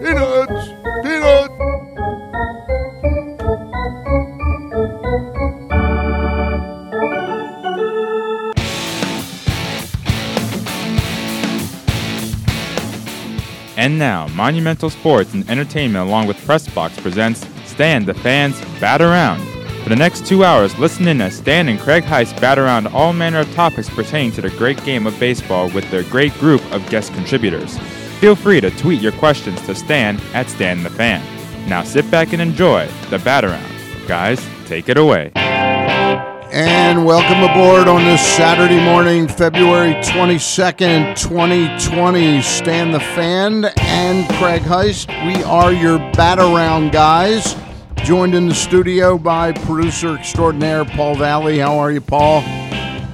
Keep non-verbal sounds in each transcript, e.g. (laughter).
Peanuts! Peanuts! And now, Monumental Sports and Entertainment along with Pressbox presents Stan the Fan's Bat Around. For the next two hours, listen in as Stan and Craig Heist bat around all manner of topics pertaining to the great game of baseball with their great group of guest contributors. Feel free to tweet your questions to Stan at Stan the Fan. Now sit back and enjoy the bat around. Guys, take it away. And welcome aboard on this Saturday morning, February 22nd, 2020. Stan the Fan and Craig Heist. We are your bat around guys. Joined in the studio by producer extraordinaire Paul Valle. How are you, Paul?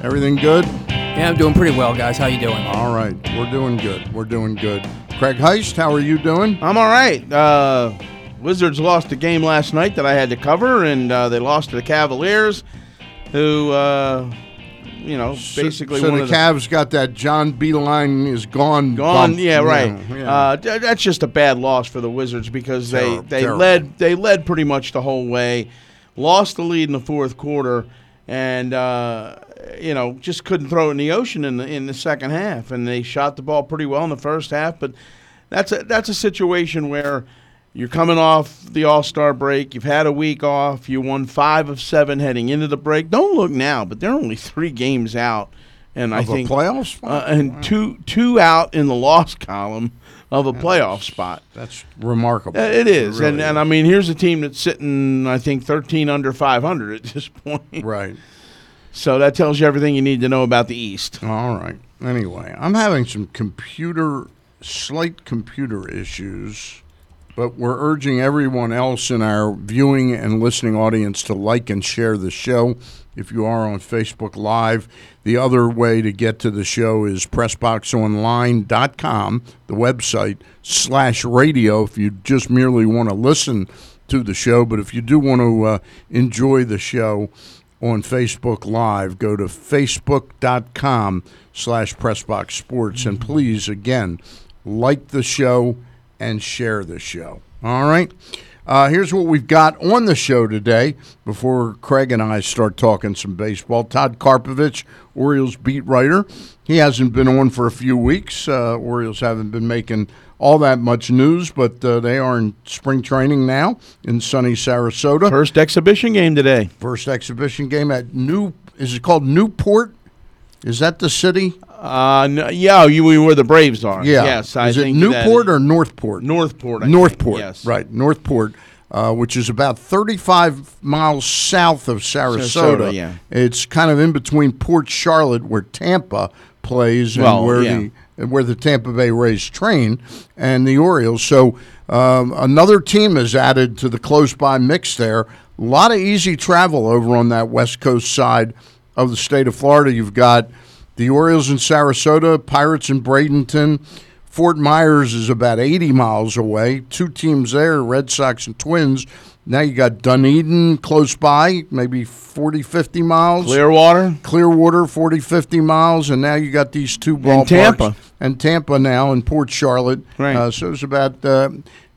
Everything good? Yeah, I'm doing pretty well, guys. How you doing? All right, we're doing good. We're doing good. Craig Heist, how are you doing? I'm all right. Uh, Wizards lost a game last night that I had to cover, and uh, they lost to the Cavaliers, who, uh, you know, basically so one the of the Cavs got that John Beilein is gone. gone. bump. Yeah, right. yeah. Uh, that's just a bad loss for the Wizards because Terrible, they they terrible. led they led pretty much the whole way, lost the lead in the fourth quarter, and uh, you know just couldn't throw it in the ocean in the in the second half. And they shot the ball pretty well in the first half, but that's a that's a situation where. You're coming off the All Star break. You've had a week off. You won five of seven heading into the break. Don't look now, but they're only three games out, and I Of a think playoff spot? uh, and two two out in the loss column of a playoff spot. That's remarkable. It is, really and and I mean, here's a team that's sitting, I think, 13 under 500 at this point. right. So that tells you everything you need to know about the East. All right. Anyway, I'm having some computer, slight computer issues, but we're urging everyone else in our viewing and listening audience to like and share the show. If you are on Facebook Live, the other way to get to the show is pressboxonline.com, the website, slash radio, if you just merely want to listen to the show. But if you do want to uh, enjoy the show, on Facebook Live. Go to facebook.com slash Pressbox Sports. And please, again, like the show and share the show. All right? Uh, here's what we've got on the show today before Craig and I start talking some baseball. Todd Karpovich, Orioles beat writer. He hasn't been on for a few weeks. Uh, Orioles haven't been making all that much news, but uh, they are in spring training now in sunny Sarasota. First exhibition game today. First exhibition game at New. Is it called Newport? Is that the city? Uh, no, yeah, you where the Braves are. Yeah. Yes, I is it think Newport or Northport? Northport? I think, Northport. Yes. Right, Northport, uh, which is about 35 miles south of Sarasota. Sarasota, yeah. It's kind of in between Port Charlotte, where Tampa plays, and Well, where yeah. the where the Tampa Bay Rays train, and the Orioles. So um, another team is added to the close by mix there. A lot of easy travel over on that west coast side of the state of Florida. You've got the Orioles in Sarasota, Pirates in Bradenton. Fort Myers is about 80 miles away. Two teams there, Red Sox and Twins. Now you got Dunedin close by, maybe 40, 50 miles. Clearwater. Clearwater, 40, 50 miles. And now you got these two ballparks. Tampa. And Tampa now in Port Charlotte. Right. Uh, so it's about uh,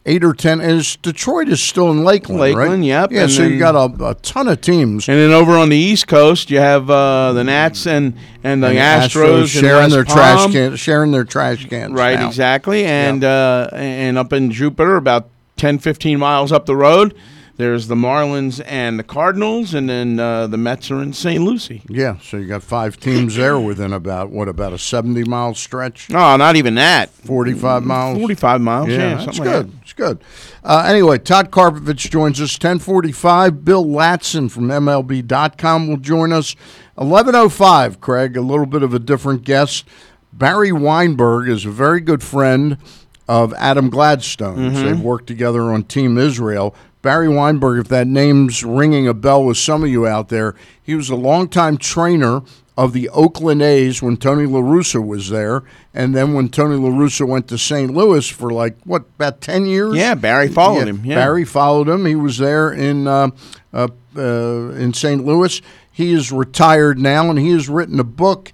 eight or 10. Is Detroit is still in Lakeland, right? Lakeland, yep, Yeah, and so you then- got a, a ton of teams. And then over on the East Coast, you have uh, the Nats and and the And Astros, and sharing their Palm. trash can, sharing their trash cans. Right, now. exactly. And uh, and up in Jupiter, about 10, 15 miles up the road, there's the Marlins and the Cardinals, and then uh, the Mets are in St. Lucie. Yeah, so you got five teams there within about what about a seventy mile stretch, No, not even that. forty five miles. 45 miles. Yeah, that's something good. like that. It's good. Uh, anyway, Todd Karpovich joins us. Ten forty five. Bill Ladson from MLB.com will join us. Eleven oh five. Craig, a little bit of a different guest. Barry Weinberg is a very good friend of Adam Gladstone. Mm-hmm. They've worked together on Team Israel. Barry Weinberg, if that name's ringing a bell with some of you out there, he was a longtime trainer of the Oakland A's when Tony La Russa was there, and then when Tony La Russa went to St. Louis for like what about ten years? Yeah, Barry followed him. Yeah. Barry followed him. He was there in uh, uh, uh, in St. Louis. He is retired now, and he has written a book,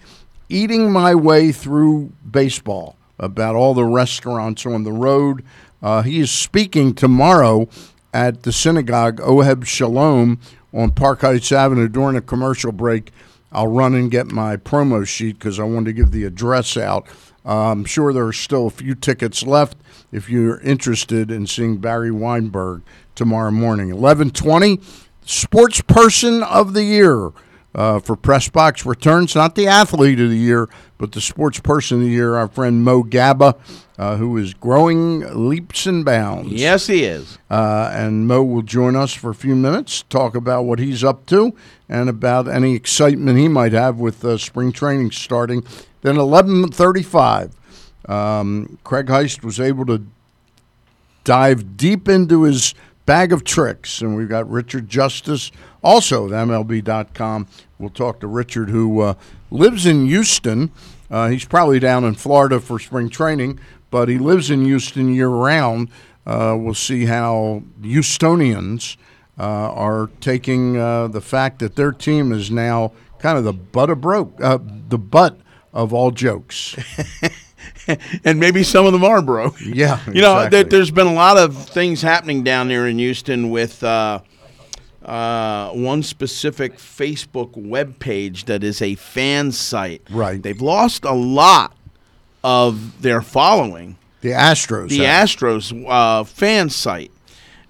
"Eating My Way Through Baseball." about all the restaurants on the road. Uh, he is speaking tomorrow at the synagogue Oheb Shalom on Park Heights Avenue during a commercial break. I'll run and get my promo sheet because I wanted to give the address out. Uh, I'm sure there are still a few tickets left if you're interested in seeing Barry Weinberg tomorrow morning. 1120, Sports Person of the Year uh, for Press Box returns. Not the athlete of the year, but the sports person of the year, our friend Mo Gaba, uh, who is growing leaps and bounds. Yes, he is. Uh, and Mo will join us for a few minutes, talk about what he's up to and about any excitement he might have with uh, spring training starting. Then 11:35, um, Craig Heist was able to dive deep into his bag of tricks, and we've got Richard Justice, also of MLB.com. We'll talk to Richard, who uh, lives in Houston. Uh, he's probably down in Florida for spring training, but he lives in Houston year round. Uh, we'll see how Houstonians uh, are taking uh, the fact that their team is now kind of the butt of broke, uh, the butt of all jokes. (laughs) (laughs) and maybe some of them are broke. Yeah, (laughs) you know, there, exactly. there's been a lot of things happening down there in Houston with uh, uh, one specific Facebook web page that is a fan site. Right. They've lost a lot of their following. The Astros. The have. Astros uh, fan site.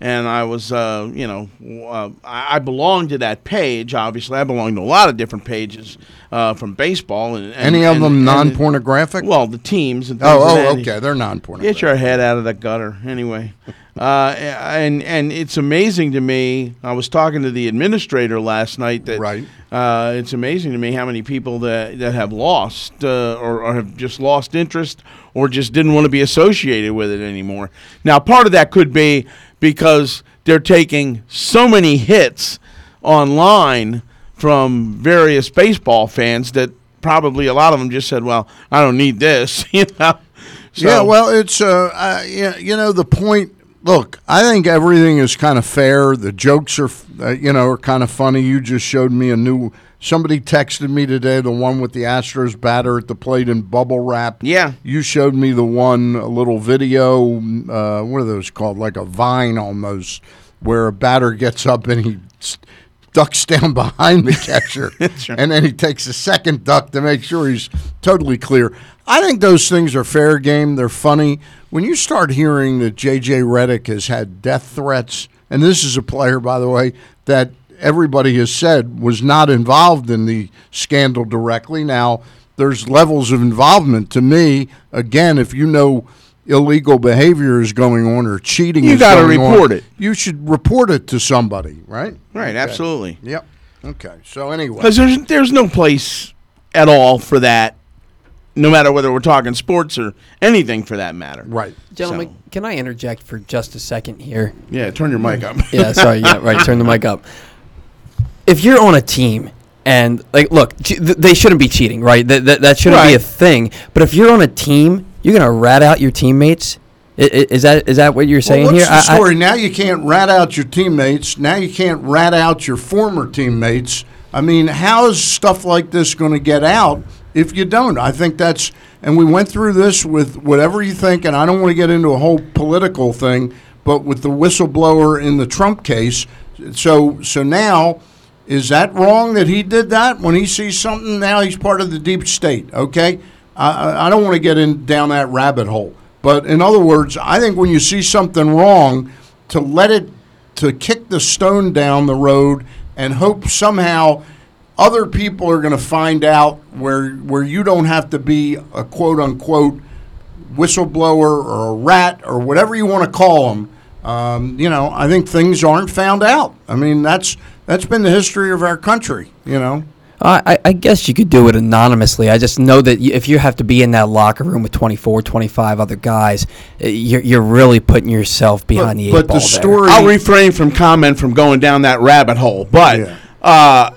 And I was, uh, you know, uh, I I belong to that page. Obviously, I belonged to a lot of different pages uh, from baseball. And, and Any of and- them non-pornographic? Well, the teams and oh, oh, that- okay. They're non-pornographic. Get your head out of the gutter, anyway. Uh, and and it's amazing to me. I was talking to the administrator last night. That Right. Uh, it's amazing to me how many people that that have lost uh, or, or have just lost interest or just didn't want to be associated with it anymore. Now, part of that could be because they're taking so many hits online from various baseball fans that probably a lot of them just said, "Well, I don't need this," (laughs) you know. So- yeah, well, it's uh, uh, you know, the point. Look, I think everything is kind of fair. The jokes are, uh, you know, are kind of funny. You just showed me a new. Somebody texted me today, the one with the Astros batter at the plate in bubble wrap. Yeah. You showed me the one, a little video. Uh, what are those called? Like a vine almost, where a batter gets up and he ducks down (laughs) behind the catcher, (laughs) and then he takes a second duck to make sure he's totally clear. I think those things are fair game. They're funny. When you start hearing that J.J. Reddick has had death threats, and this is a player, by the way, that everybody has said was not involved in the scandal directly. Now, there's levels of involvement. To me, again, if you know illegal behavior is going on or cheating You is gotta going on, report it. You should report it to somebody, right? Right, Okay. absolutely. Yep. Okay. So anyway, Because there's there's no place at all for that, no matter whether we're talking sports or anything for that matter. right. Gentlemen, So- can I interject for just a second here? Yeah, turn your mic up. Yeah, sorry. Yeah, right. Turn the mic up. (laughs) If you're on a team and like, look, che- th- they shouldn't be cheating, right? That that, that shouldn't be Right. a thing. But if you're on a team, you're gonna rat out your teammates. I- i- Is that is that what you're saying well, what's here? the I- I- story? now you can't rat out your teammates. Now you can't rat out your former teammates. I mean, how is stuff like this going to get out if you don't? I think that's, and we went through this with whatever you think, and I don't want to get into a whole political thing, but with the whistleblower in the Trump case. So, so now, is that wrong that he did that when he sees something? Now he's part of the deep state. Okay, I, I- don't want to get in down that rabbit hole. But in other words, I think when you see something wrong, to let it, to kick the stone down the road and hope somehow other people are going to find out where where you don't have to be a quote unquote whistleblower or a rat or whatever you want to call them. Um, you know, I think things aren't found out. I mean, that's that's been the history of our country. You know, I, I- I guess you could do it anonymously. I just know that if you have to be in that locker room with 24, 25 other guys, uh, you're, you're really putting yourself behind the eight but ball the there. story. I'll refrain from comment from going down that rabbit hole, but Yeah. uh,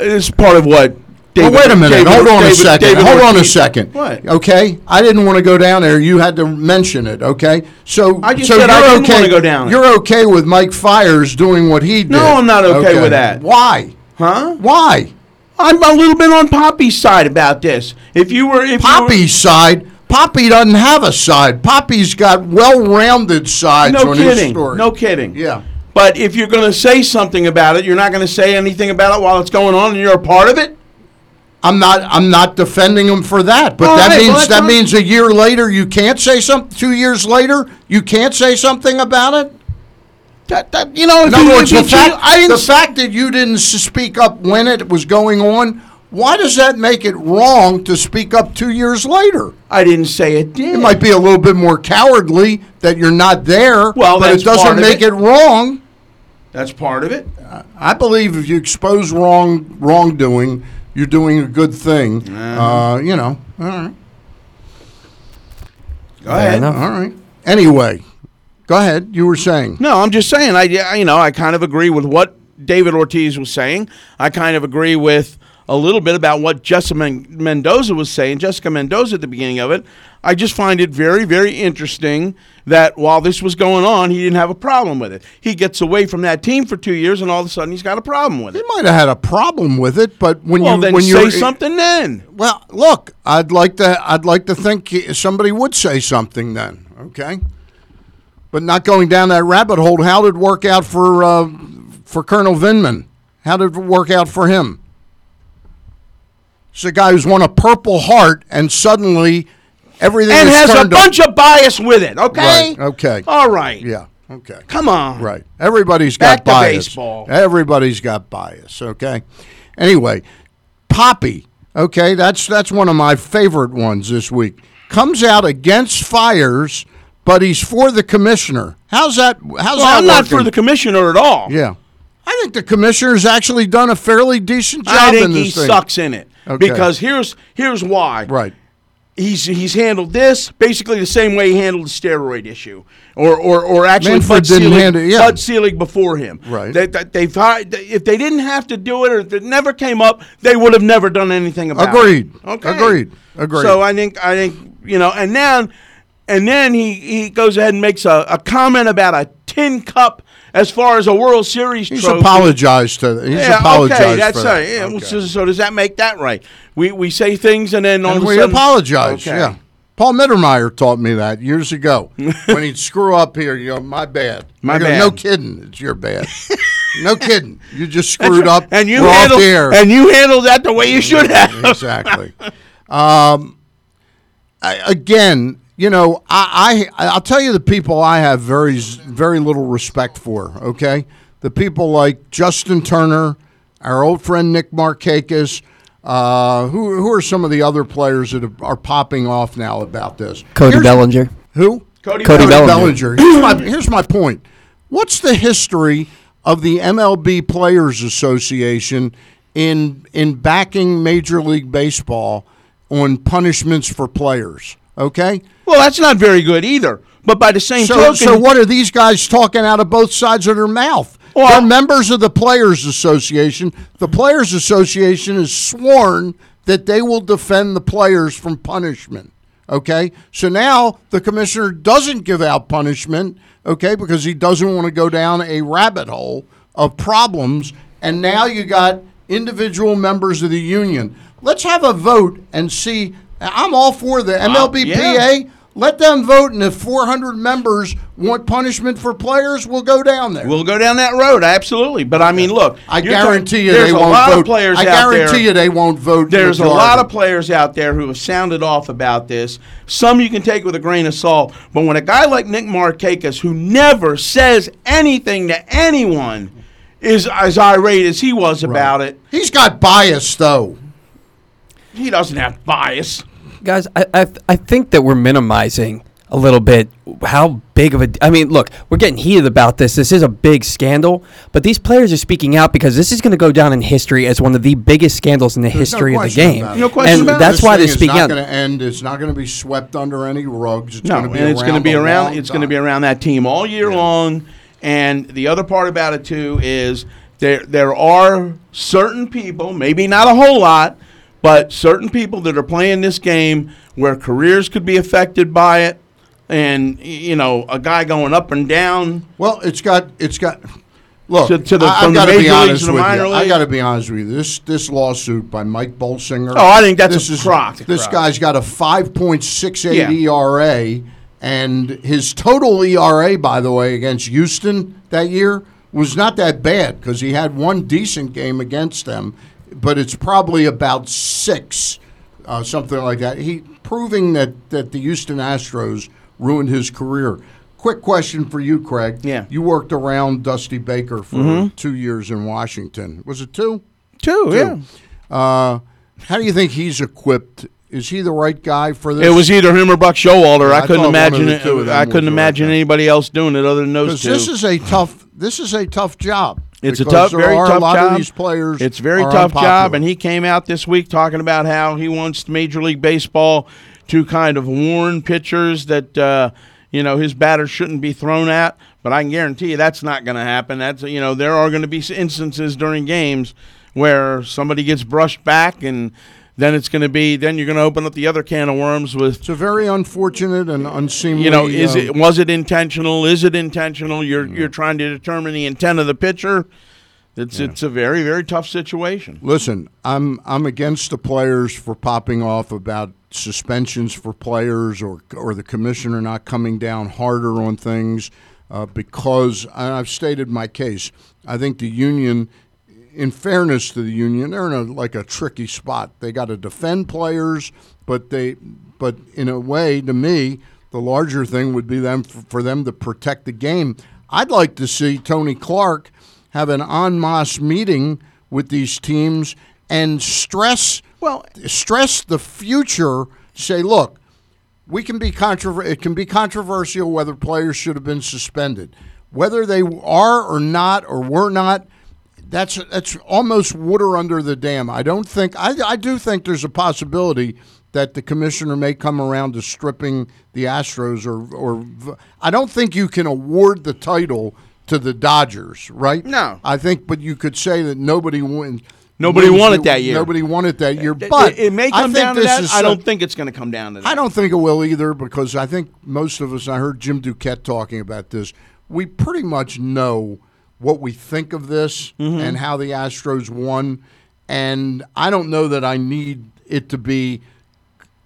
it's part of what. Well, wait a minute. David- Hold on a second. David Hold on a second. What? Okay, I didn't want to go down there. You had to mention it. Okay, so I just so said I you're didn't okay. wanna go down You're okay with Mike Fiers doing what he did? No, I'm not okay with that. Why? Huh? Why? I'm a little bit on Poppy's side about this. If you were, if you were- Poppy's side. Poppy doesn't have a side. Poppy's got well-rounded sides No on his kidding. story. No kidding. Yeah. But if you're going to say something about it, you're not going to say anything about it while it's going on, and you're a part of it. I'm not. I'm not defending him for that. But All that right, means that's that fine. means a year later you can't say something. Two years later you can't say something about it. That, that you know, In other words, the you- fact, I didn't the fact that you didn't speak up when it was going on, why does that make it wrong to speak up two years later? I didn't say it did. It might be a little bit more cowardly that you're not there, Well, but it doesn't make it. it wrong. That's part of it. I believe if you expose wrong wrongdoing, you're doing a good thing. Uh, you know, all right, Go Fair ahead. enough. all right. Anyway, go ahead. You were saying. No, I'm just saying. I you know I kind of agree with what David Ortiz was saying. I kind of agree with a little bit about what Jessica Mendoza was saying. Jessica Mendoza at the beginning of it. I just find it very very interesting that while this was going on, he didn't have a problem with it. He gets away from that team for two years, and all of a sudden he's got a problem with it. He might have had a problem with it, but when Well, you then when say something then. Well, look, I'd like to. I'd like to think somebody would say something then. Okay, but not going down that rabbit hole. How did it work out for uh, for Colonel Vindman? How did it work out for him? It's a guy who's won a Purple Heart, and suddenly everything And has a turned up- bunch of bias with it. Okay. Right. Okay. All right. Yeah. Okay. Come on. Right. Everybody's Back got bias. baseball. Everybody's got bias. Okay. Anyway, Poppy. Okay, that's that's one of my favorite ones this week. Comes out against Fiers, but he's for the commissioner. How's that? How's Well, that? I'm not for the commissioner at all. Yeah, I think the commissioner's actually done a fairly decent job I think in he thing. sucks in it Okay. because here's here's why. Right. He's he's handled this basically the same way he handled the steroid issue, or or, or actually Manfred Bud didn't Selig, handle- yeah. Bud Selig before him. Right. They, they, they've if they didn't have to do it or if it never came up, they would have never done anything about Agreed. it. Agreed. Okay. Agreed. Agreed. So I think I think you know, and then and then he he goes ahead and makes a, a comment about a tin cup as far as a World Series He's trophy. apologized to. He's Yeah, apologized okay, that's for that. right. Yeah, well, so, so does that make that right? We we say things and then And we sudden apologize. Okay. Yeah. Paul Mittermeier taught me that years ago. (laughs) when he'd screw up here, you go, my bad. My go, bad. No kidding. It's your bad. no (laughs) kidding. You just screwed up. and you We're handled and you handled that the way you should have. exactly. Um, I, again, you know, I, I I'll tell you the people I have very very little respect for. Okay, the people like Justin Turner, our old friend Nick Markakis. Uh, who who are some of the other players that are, are popping off now about this? Cody Here's- Bellinger. Who? Cody Cody Bellinger. Bellinger. Here's my, here's my point. What's the history of the MLB Players Association in in backing Major League Baseball on punishments for players? Okay. Well, that's not very good either. But by the same So, token, so what are these guys talking out of both sides of their mouth? Well- They're members of the Players Association. The Players Association is sworn that they will defend the players from punishment. Okay, so now the commissioner doesn't give out punishment. Okay, because he doesn't want to go down a rabbit hole of problems. And now you got individual members of the union. Let's have a vote and see. I'm all for the MLBPA. yeah. Let them vote, and if 400 members want punishment for players, we'll go down there. we'll go down that road absolutely. But I mean, look, I guarantee talking- you there's they a won't lot vote. Of players I guarantee there, you they won't vote. There's a lot of players out there who have sounded off about this. Some you can take with a grain of salt, but when a guy like Nick Markakis, who never says anything to anyone, is as irate as he was about it, He's got bias, though. he doesn't have bias. Guys, I, I I think that we're minimizing a little bit how big of a. I mean, look, we're getting heated about this. This is a big scandal, but these players are speaking out because this is going to go down in history as one of the biggest scandals in the There's no history of the game. about it. No question and about it. that's This why they're is speaking not out. going to end. It's not going to be swept under any rugs. It's No, going to be and it's going to around be around. It's going to be around that team all year long. And the other part about it too is there there are certain people, maybe not a whole lot, but certain people that are playing this game where careers could be affected by it, and you know a guy going up and down. Well, it's got it's got Look, to, to the, I, from I've the got to major be leagues honest to the with minor you. leagues. I got to be honest with you. This this lawsuit by Mike Bolsinger. Oh, I think that's this a is, crock. This guy's got a 5.68 Yeah. ERA, and his total ERA, by the way, against Houston that year was not that bad because he had one decent game against them, but it's probably about six, uh, something like that. He proving that that the Houston Astros ruined his career. Quick question for you, Craig. Yeah. Mm-hmm. You worked around Dusty Baker for two years in Washington. Was it two? Two, yeah. Uh, how do you think he's equipped? Is he the right guy for this? It was either him or Buck Showalter. Yeah, I couldn't imagine it. two I couldn't the right imagine anybody else doing it other than those two. this is a tough. This is a tough job. It's a tough, very tough job. These players. It's a very tough job, and he came out this week talking about how he wants Major League Baseball to kind of warn pitchers that uh, you know his batter shouldn't be thrown at. But I can guarantee you that's not going to happen. That's you know there are going to be instances during games where somebody gets brushed back and. Then it's going to be. Then you're going to open up the other can of worms with It's a very unfortunate and unseemly. you know, is uh, it was it intentional? Is it intentional? You're you're trying to determine the intent of the pitcher. It's it's a very very tough situation. Listen, I'm I'm against the players for popping off about suspensions for players or or the commissioner not coming down harder on things uh, because I've stated my case. I think the union, in fairness to the union, they're in a like a tricky spot. They got to defend players, but they but in a way, to me, the larger thing would be them for, for them to protect the game. I'd like to see Tony Clark have an en masse meeting with these teams and stress Well, stress the future. Say, look, we can be controver- It can be controversial whether players should have been suspended, whether they are or not or were not. That's that's almost water under the dam. I don't think I, I do think there's a possibility that the commissioner may come around to stripping the Astros or or I don't think you can award the title to the Dodgers, right? No. I think, but you could say that nobody won. Nobody wins won it that year. Nobody won it that year, but it, may I come think down to this that. is I don't think it's going to come down to that. I don't think it will either because I think most of us, I heard Jim Duquette talking about this, we pretty much know what we think of this Mm-hmm. and how the Astros won. And I don't know that I need it to be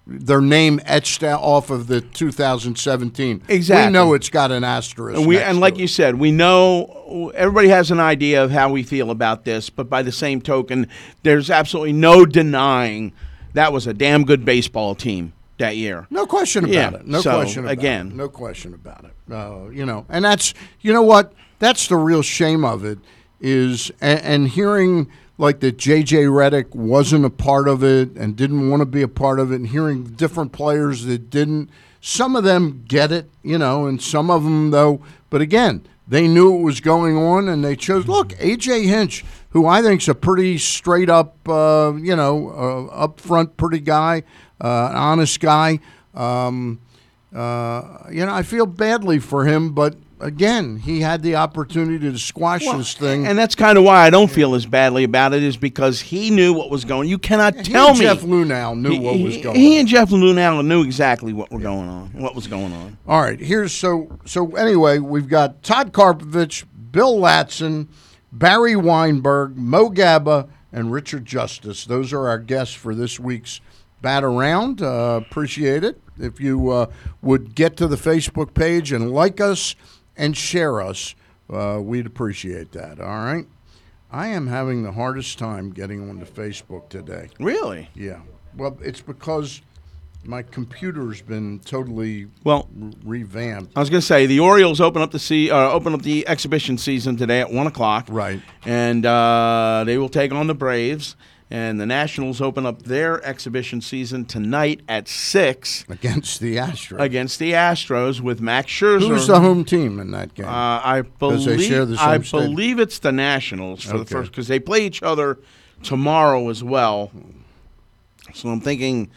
their name etched out off of the 2017. Exactly. We know it's got an asterisk. And we and like you said, we know everybody has an idea of how we feel about this, but by the same token, there's absolutely no denying that was a damn good baseball team that year. No question about Yeah, it. No so, question about it. again- it. No question about it. Uh, you know, and that's you know what? That's the real shame of it is and, and hearing like that JJ Redick wasn't a part of it and didn't want to be a part of it and hearing different players that didn't some of them get it, you know, and some of them though, but again, they knew it was going on and they chose look, AJ Hinch, who I think's a pretty straight up uh, you know, uh, upfront pretty guy, uh, honest guy. Um, uh, you know, I feel badly for him, but again, he had the opportunity to squash this thing. And that's kind of why I don't feel as badly about it is because he knew what was going. You cannot He tell me Jeff Luhnow knew he, what was he- going he on. and Jeff Luhnow knew exactly what were going on, what was going on. All right, here's so so. Anyway, we've got Todd Karpovich, Bill Ladson, Barry Weinberg, Mo Gaba, and Richard Justice. Those are our guests for this week's Bat Around. Uh, appreciate it if you uh, would get to the Facebook page and like us and share us. Uh, we'd appreciate that. All right. I am having the hardest time getting onto Facebook today. Really? Yeah. Well, it's because my computer's been totally Well, r- revamped. I was going to say the Orioles open up the see, uh, open up the exhibition season today at one o'clock. Right. and uh, they will take on the Braves. And the Nationals open up their exhibition season tonight at six Against the Astros. against the Astros with Max Scherzer. Who's the home team in that game? Uh, I believe they share the I stadium. believe it's the Nationals for the first because they play each other tomorrow as well. So I'm thinking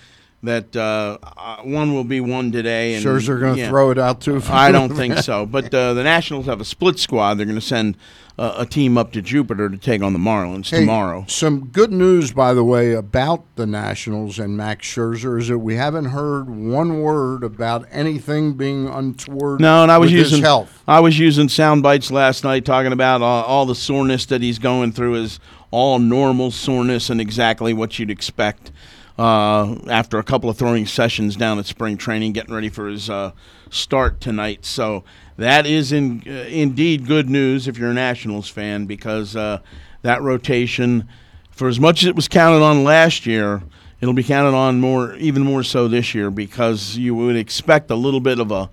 that uh, uh, one will be one today. And, Scherzer going to yeah. throw it out too. I don't think so. But uh, the Nationals have a split squad. They're going to send uh, a team up to Jupiter to take on the Marlins Hey, tomorrow. Some good news, by the way, about the Nationals and Max Scherzer is that we haven't heard one word about anything being untoward. No, and I was using health. I was using sound bites last night talking about uh, all the soreness that he's going through is all normal soreness and exactly what you'd expect uh, after a couple of throwing sessions down at spring training, getting ready for his uh, start tonight. So that is in, uh, indeed good news if you're a Nationals fan because uh, that rotation, for as much as it was counted on last year. It'll be counted on more, even more so this year, because you would expect a little bit of a,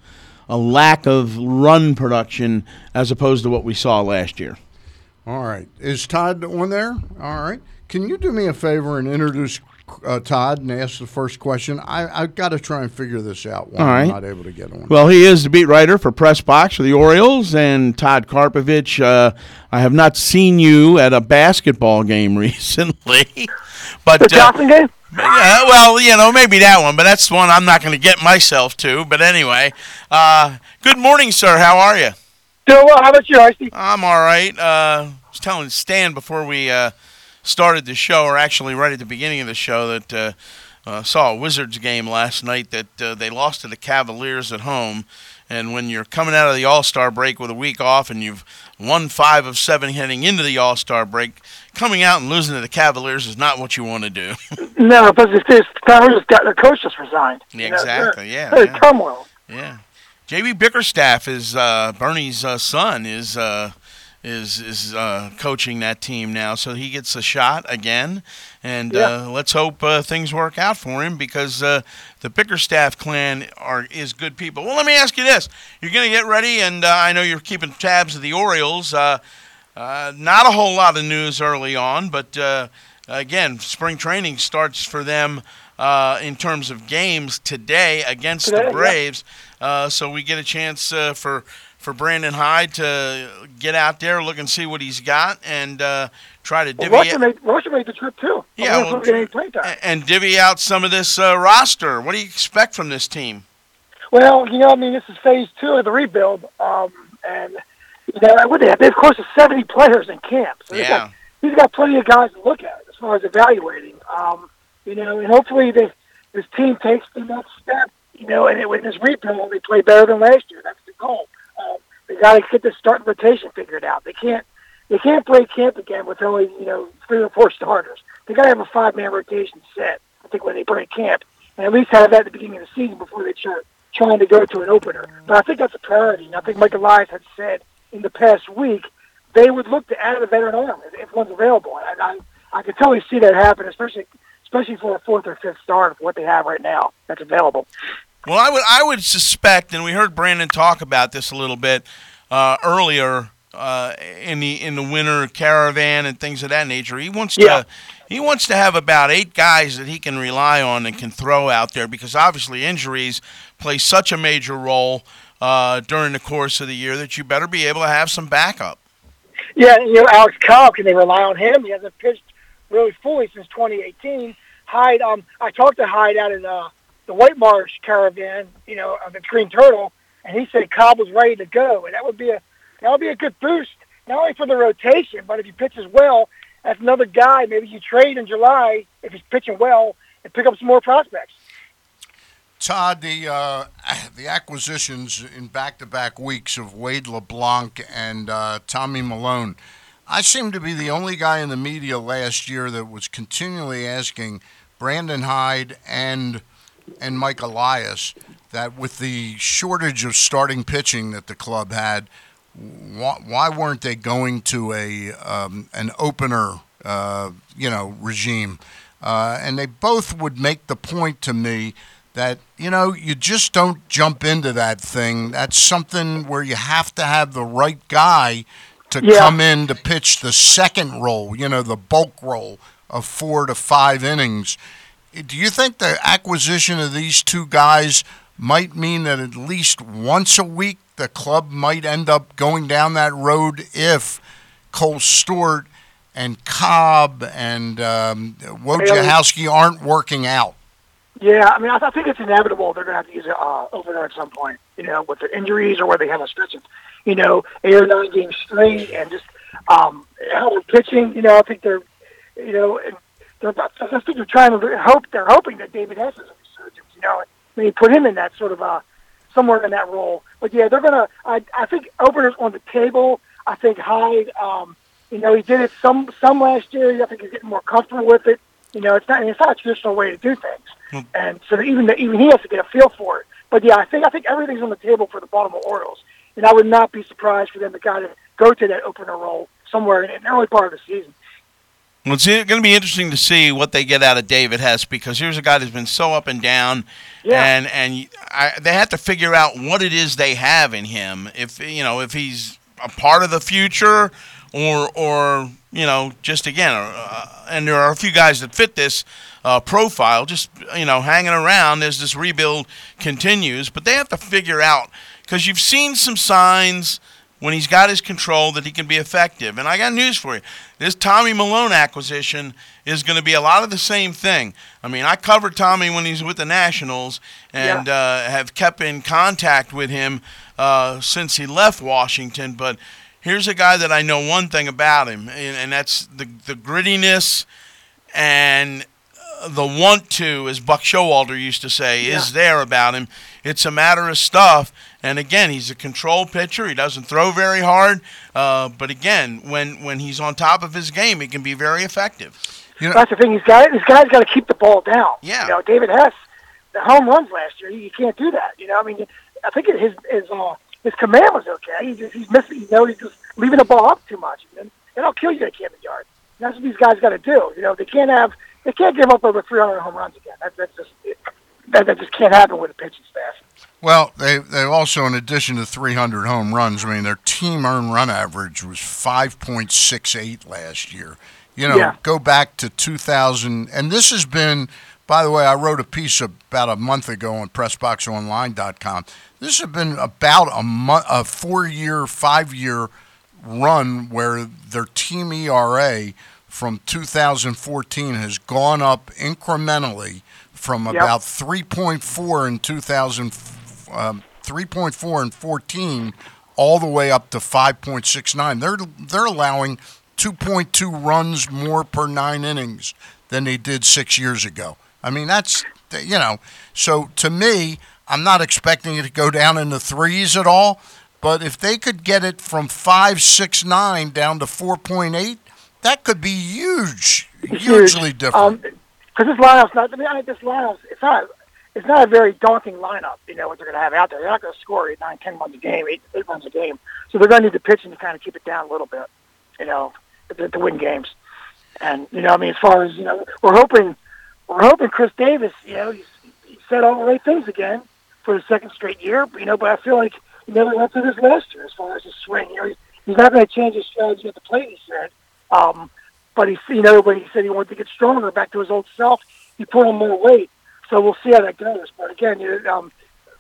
a lack of run production as opposed to what we saw last year. All right. Is Todd on there? All right. Can you do me a favor and introduce uh, Todd and ask the first question? I, I've got to try and figure this out while All I'm not able to get on. Well, he is the beat writer for Press Box for the Orioles, and Todd Karpovich. Uh, I have not seen you at a basketball game (laughs) recently, but The uh, Johnson game? yeah, well, you know, maybe that one, but that's the one I'm not going to get myself to. But anyway, uh, good morning, sir. How are you? Doing well. How about you, Icy? I'm all right. Uh, I was telling Stan before we uh, started the show, or actually right at the beginning of the show, that uh, uh, saw a Wizards game last night that uh, they lost to the Cavaliers at home. And when you're coming out of the All Star break with a week off and you've won five of seven heading into the All Star break, coming out and losing to the Cavaliers is not what you want to do. (laughs) No, but this, this Cavaliers got their coach just resigned. Yeah, You know, they're- exactly, yeah, They're yeah. turmoil. Yeah, JB Bickerstaff is uh, Bernie's uh, son is uh, is is uh, coaching that team now, so he gets a shot again, and uh, let's hope uh, things work out for him because uh, the Bickerstaff clan are is good people. Well, let me ask you this: You're going to get ready, and uh, I know you're keeping tabs of the Orioles. Uh, uh, not a whole lot of news early on, but uh, again, spring training starts for them uh, in terms of games today against Today, the yeah. Braves. Uh, so we get a chance uh, for for Brandon Hyde to get out there, look and see what he's got, and uh, try to Well, divvy Russia made Russia made the trip too. Yeah, well, well, playtime. and divvy out some of this uh, roster. What do you expect from this team? Well, you know, I mean, this is phase two of the rebuild, um, and you know, what they have, have close to seventy players in camp. So he's Yeah. got, he's got plenty of guys to look at as far as evaluating. Um, you know, and hopefully this this team takes the next step. You know, and it, with this rebuild, they play better than last year. That's the goal. They got to get this starting rotation figured out. They can't they can't break camp again with only you know three or four starters. They got to have a five man rotation set. I think when they break camp, and at least have that at the beginning of the season before they start trying to go to an opener. But I think that's a priority. And I think Mike Elias had said in the past week they would look to add a veteran arm if, one's available. And I I could totally see that happen, especially especially for a fourth or fifth start of what they have right now that's available. Well, I would I would suspect, and we heard Brandon talk about this a little bit uh, earlier uh, in the in the winter caravan and things of that nature. He wants Yeah. to he wants to have about eight guys that he can rely on and can throw out there because obviously injuries play such a major role uh, during the course of the year that you better be able to have some backup. Yeah, you know, Alex Cobb, can they rely on him? He hasn't pitched really fully since 2018. Hyde, um, I talked to Hyde out at uh, the White Marsh Caravan, you know, of the Green Turtle, and he said Cobb was ready to go, and that would be a that would be a good boost not only for the rotation, but if he pitches well, that's another guy maybe you trade in July if he's pitching well and pick up some more prospects. Todd, the uh, (coughs) the acquisitions in back-to-back weeks of Wade LeBlanc and uh, Tommy Milone. I seem to be the only guy in the media last year that was continually asking Brandon Hyde and and Mike Elias that with the shortage of starting pitching that the club had, why, why weren't they going to a um, an opener, uh, you know, regime? Uh, and they both would make the point to me that you know you just don't jump into that thing. That's something where you have to have the right guy to Yeah. come in to pitch the second role. You know, the bulk role of four to five innings. Do you think the acquisition of these two guys might mean that at least once a week the club might end up going down that road if Kohl Stewart and Cobb and um, Wojciechowski aren't working out? Yeah, I mean, I, think it's inevitable they're going to have to use it uh, over there at some point. You know, with their injuries or where they have a stretch of, you know, eight or nine games straight, and just um, how they're pitching. You know, I think they're, you know, they're. I think they're trying to hope. They're hoping that David Hess is a resurgence. You know, you put him in that sort of uh, somewhere in that role. But yeah, they're gonna. I I think openers on the table. I think Hyde. Um, you know, he did it some some last year. I think he's getting more comfortable with it. You know, it's not it's not a traditional way to do things, and so even the, even he has to get a feel for it. But yeah, I think I think everything's on the table for the Baltimore Orioles, and I would not be surprised for them to kind of go to that opener role somewhere in, in the early part of the season. Well, it's going to be interesting to see what they get out of David Hess because here's a guy that's been so up and down, Yeah. and and I, they have to figure out what it is they have in him. If you know if he's a part of the future, or or you know just again, uh, and there are a few guys that fit this uh, profile, just you know hanging around as this rebuild continues. But they have to figure out because you've seen some signs when he's got his control that he can be effective. And I got news for you. This Tommy Milone acquisition is going to be a lot of the same thing. I mean, I covered Tommy when he was with the Nationals and uh, have kept in contact with him uh, since he left Washington. But here's a guy that I know one thing about him, and, and that's the, the grittiness and uh, the want to, as Buck Showalter used to say, is there about him. It's a matter of stuff. And again, he's a control pitcher. He doesn't throw very hard. Uh, but again, when, when he's on top of his game, he can be very effective. You know, That's the thing. He's got this guy's got to keep the ball down. Yeah. You know, David Hess, the home runs last year. You can't do that. You know, I mean, I think his his uh, his command was okay. He just he's missing. You know, he's just leaving the ball up too much, and it'll kill you at Camden Yard. And that's what these guys got to do. You know, they can't have they can't give up over 300 home runs again. That that's just that, that just can't happen with a pitching staff. Well, they they also, in addition to 300 home runs, I mean, their team earned run average was 5.68 last year. You know, Yeah. go back to 2000, and this has been. By the way, I wrote a piece about a month ago on PressBoxOnline.com. This has been about a month, a four-year, five-year run where their team ERA from 2014 has gone up incrementally from Yep. about 3.4 in 2000, um, 3.4 and 14 all the way up to 5.69. They're they're allowing 2.2 runs more per nine innings than they did six years ago. I mean, that's you know. So to me, I'm not expecting it to go down in the threes at all. But if they could get it from five, six, nine down to 4.8, that could be huge, hugely different. Because this lineup's not. I mean, I mean, this lineup's it's not. It's not a very daunting lineup. You know what they're going to have out there. They're not going to score eight, nine, ten runs a game, eight, eight runs a game. So they're going to need the pitching to kind of keep it down a little bit. You know, to, to win games. And you know, I mean, as far as you know, we're hoping, we're hoping Chris Davis. You know, he's, he said all the right things again for the second straight year. You know, but I feel like he never went through this last year as far as his swing. You know, he's, he's not going to change his strategy at the plate. He said. Um, but he, you know, when he said he wanted to get stronger, back to his old self, he put on more weight. So we'll see how that goes. But again, you know, um,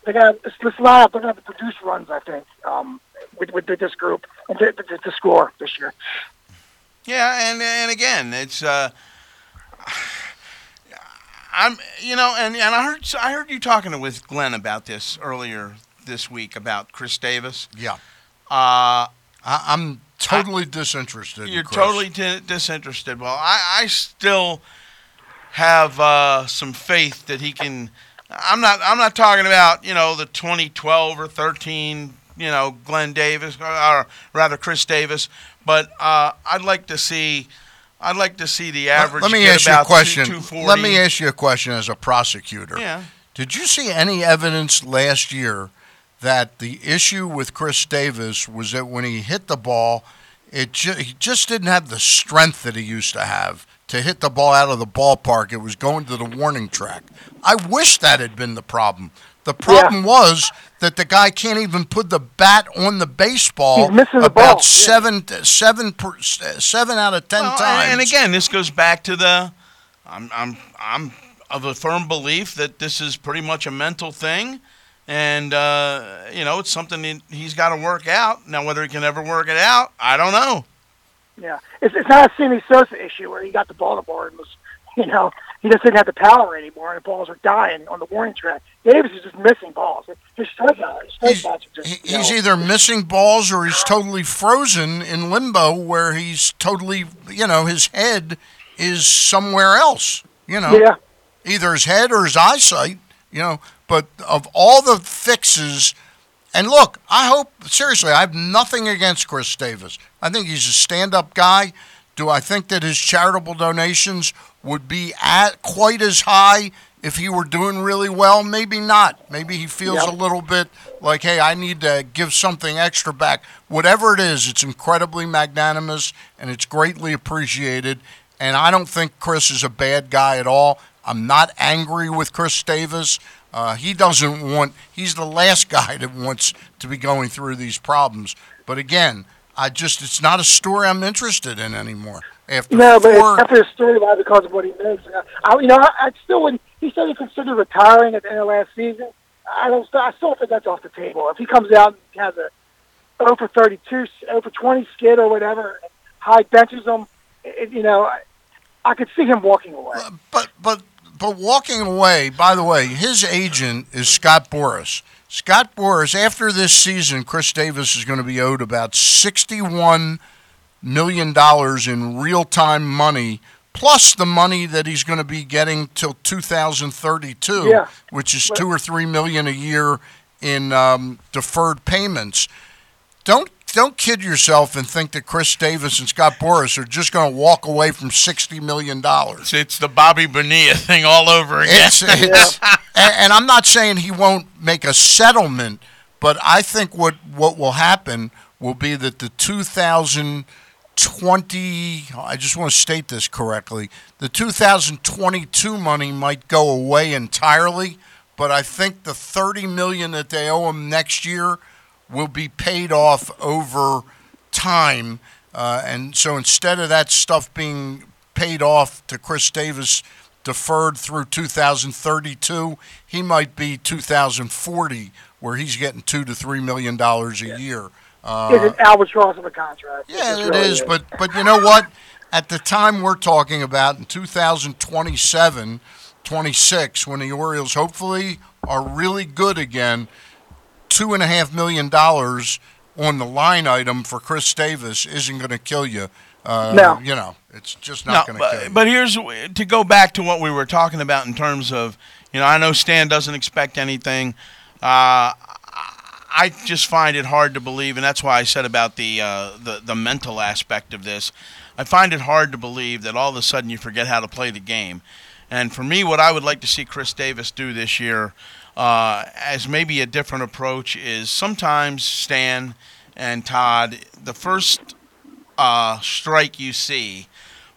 they got this, this lineup. They're going to have to produce runs, I think, um, with, with this group and to, to, to score this year. Yeah, and and again, it's uh, I'm you know, and, and I heard I heard you talking with Glenn about this earlier this week about Chris Davis. yeah, Uh, I, I'm totally disinterested. you're Chris. totally di- disinterested. Well, I, I still have uh, some faith that he can. I'm not. I'm not talking about you know the 2012 or 13. You know Glenn Davis, or, rather Chris Davis. But uh, I'd like to see. I'd like to see the average. Let me ask you a question. 240. Let me ask you a question as a prosecutor. Yeah. Did you see any evidence last year that the issue with Chris Davis was that when he hit the ball, it ju- he just didn't have the strength that he used to have to hit the ball out of the ballpark. It was going to the warning track. I wish that had been the problem. The problem was that the guy can't even put the bat on the baseball He's missing the about ball, yeah. seven, seven, per, seven out of ten Well, times. And again, this goes back to the. I'm I'm I'm of a firm belief that this is pretty much a mental thing, and uh, you know it's something that he's got to work out. Now, whether he can ever work it out, I don't know. Yeah, it's, it's not a Sammy Sosa issue where he got the ball to board and was (laughs) You know, he just didn't have the power anymore, and the balls were dying on the warning track. Davis is just missing balls. His strikeout, his He's, strikeouts are just. you he's know, either missing balls or he's totally frozen in limbo where he's totally, you know, his head is somewhere else. You know, yeah. either his head or his eyesight, you know. But of all the fixes, and look, I hope, seriously, I have nothing against Chris Davis. I think he's a stand up guy. Do I think that his charitable donations would be at quite as high if he were doing really well? Maybe not. Maybe he feels Yep. a little bit like, hey, I need to give something extra back. Whatever it is, it's incredibly magnanimous and it's greatly appreciated. And I don't think Chris is a bad guy at all. I'm not angry with Chris Davis. Uh, he doesn't want, he's the last guy that wants to be going through these problems. But again, I just, it's not a story I'm interested in anymore. After No, but four, it's definitely a storyline because of what he makes. I, you know, I, I still wouldn't. He said he considered retiring at the end of last season. I don't. I still think that's off the table. If he comes out and has a 0 for 32, 0 for 20 skid or whatever, Hyde benches him, it, you know, I, I could see him walking away. but but but walking away. By the way, his agent is Scott Boras. Scott Boras. After this season, Chris Davis is going to be owed about sixty-one million dollars in real-time money, plus the money that he's going to be getting till two thousand thirty-two, Yeah. which is two or three million a year in um, deferred payments. Don't don't kid yourself and think that Chris Davis and Scott Boras are just going to walk away from sixty million dollars. It's, the Bobby Bonilla thing all over again. It's, it's, (laughs) and, and I'm not saying he won't make a settlement, but I think what, what will happen will be that the 2020, I just want to state this correctly, the 2022 money might go away entirely, but I think the 30 million that they owe him next year will be paid off over time. Uh, and so instead of that stuff being paid off to Chris Davis deferred through 2032, he might be 2040, where he's getting two to three million dollars a year. Uh, it's an albatross of a contract. yeah, it really is, but but you know what? At the time we're talking about in 2027, 26, when the Orioles hopefully are really good again, two and a half million dollars on the line item for Chris Davis isn't going to kill you. Uh, No. you know, it's just No, not going to kill but, you. but here's to go back to what we were talking about in terms of, you know, I know Stan doesn't expect anything. Uh, I just find it hard to believe, and that's why I said about the, uh, the the mental aspect of this. I find it hard to believe that all of a sudden you forget how to play the game. And for me, what I would like to see Chris Davis do this year, uh, as maybe a different approach, is sometimes Stan and Todd, the first uh, strike you see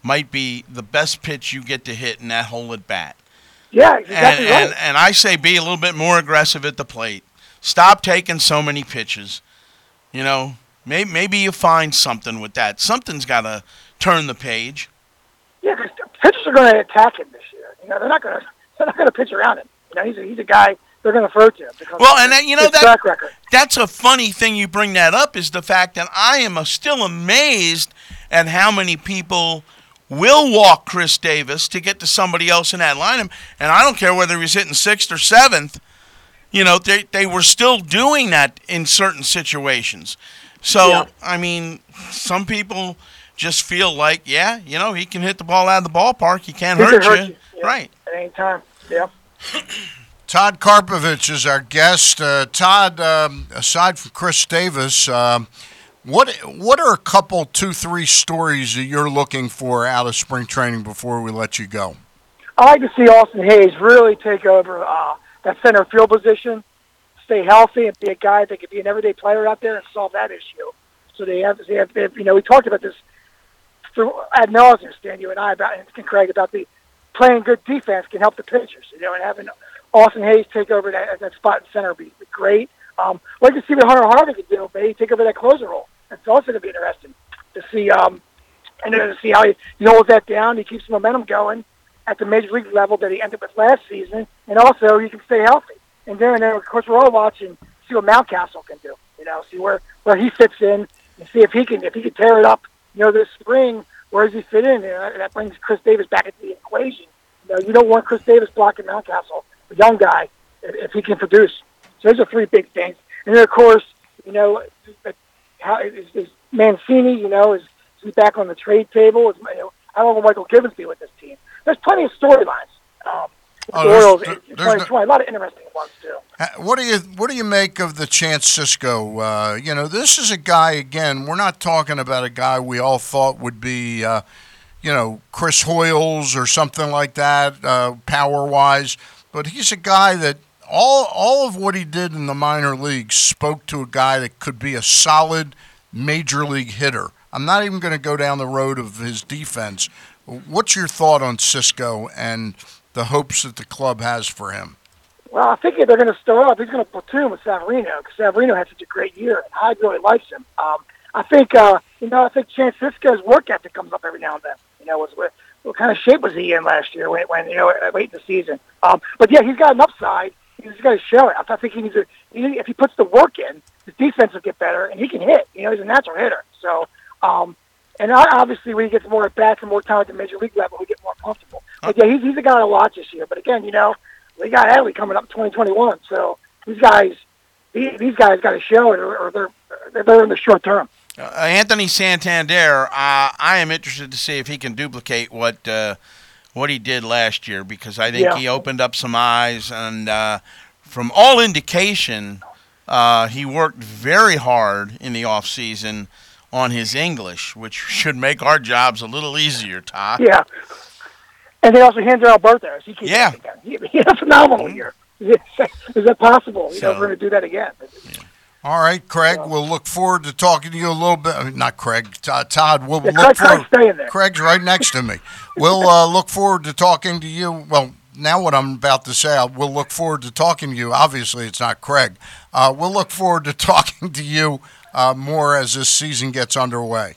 might be the best pitch you get to hit in that hole at bat. yeah, And, exactly right. and, and I say be a little bit more aggressive at the plate. Stop taking so many pitches. You know, maybe, maybe you find something with that. Something's got to turn the page. Yeah, because pitchers are going to attack him this year. You know, they're not going to they're not going to pitch around him. You know, he's a, he's a guy they're going to throw to. Because Well, and that- you know that-. That's a funny thing you bring that up is the fact that I am still amazed at how many people will walk Chris Davis to get to somebody else in that lineup. And I don't care whether he's hitting sixth or seventh. You know, they, they were still doing that in certain situations. So, Yeah. I mean, some people just feel like, yeah, you know, he can hit the ball out of the ballpark. He can't He hurt, can hurt you. you, yeah. Right. At any time. Yeah. Todd Karpovich is our guest. Uh, Todd, um, aside from Chris Davis, um, what what are a couple, two, three stories that you're looking for out of spring training before we let you go? I like to see Austin Hays really take over uh, that center field position, stay healthy, and be a guy that could be an everyday player out there and solve that issue. So they have, they have, you know, we talked about this through ad nauseum, you and I, about and Craig about the playing good defense can help the pitchers, you know, and having Austin Hays take over that that spot in center would be, great. Um, I'd like to see what Hunter Harvey could do, maybe take over that closer role. That's also going to be interesting to see. Um, and then to see how he, he holds that down. He keeps the momentum going at the major league level that he ended with last season, and also he can stay healthy. And then, and then of course, we're all watching see what Mountcastle can do. You know, see where where he fits in, and see if he can if he can tear it up. You know, this spring where does he fit in? And that brings Chris Davis back into the equation. You know, you don't want Chris Davis blocking Mountcastle, a young guy, if, he can produce. So those are three big things. And then, of course, you know, how is, is Mancini, you know, is, is he back on the trade table? Is, you know, how long will Mychal Givens be with this team? There's plenty of storylines. Um, Oh, there's- Orioles, there- in there's 2020, a lot of interesting ones, too. What do you what do you make of the Chance Sisco? Uh, you know, this is a guy again. We're not talking about a guy we all thought would be, uh, you know, Chris Hoiles or something like that, uh, power wise. But he's a guy that all all of what he did in the minor leagues spoke to a guy that could be a solid major league hitter. I'm not even going to go down the road of his defense. What's your thought on Sisco and the hopes that the club has for him? Well, I think they're going to start off. He's going to platoon with Severino because Severino had such a great year, and Hyde really likes him. Um, I think, uh, you know, I think Chance Sisco's work ethic comes up every now and then. You know, was what, what kind of shape was he in last year when, when you know, late in the season? Um, but yeah, he's got an upside. He's got to show it. I think he needs to. He, if he puts the work in, his defense will get better, and he can hit. You know, he's a natural hitter. So, um, and obviously, when he gets more at bats and more time at the major league level, he get. But yeah, he's he's a guy to watch this year. But again, you know, we got Adley coming up in 2021, so these guys, these, these guys got to show it, or, or they're they're in the short term. Uh, Anthony Santander, uh, I am interested to see if he can duplicate what uh, what he did last year because I think Yeah. he opened up some eyes, and uh, from all indication, uh, he worked very hard in the off season on his English, which (laughs) should make our jobs a little easier, Todd. Yeah. And they also Hanser Alberto. He keeps Yeah. He, he had a phenomenal (laughs) year. Is that possible? You know, So- we're going to do that again. All right, Craig. We'll look forward to talking to you a little bit. I mean, Not Craig, Todd. Todd we'll Yeah, look Craig- forward. Craig's right next to me. (laughs) We'll uh, look forward to talking to you. Well, now what I'm about to say, we'll look forward to talking to you. Obviously, it's not Craig. Uh, we'll look forward to (laughs) talking to you uh, more as this season gets underway.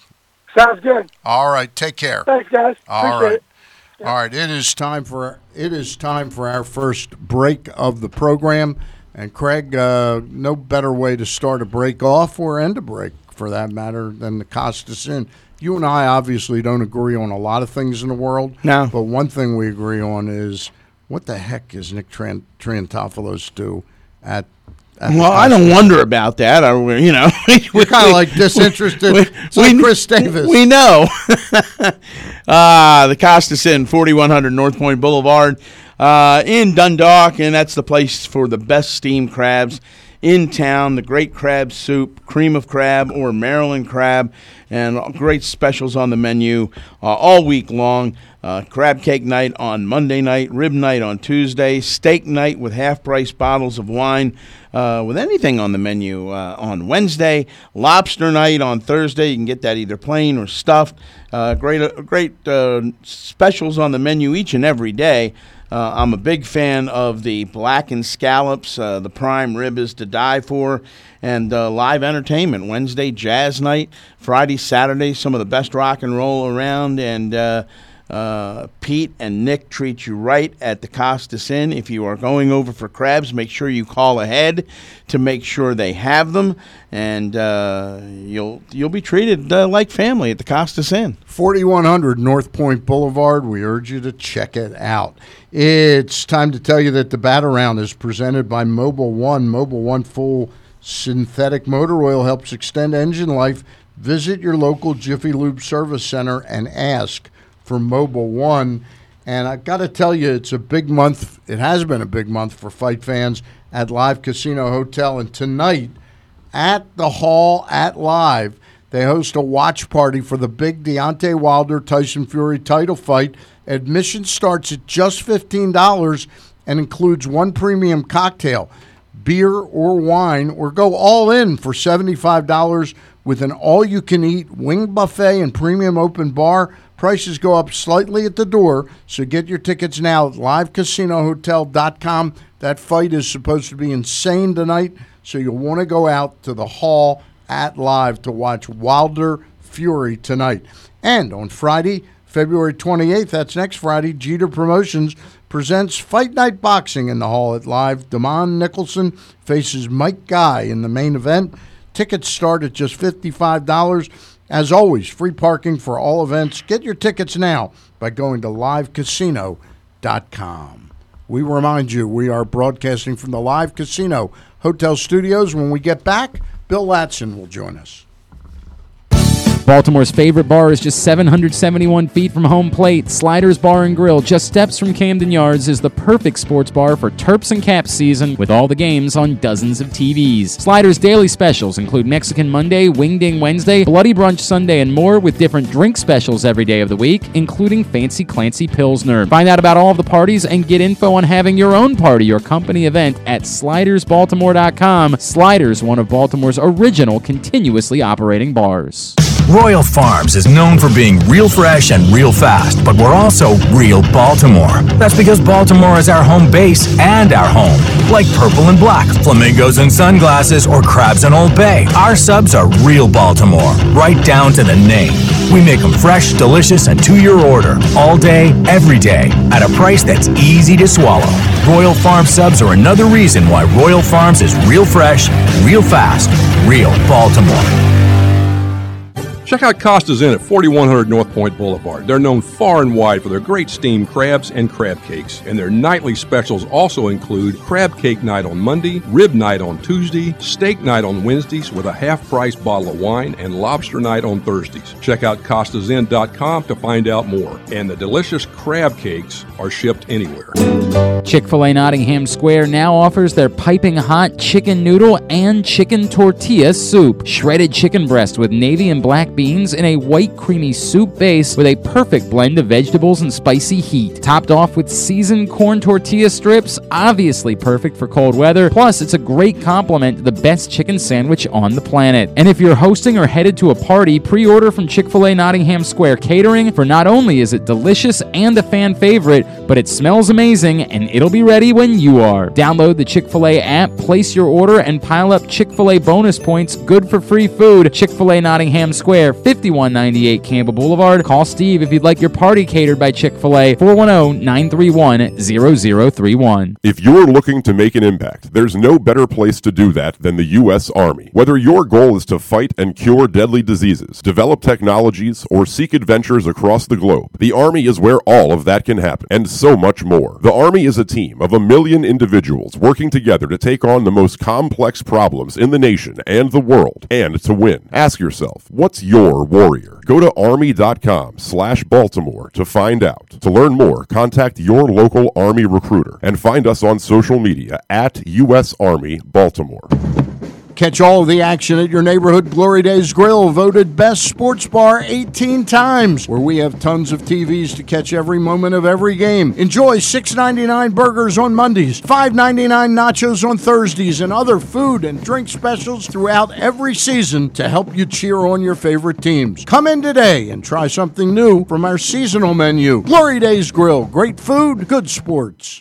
Sounds good. All right, take care. Thanks, guys. All Appreciate right. it. All right, it is time for it is time for our first break of the program. And Craig, uh, no better way to start a break off or end a break, for that matter, than to Costas Inn. You and I obviously don't agree on a lot of things in the world. No. But one thing we agree on is what the heck is Nick Tran- Triantopoulos do at? Well, I don't wonder about that. I, you know, (laughs) We're kind of like disinterested. It's like Chris Davis. We know. (laughs) uh, the Costas Inn, 4100 North Point Boulevard uh, in Dundalk, and that's the place for the best steamed crabs in town. The great crab soup, cream of crab, or Maryland crab, and great specials on the menu uh, all week long. Uh, crab cake night on Monday night, rib night on Tuesday, steak night with half price bottles of wine uh, with anything on the menu uh, on Wednesday, lobster night on Thursday. You can get that either plain or stuffed. Uh, great, uh, great specials on the menu each and every day. Uh, I'm a big fan of the blackened scallops. Uh, the prime rib is to die for. And uh, live entertainment Wednesday, jazz night, Friday, Saturday, some of the best rock and roll around. And uh, Pete and Nick treat you right at the Costas Inn. If you are going over for crabs, make sure you call ahead to make sure they have them, and uh, you'll you'll be treated uh, like family at the Costas Inn. 4100 North Point Boulevard. We urge you to check it out. It's time to tell you that the Bat Around is presented by Mobil 1. Mobil 1 full synthetic motor oil helps extend engine life. Visit your local Jiffy Lube service center and ask for Mobil 1. And I've got to tell you, it's a big month. It has been a big month for fight fans at Live Casino Hotel. And tonight, at the Hall at Live, they host a watch party for the big Deontay Wilder Tyson Fury title fight. Admission starts at just $15 and includes one premium cocktail, beer or wine, or go all in for $75 with an all you can eat wing buffet and premium open bar. Prices go up slightly at the door, so get your tickets now at livecasinohotel.com. That fight is supposed to be insane tonight, so you'll want to go out to the hall at live to watch Wilder Fury tonight. And on Friday, February 28th, that's next Friday, Jeter Promotions presents Fight Night Boxing in the hall at live. Damon Nicholson faces Mike Guy in the main event. Tickets start at just $55. As always, free parking for all events. Get your tickets now by going to livecasino.com. We remind you we are broadcasting from the Live Casino Hotel Studios. When we get back, Bill Ladson will join us. Baltimore's favorite bar is just 771 feet from home plate. Sliders Bar and Grill, just steps from Camden Yards, is the perfect sports bar for Terps and Caps season with all the games on dozens of TVs. Sliders' daily specials include Mexican Monday, Wing Ding Wednesday, Bloody Brunch Sunday, and more with different drink specials every day of the week, including Fancy Clancy Pilsner. Find out about all of the parties and get info on having your own party or company event at slidersbaltimore.com. Sliders, one of Baltimore's original continuously operating bars. Royal Farms is known for being real fresh and real fast, but we're also real Baltimore. That's because Baltimore is our home base and our home. Like purple and black, flamingos and sunglasses, or crabs and Old Bay. Our subs are real Baltimore, right down to the name. We make them fresh, delicious, and to your order, all day, every day, at a price that's easy to swallow. Royal Farm subs are another reason why Royal Farms is real fresh, real fast, real Baltimore. Check out Costas Inn at 4100 North Point Boulevard. They're known far and wide for their great steamed crabs and crab cakes. And their nightly specials also include crab cake night on Monday, rib night on Tuesday, steak night on Wednesdays with a half price bottle of wine, and lobster night on Thursdays. Check out costasinn.com to find out more. And the delicious crab cakes are shipped anywhere. Chick fil A Nottingham Square now offers their piping hot chicken noodle and chicken tortilla soup. Shredded chicken breast with navy and black beans in a white creamy soup base with a perfect blend of vegetables and spicy heat. Topped off with seasoned corn tortilla strips, obviously perfect for cold weather. Plus, it's a great complement to the best chicken sandwich on the planet. And if you're hosting or headed to a party, pre order from Chick fil A Nottingham Square Catering, for not only is it delicious and a fan favorite, but it smells amazing and it'll be ready when you are. Download the Chick fil A app, place your order, and pile up Chick fil A bonus points good for free food. Chick fil A Nottingham Square, 5198 Campbell Boulevard. Call Steve if you'd like your party catered by Chick fil A, 410 931 0031. If you're looking to make an impact, there's no better place to do that than the U.S. Army. Whether your goal is to fight and cure deadly diseases, develop technologies, or seek adventures across the globe, the Army is where all of that can happen, and so much more. The Army is a team of a million individuals working together to take on the most complex problems in the nation and the world, and to win. Ask yourself, what's your warrior? Go to army.com slash Baltimore to find out. To learn more, contact your local Army recruiter and find us on social media at U.S. Army Baltimore. Catch all the action at your neighborhood Glory Days Grill, voted best sports bar 18 times, where we have tons of TVs to catch every moment of every game. Enjoy $6.99 burgers on Mondays, $5.99 nachos on Thursdays, and other food and drink specials throughout every season to help you cheer on your favorite teams. Come in today and try something new from our seasonal menu. Glory Days Grill, great food, good sports.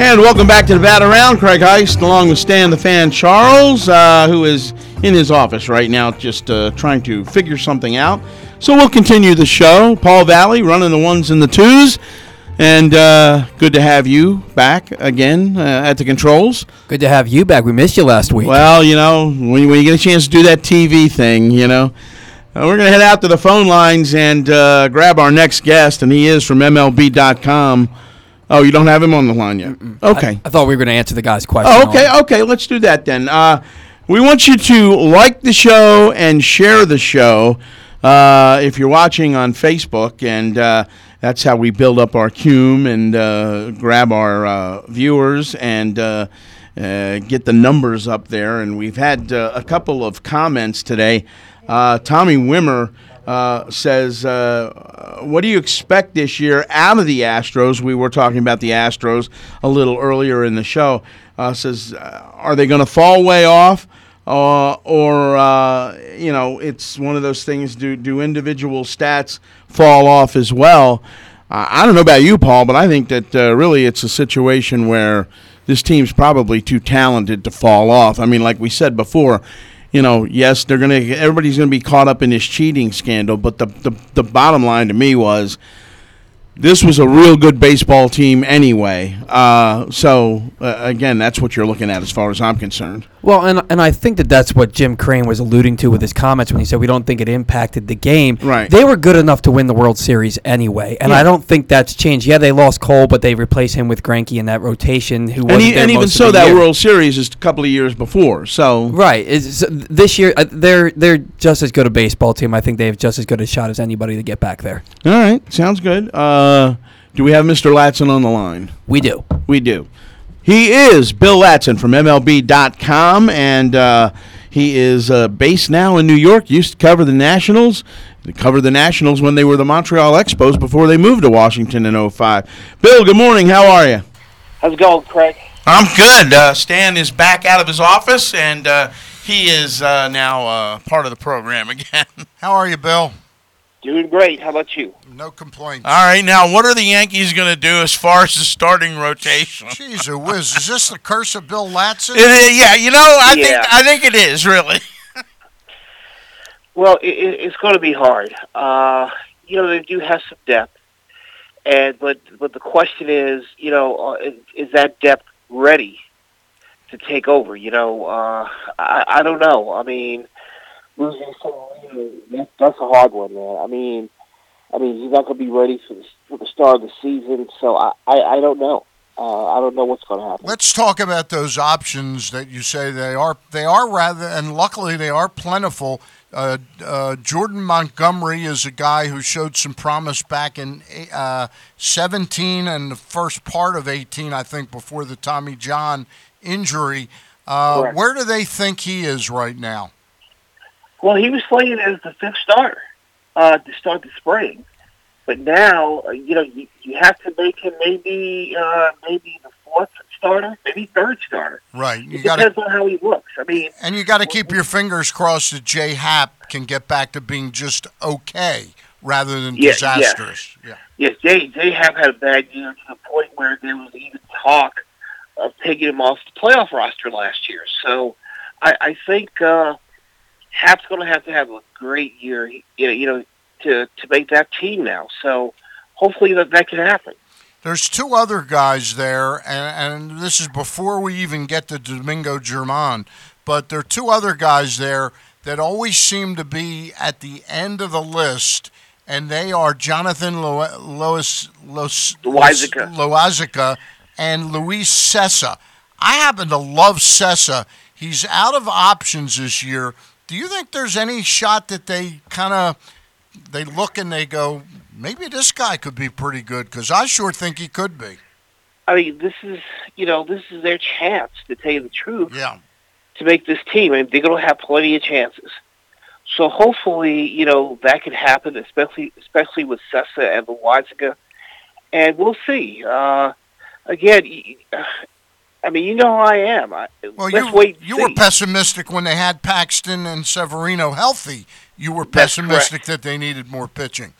And welcome back to the Bat Around. Craig Heist, along with Stan the Fan Charles, uh, who is in his office right now just uh, trying to figure something out. So we'll continue the show. Paul Valle running the ones and the twos. And uh, good to have you back again uh, at the controls. Good to have you back. We missed you last week. Well, you know, when, when you get a chance to do that TV thing, you know, uh, we're going to head out to the phone lines and uh, grab our next guest, and he is from MLB.com. Oh, you don't have him on the line yet? Okay. I thought we were going to answer the guy's question. Oh, okay, okay. Let's do that then. Uh, we want you to like the show and share the show uh, if you're watching on Facebook, and uh, that's how we build up our cume and uh, grab our uh, viewers and uh, uh, get the numbers up there. And we've had uh, a couple of comments today. Uh, Tommy Wimmer uh, says, uh, "What do you expect this year out of the Astros?" We were talking about the Astros a little earlier in the show. Uh, says, uh, "Are they going to fall way off?" Uh, or you know, it's one of those things. Do do individual stats fall off as well? I don't know about you, Paul, but I think that really it's a situation where this team's probably too talented to fall off. I mean, like we said before, you know, yes, they're gonna everybody's gonna be caught up in this cheating scandal, but the the, the bottom line to me was this was a real good baseball team anyway. Uh, so uh, again, that's what you're looking at as far as I'm concerned. Well, and and I think that that's what Jim Crane was alluding to with his comments when he said we don't think it impacted the game. Right. They were good enough to win the World Series anyway, and Yeah. I don't think that's changed. Yeah, they lost Cole, but they replaced him with Greinke in that rotation. Who And, he, there and even so, that year. World Series is a couple of years before. So Right. Is this year uh, they're they're just as good a baseball team. I think they have just as good a shot as anybody to get back there. all right, sounds good. Uh, do we have Mr. Ladson on the line? We do. We do. He is Bill Ladson from MLB.com, and uh, he is uh, based now in New York. Used to cover the Nationals. He covered the Nationals when they were the Montreal Expos before they moved to Washington in 05. Bill, good morning. How are you? How's it going, Craig? I'm good. Uh, Stan is back out of his office, and uh, he is uh, now uh, part of the program (laughs) again. How are you, Bill? Doing great. How about you? No complaints. All right, now what are the Yankees going to do as far as the starting rotation? Jeez, a whiz. Is this the curse of Bill Ladson? Yeah, you know, I think I think it is really. (laughs) Well, it, it, it's going to be hard. Uh, you know, they do have some depth, and but but the question is, you know, uh, is, is that depth ready to take over? You know, uh, I, I don't know. I mean, losing Severino, that, that's a hard one, man. I mean, I mean, he's not going to be ready for the, for the start of the season, so I I, I don't know. Uh, I don't know what's going to happen. Let's talk about those options that you say they are. They are rather, and luckily they are plentiful. Uh, uh, Jordan Montgomery is a guy who showed some promise back in uh, 17 and the first part of 18, I think, before the Tommy John injury. Uh, where do they think he is right now? Well, he was playing as the fifth starter uh, to start the spring, but now uh, you know you, you have to make him maybe uh, maybe the fourth starter, maybe third starter. Right, you It got depends on how he looks. I mean, and you got to keep your fingers crossed that Jay Happ can get back to being just okay rather than Yeah, yeah. disastrous. Yeah. yes, Jay Jay have had a bad year to the point where there was even talk of taking him off the playoff roster last year. So I, I think uh, Happ's going to have to have a great year, you know, you know, to to make that team now. So hopefully that that can happen. There's two other guys there, and, and this is before we even get to Domingo German, but there are two other guys there that always seem to be at the end of the list, and they are Jonathan Lo- Lois, Los, Loaisiga. Loaisiga and Luis Cessa. I happen to love Cessa. He's out of options this year. Do you think there's any shot that they kind of they look and they go, maybe this guy could be pretty good? Because I sure think he could be. I mean, this is you know this is their chance to tell you the truth Yeah. to make this team. I mean, they're going to have plenty of chances. So hopefully, you know that could happen, especially especially with Cessa and Loaisiga, and we'll see. Uh, again, I mean, you know how I am. I, Well, you wait. you were pessimistic when they had Paxton and Severino healthy. You were pessimistic that they needed more pitching.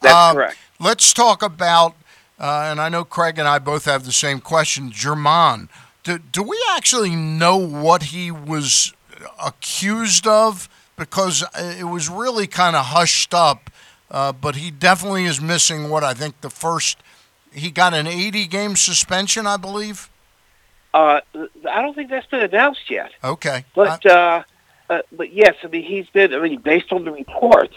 That's Uh, correct. Let's talk about, uh, and I know Craig and I both have the same question. German, do, do we actually know what he was accused of? Because uh, it was really kind of hushed up, uh, but he definitely is missing what I think the first. He got an 80 game suspension, I believe. Uh, I don't think that's been announced yet. Okay. But uh, uh, but yes, I mean he's been. I mean, based on the reports,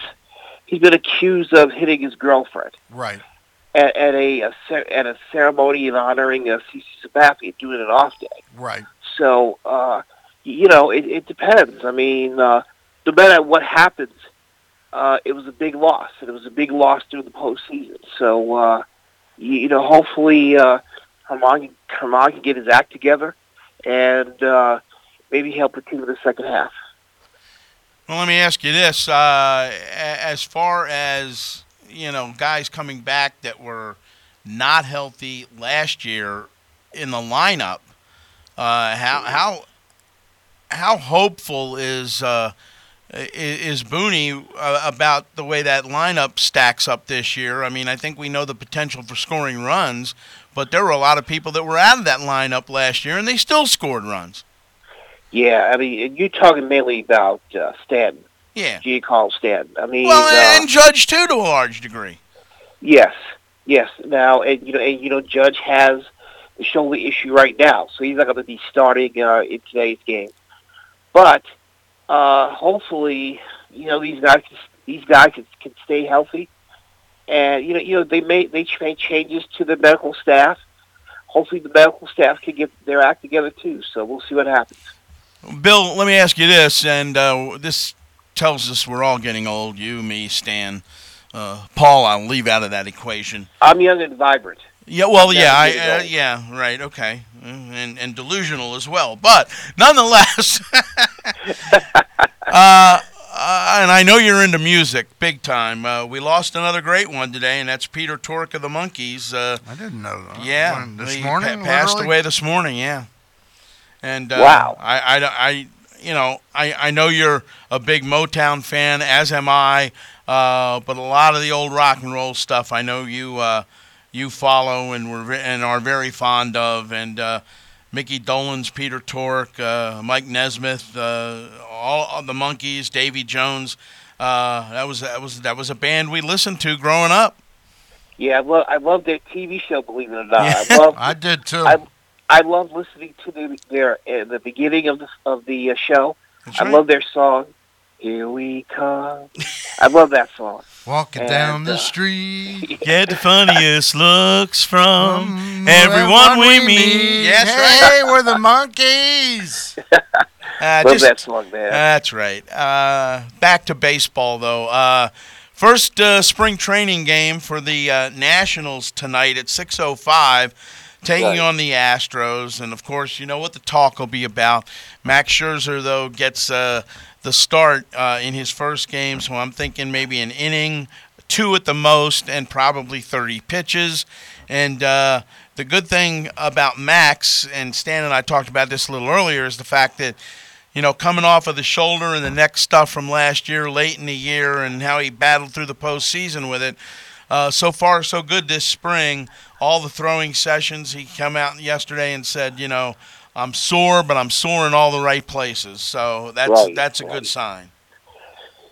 he's been accused of hitting his girlfriend right. at, at a, a at a ceremony in honoring uh, CC Sabathia doing an off day. Right. So uh, you know, it, it depends. I mean, uh, no matter what happens, uh, it was a big loss, and it was a big loss during the postseason. So uh, you, you know, hopefully, uh, Herman, Herman can get his act together, and uh, maybe help the team in the second half. Well, let me ask you this: uh, as far as you know, guys coming back that were not healthy last year in the lineup, uh, how how how hopeful is uh, is Booney uh, about the way that lineup stacks up this year? I mean, I think we know the potential for scoring runs, but there were a lot of people that were out of that lineup last year, and they still scored runs. Yeah, I mean, you're talking mainly about uh, Stanton, Yeah. G. Giancarlo Stanton. I mean, Well, uh, and Judge too, to a large degree. Yes, yes. Now, and you know, and you know, Judge has the shoulder issue right now, so he's not going to be starting uh, in today's game. but uh, hopefully, you know these guys these guys can, can stay healthy, and you know you know they made they made changes to the medical staff. Hopefully, the medical staff can get their act together too. So we'll see what happens. Bill, let me ask you this, and uh, this tells us we're all getting old. You, me, Stan, uh, Paul. I'll leave out of that equation. I'm young and vibrant. Yeah, well, yeah, I, uh, yeah, right, okay, Uh, and and delusional as well. But nonetheless, (laughs) uh, and I know you're into music big time. Uh, we lost another great one today, and that's Peter Tork of the Monkees. Uh, I didn't know that. yeah, When, this morning, pa- passed literally? away this morning. Yeah, and uh, Wow. I, I, I, you know, I, I know you're a big Motown fan, as am I. Uh, but a lot of the old rock and roll stuff, I know you, uh, you follow and were and are very fond of. And uh, Micky Dolenz, Peter Tork, uh, Mike Nesmith, uh, all the Monkees, Davy Jones. Uh, that was that was that was a band we listened to growing up. Yeah, I love I love their TV show. Believe it or not, Yeah. I love (laughs) I did too. I I love listening to the, their uh, the beginning of the of the uh, show. That's I right. love their song. Here we come. I love that song. Walking and, down the uh, street. (laughs) Get the funniest looks from from everyone we meet. Yes, hey, we're the Monkees. Uh, (laughs) love just- that song, man. That's right. Uh, back to baseball, though. Uh, first uh, spring training game for the uh, Nationals tonight at 6:05, taking Right. on the Astros, and of course, you know what the talk will be about. Max Scherzer, though, gets uh, the start uh, in his first game, so I'm thinking maybe an inning, two at the most, and probably 30 pitches. And uh, the good thing about Max, and Stan and I talked about this a little earlier, is the fact that you know, coming off of the shoulder and the neck stuff from last year, late in the year, and how he battled through the postseason with it. Uh, so far, so good this spring. All the throwing sessions, he come out yesterday and said, you know, I'm sore, but I'm sore in all the right places. So that's Right, that's a right. good sign.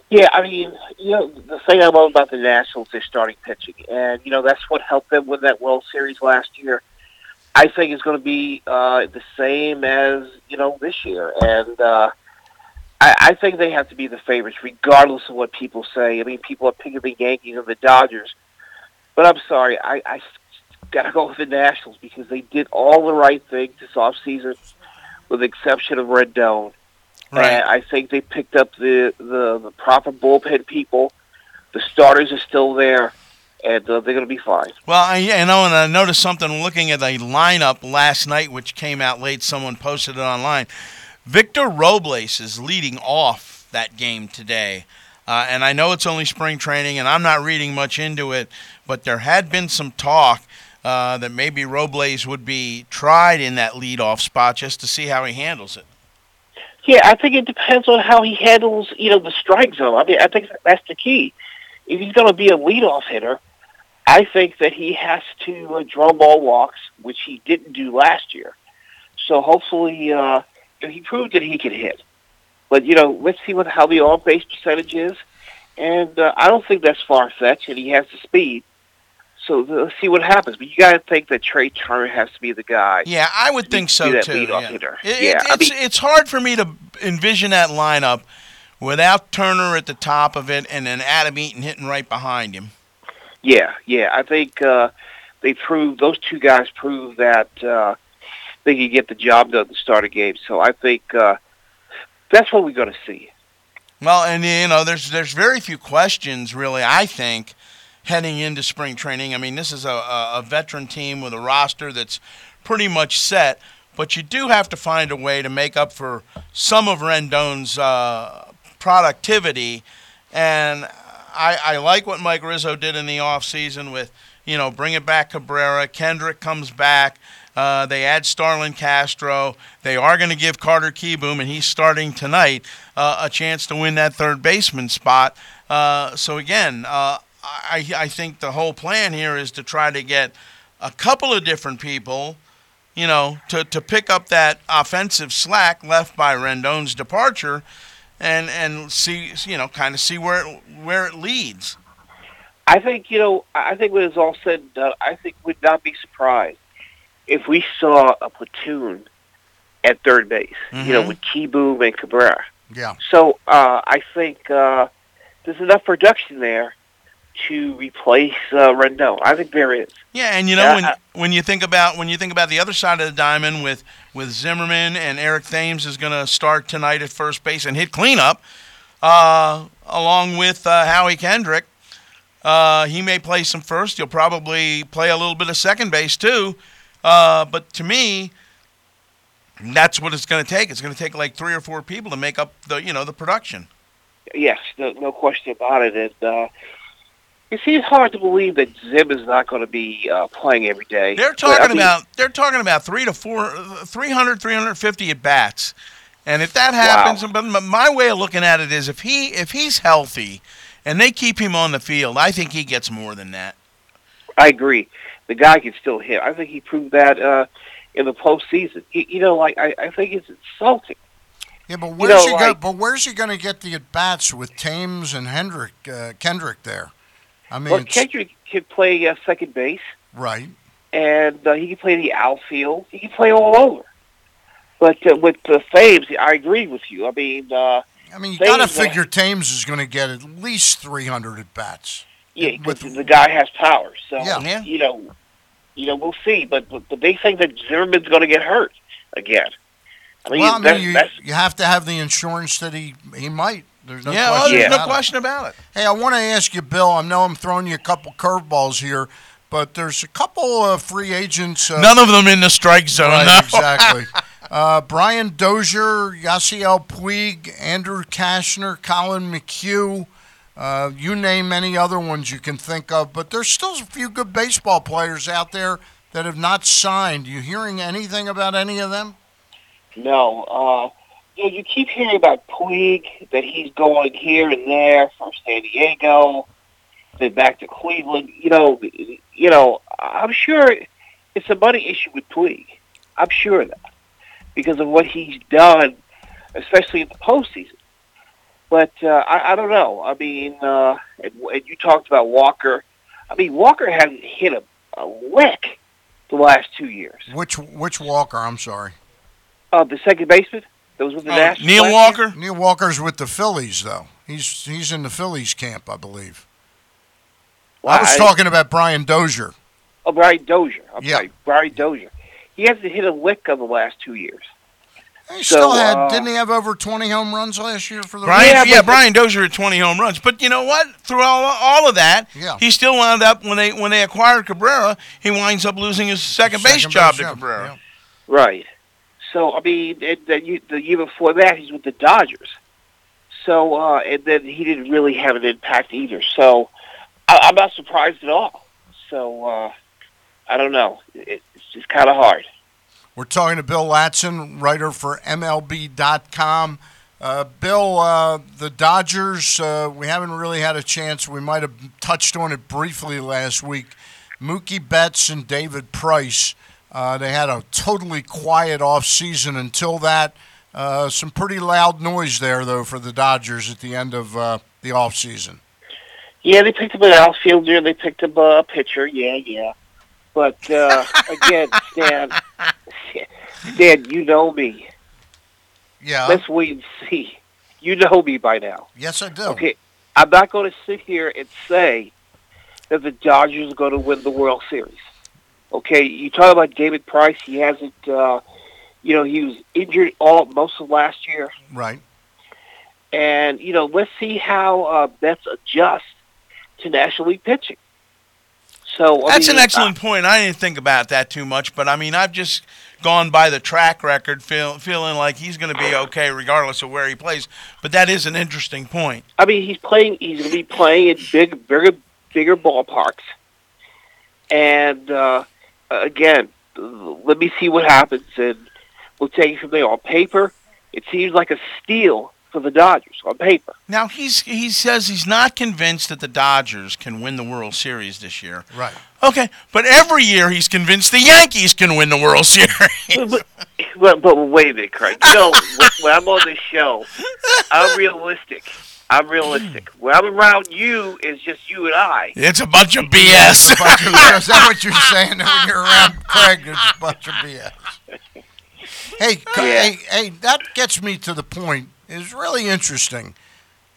Yeah, I mean, you know, the thing I love about the Nationals is starting pitching, and you know that's what helped them win that World Series last year. I think it's going to be uh, the same as you know this year, and uh, I, I think they have to be the favorites, regardless of what people say. I mean, people are picking the Yankees and the Dodgers, but I'm sorry, I, I got to go with the Nationals because they did all the right things this offseason, with the exception of Rendon. Right. And I think they picked up the, the, the proper bullpen people. The starters are still there, and uh, they're going to be fine. Well, I, you know, and I noticed something looking at the lineup last night, which came out late. Someone posted it online. Victor Robles is leading off that game today. Uh, and I know it's only spring training, and I'm not reading much into it, but there had been some talk uh, that maybe Robles would be tried in that leadoff spot just to see how he handles it. Yeah, I think it depends on how he handles, you know, the strike zone. I mean, I think that's the key. If he's going to be a leadoff hitter, I think that he has to uh, draw ball walks, which he didn't do last year. So hopefully, uh, he proved that he could hit. But you know, let's see what how the on base percentage is, and uh, I don't think that's far fetched, and he has the speed. So let's see what happens. But you got to think that Trea Turner has to be the guy. Yeah, I would think so that too. Yeah. It- Yeah, it- I it's mean- it's hard for me to envision that lineup without Turner at the top of it and then Adam Eaton hitting right behind him. Yeah, yeah. I think uh, they proved those two guys proved that uh, they could get the job done to start a game. So I think uh, that's what we're going to see. Well, and you know, there's there's very few questions really. I think heading into spring training. I mean, this is a, a, veteran team with a roster that's pretty much set, but you do have to find a way to make up for some of Rendon's uh, productivity. And I, I like what Mike Rizzo did in the offseason with, you know, bring it back Cabrera. Kendrick comes back. Uh, they add Starlin Castro. They are going to give Carter Kieboom, and he's starting tonight, uh, a chance to win that third baseman spot. Uh, so again, uh, I, I think the whole plan here is to try to get a couple of different people, you know, to, to pick up that offensive slack left by Rendon's departure, and and see you know kind of see where it, where it leads. I think you know. I think when it's all said and done, I think we'd not be surprised if we saw a platoon at third base. You know, Mhm. with Kieboom and Cabrera. Yeah. So uh, I think uh, there's enough production there to replace uh, Rendon. I think there is. Yeah, and you know when when you think about when you think about the other side of the diamond with with Zimmerman and Eric Thames is going to start tonight at first base and hit cleanup, uh, along with uh, Howie Kendrick. Uh, he may play some first. He'll probably play a little bit of second base too. Uh, but to me, that's what it's going to take. It's going to take like three or four people to make up the you know the production. Yes, no, no question about it. And uh, it seems hard to believe that Zim is not going to be uh, playing every day. They're But, I talking mean, about they're talking about three to four, uh, 300, 350 at bats, and if that happens, but my way of looking at it is if he if he's healthy, and they keep him on the field, I think he gets more than that. I agree. The guy can still hit. I think he proved that uh, in the postseason. He, you know, like I, I think it's insulting. Yeah, but You where's know, he go? like- But where's he going to get the at bats with Thames and Hendrick, uh, Kendrick there? I mean, well, Kendrick can play uh, second base, right? and uh, he can play the outfield. He can play all over. But uh, with the Thames, I agree with you. I mean, uh, I mean, you got to Thames, uh, figure Thames is going to get at least 300 at bats. Yeah, 'cause the guy has power. So Yeah. you know, you know, we'll see. But, but the big thing that Zimmerman's going to get hurt again. I mean, well, I that's, mean, you, that's you have to have the insurance that he he might. There's no yeah, oh, question there's no about it. question about it. Hey, I want to ask you, Bill. I know I'm throwing you a couple curveballs here, but there's a couple of free agents. Uh, None of them in the strike zone. Right, no. exactly. (laughs) Uh, Brian Dozier, Yasiel Puig, Andrew Cashner, Collin McHugh. Uh, you name any other ones you can think of, but there's still a few good baseball players out there that have not signed. You hearing anything about any of them? no. Uh, you know, you keep hearing about Puig that he's going here and there from San Diego, then back to Cleveland. You know, you know, I'm sure it's a money issue with Puig. I'm sure of that because of what he's done, especially in the postseason. But uh, I, I don't know. I mean, uh, and, and you talked about Walker. I mean, Walker hasn't hit a, a lick the last two years. Which which Walker? I'm sorry. Uh, the second baseman that was with the Oh, Nationals. Neil last year? Walker. Neil Walker's with the Phillies, though. He's he's in the Phillies camp, I believe. I was I- talking about Brian Dozier. Oh, Brian Dozier. I'm Yeah. Brian Dozier. He hasn't hit a lick of the last two years. He So, still had, uh, didn't he have over 20 home runs last year for the Brian, Yeah, yeah, Brian Dozier had 20 home runs, but you know what? Through all, all of that, Yeah. he still wound up when they when they acquired Cabrera, he winds up losing his second, base Second job base to Cabrera. yeah. Right. So I mean, the year before that, he's with the Dodgers. So uh, and then he didn't really have an impact either. So I, I'm not surprised at all. So uh, I don't know. It, it's just kind of hard. We're talking to Bill Ladson, writer for MLB.com. Uh, Bill, uh, the Dodgers, uh, we haven't really had a chance. We might have touched on it briefly last week. Mookie Betts and David Price, uh, they had a totally quiet off season until that. Uh, some pretty loud noise there, though, for the Dodgers at the end of uh, the off season. Yeah, they picked up an outfielder. They picked up a pitcher. Yeah, yeah. But uh, (laughs) again, Stan, Stan, you know me. Yeah. Let's wait and see. You know me by now. yes, I do. Okay, I'm not going to sit here and say that the Dodgers are going to win the World Series. Okay, you talk about David Price. He hasn't, uh, you know, he was injured all most of last year, Right. and you know, let's see how uh, Betts adjusts to National League pitching. So I That's mean, an excellent point. I didn't think about that too much, but I mean, I've just gone by the track record, feel, feeling like he's going to be okay regardless of where he plays. But that is an interesting point. I mean, he's playing. He's going to be playing in big, bigger, bigger ballparks. And uh, again, let me see what happens, and we'll take it from there. On paper, it seems like a steal for the Dodgers. On paper, Now he's he says he's not convinced that the Dodgers can win the World Series this year. Right. Okay, but every year he's convinced the Yankees can win the World (laughs) Series. but, but, but wait a minute, Craig. (laughs) You know, when- when I'm on this show, I'm realistic. I'm realistic. When I'm around you, it's just you and I. it's a bunch of BS. A bunch of- is that what you're (laughs) saying? When you're around Craig, it's a bunch of BS. Hey, co- hey, hey, that gets me to the point. It's really interesting.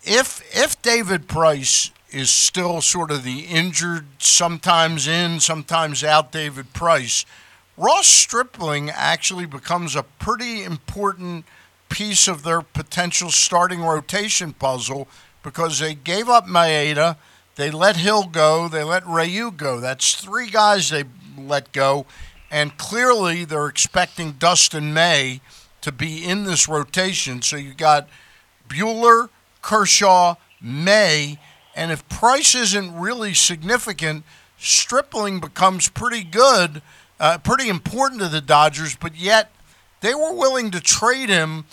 If if David Price is still sort of the injured, sometimes in, sometimes out David Price, Ross Stripling actually becomes a pretty important piece of their potential starting rotation puzzle because they gave up Maeda, they let Hill go, they let Ryu go. That's three guys they let go, and clearly they're expecting Dustin May to be in this rotation. So you got Buehler, Kershaw, May, and if Price isn't really significant, Stripling becomes pretty good, uh, pretty important to the Dodgers. But yet they were willing to trade him.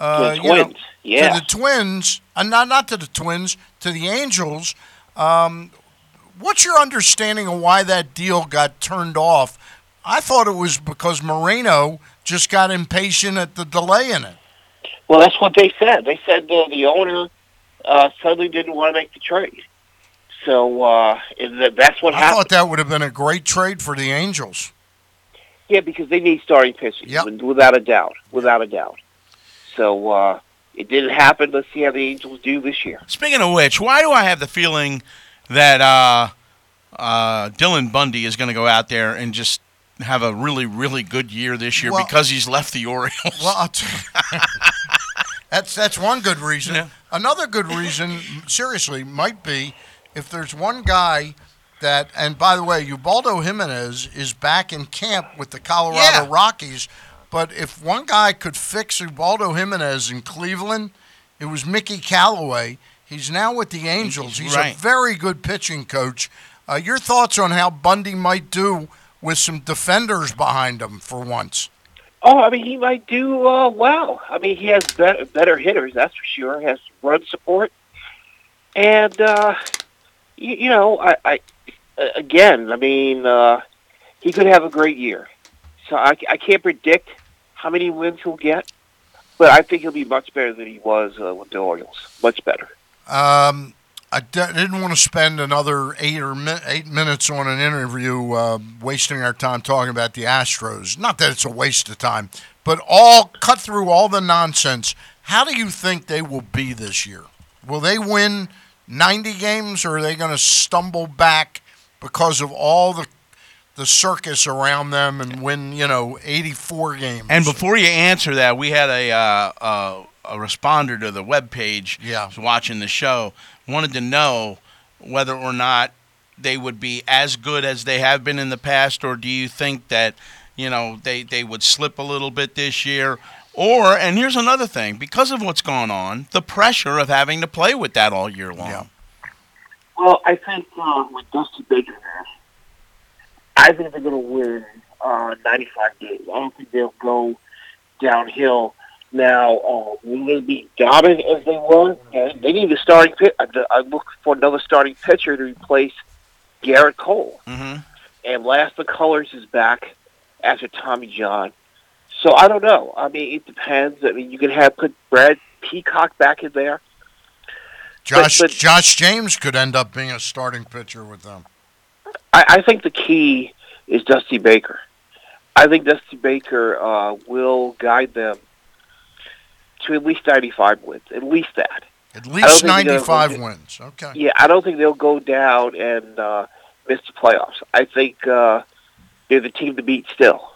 Uh, the you know, Twins, yeah. to the Twins, uh, not not to the Twins, to the Angels. Um, what's your understanding of why that deal got turned off? I thought it was because Moreno just got impatient at the delay in it. Well, that's what they said. They said the, the owner uh, suddenly didn't want to make the trade. So uh, that- that's what I happened. I thought that would have been a great trade for the Angels. Yeah, because they need starting pitching, with- without a doubt, without a doubt. So uh, it didn't happen. Let's see how the Angels do this year. Speaking of which, why do I have the feeling that uh, uh, Dylan Bundy is going to go out there and just have a really, really good year this year Well- because he's left the Orioles? (laughs) Well, I'll t- (laughs) that's that's one good reason. Another good reason, seriously, might be if there's one guy that, and by the way, Ubaldo Jimenez is back in camp with the Colorado Yeah. Rockies. But if one guy could fix Ubaldo Jimenez in Cleveland, it was Mickey Callaway. He's now with the Angels. He's Right. a very good pitching coach. Uh, your thoughts on how Bundy might do with some defenders behind him for once? Oh, I mean, he might do uh, well. I mean, he has better, better hitters, that's for sure. He has run support, and uh, you, you know, I, I uh, again, I mean, uh, he could have a great year. So I, I can't predict how many wins he'll get, but I think he'll be much better than he was uh, with the Orioles. Much better. Um, I d- didn't want to spend another eight or mi- eight minutes on an interview, uh, wasting our time talking about the Astros. Not that it's a waste of time, but all cut through all the nonsense. How do you think they will be this year? Will they win ninety games, or are they going to stumble back because of all the the circus around them and win, you know, eighty four games? And before you answer that, we had a uh, uh, a responder to the web page. Yeah. was watching the show wanted to know whether or not they would be as good as they have been in the past, or do you think that you know they they would slip a little bit this year? Or and here's another thing, because of what's gone on, the pressure of having to play with that all year long. Well, I think uh, with Dusty Baker there, I think they're going to win uh, 95 games. I don't think they'll go downhill. Now, uh, will they be dominant as they were? And they need a starting pit. I look for another starting pitcher to replace Gerrit Cole. Mm-hmm. And Lance McCullers is back after Tommy John. So I don't know. I mean, it depends. I mean, you could have put Brad Peacock back in there. Josh but- Josh James could end up being a starting pitcher with them. I, I think the key is Dusty Baker. I think Dusty Baker uh, will guide them to at least 95 wins, at least that. At least think they're gonna 95 wins. Okay. Yeah, I don't think they'll go down and uh, miss the playoffs. I think uh, they're the team to beat still.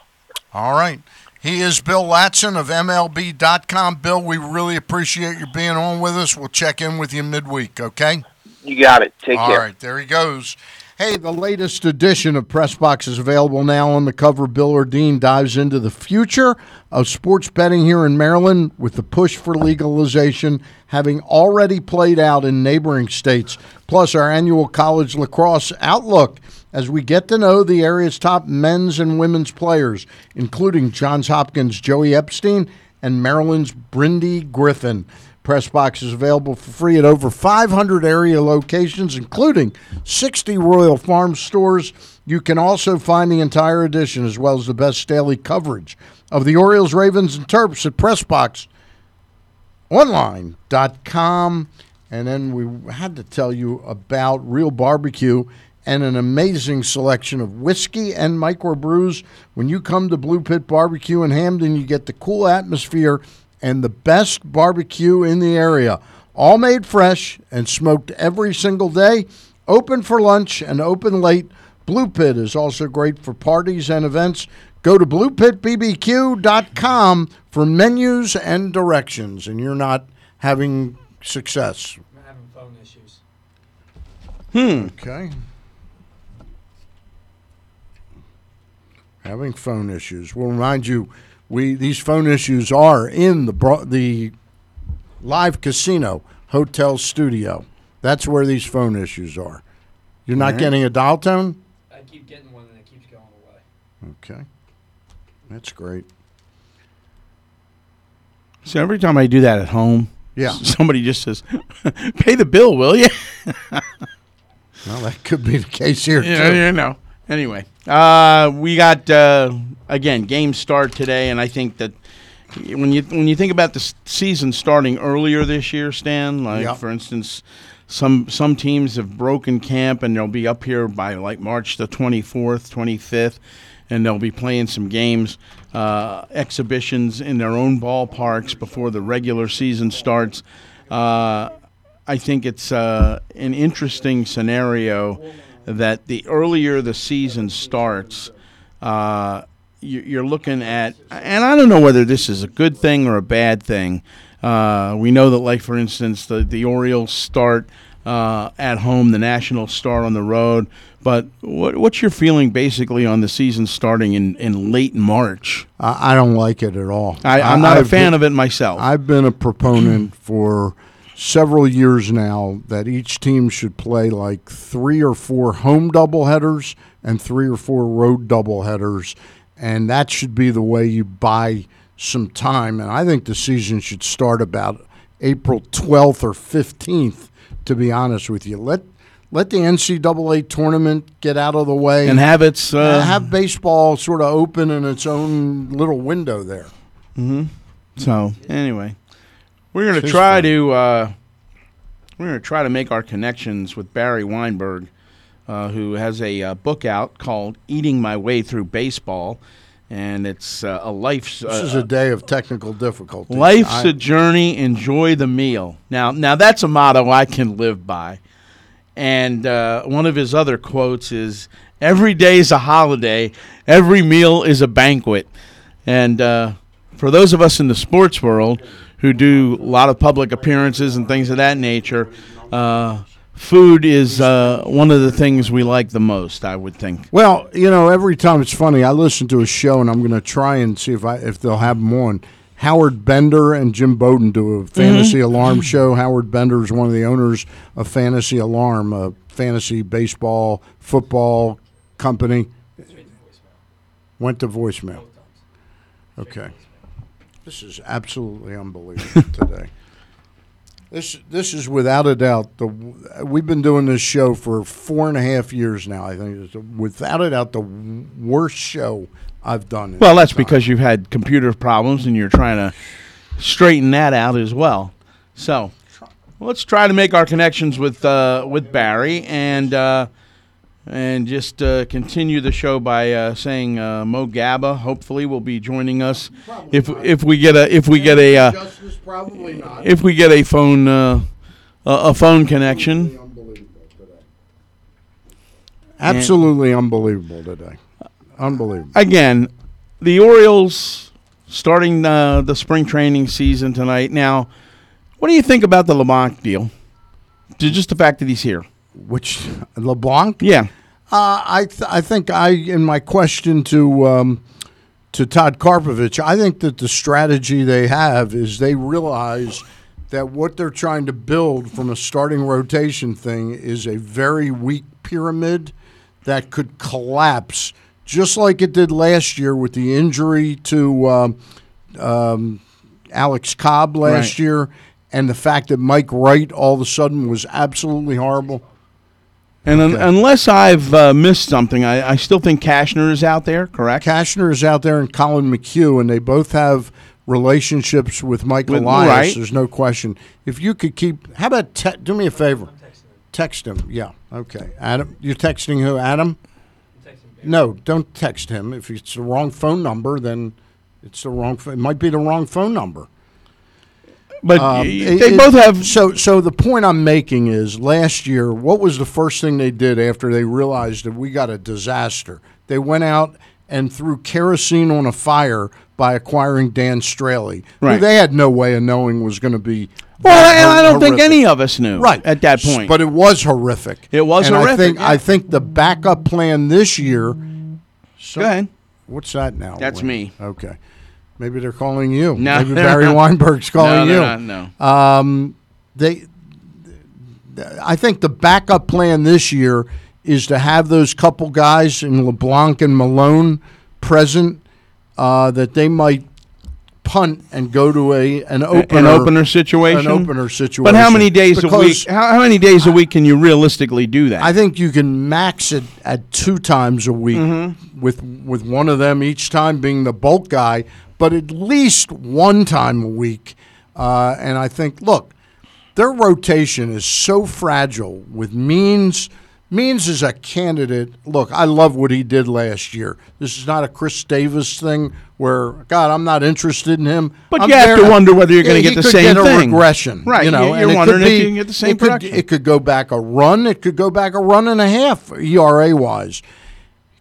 All right. He is Bill Ladson of MLB.com. Bill, we really appreciate you being on with us. We'll check in with you midweek, okay? You got it. Take All care. All right, there he goes. Hey, the latest edition of Press Box is available now on the cover. Bill Ordine dives into the future of sports betting here in Maryland with the push for legalization having already played out in neighboring states, plus our annual college lacrosse outlook as we get to know the area's top men's and women's players, including Johns Hopkins' Joey Epstein and Maryland's Brindi Griffin. Press Box is available for free at over 500 area locations, including 60 Royal Farm stores. You can also find the entire edition as well as the best daily coverage of the Orioles, Ravens, and Terps at PressBoxOnline.com. And then we had to tell you about Real Barbecue and an amazing selection of whiskey and microbrews. When you come to Blue Pit Barbecue in Hampden, you get the cool atmosphere and the best barbecue in the area. All made fresh and smoked every single day. Open for lunch and open late. Blue Pit is also great for parties and events. Go to bluepitbbq.com for menus and directions, and you're not having success. I'm having phone issues. Hmm. Okay. Having phone issues. We'll remind you, we these phone issues are in the bro- the live casino hotel studio. That's where these phone issues are. You're not All right. getting a dial tone. I keep getting one and it keeps going away. Okay, that's great. So every time I do that at home, Yeah. somebody just says, (laughs) "Pay the bill, will you?" (laughs) Well, that could be the case here Yeah, too. you know. Anyway, uh, we got uh, again game start today, and I think that when you when you think about the s- season starting earlier this year, Stan, like Yeah. for instance, some some teams have broken camp and they'll be up here by like March the twenty fourth, twenty fifth, and they'll be playing some games, uh, exhibitions in their own ballparks before the regular season starts. Uh, I think it's uh, an interesting scenario that the earlier the season starts, uh, you- you're looking at, and I don't know whether this is a good thing or a bad thing. Uh, we know that, like for instance, the the Orioles start uh, at home, the Nationals start on the road. But what, what's your feeling basically on the season starting in, in late March? I, I don't like it at all. I, I'm not a I've fan been- of it myself. I've been a proponent for several years now that each team should play like three or four home doubleheaders and three or four road doubleheaders, and that should be the way you buy some time. And I think the season should start about April 12th or 15th. To be honest with you, let let the NCAA tournament get out of the way and have its uh, have baseball sort of open in its own little window there. So anyway, we're gonna try fun. to uh, we're gonna try to make our connections with Barry Weinberg, uh, who has a uh, book out called "Eating My Way Through Baseball," and it's uh, a life. This is a day of technical difficulty. Life's I- a journey. Enjoy the meal. Now, now that's a motto I can live by. And uh, one of his other quotes is, "Every day is a holiday. Every meal is a banquet." And uh, for those of us in the sports world who do a lot of public appearances and things of that nature, uh, food is uh, one of the things we like the most. I would think. Well, you know, every time it's funny. I listen to a show, and I'm going to try and see if I if they'll have them on. Howard Bender and Jim Bowden do a fantasy alarm show. Howard Bender is one of the owners of Fantasy Alarm, a fantasy baseball football company. Went to voicemail. Okay. This is absolutely unbelievable (laughs) today. This this is without a doubt the we've been doing this show for four and a half years now. I think it's without a doubt the worst show I've done. Well, that's time. because you've had computer problems and you're trying to straighten that out as well. So, let's try to make our connections with uh, with Barry and uh, and just uh, continue the show by uh, saying uh, Mo Gaba hopefully will be joining us if if we get a if we get a uh, Justice probably not. if we get a phone uh, a, a phone connection. Absolutely unbelievable today. Unbelievable. again, the Orioles starting uh, the spring training season tonight. Now, what do you think about the LeBlanc deal? Just the fact that he's here. Which LeBlanc? Yeah. Uh, I th- I think I in my question to um, to Todd Karpovich, I think that the strategy they have is they realize that what they're trying to build from a starting rotation thing is a very weak pyramid that could collapse, just like it did last year with the injury to um, um, Alex Cobb last Right. year, and the fact that Mike Wright all of a sudden was absolutely horrible. And un- unless I've uh, missed something, I, I still think Cashner is out there, correct? Cashner is out there and Collin McHugh, and they both have relationships with Michael With- Elias. right. There's no question. If you could keep, how about te- do me a favor? Text him. Yeah. Okay. Adam, you're texting who? Adam? No, don't text him. If it's the wrong phone number, then it's the wrong. It might be the wrong phone number. But Um, they it- both have. So, so the point I'm making is, last year, what was the first thing they did after they realized that we got a disaster? They went out and threw kerosene on a fire by acquiring Dan Straily, who Right. they had no way of knowing was going to be. Well, and I don't think any of us knew right at that point. But it was horrific. It was and I horrific, think yeah. I think the backup plan this year. So, Go ahead. What's that now? That's Wayne? me. Okay. Maybe they're calling you. No, Maybe (laughs) Barry not. Weinberg's calling No, you. not, no. Um, they. I think the backup plan this year is to have those couple guys in LeBlanc and Milone present. Uh, that they might punt and go to a an opener, an opener situation. An opener situation. But how many days a week? How, how many days a week can you realistically do that? I think you can max it at two times a week, Mm-hmm. with with one of them each time being the bulk guy, but at least one time a week. Uh, and I think, look, their rotation is so fragile. With Means, Means is a candidate. Look, I love what he did last year. This is not a Chris Davis thing where God, I'm not interested in him. But I'm you have to wonder whether you're gonna get the same get thing. regression, Right, You know, you're wondering could if be- you can get the same it could, it could go back a run. It could go back a run and a half ERA wise.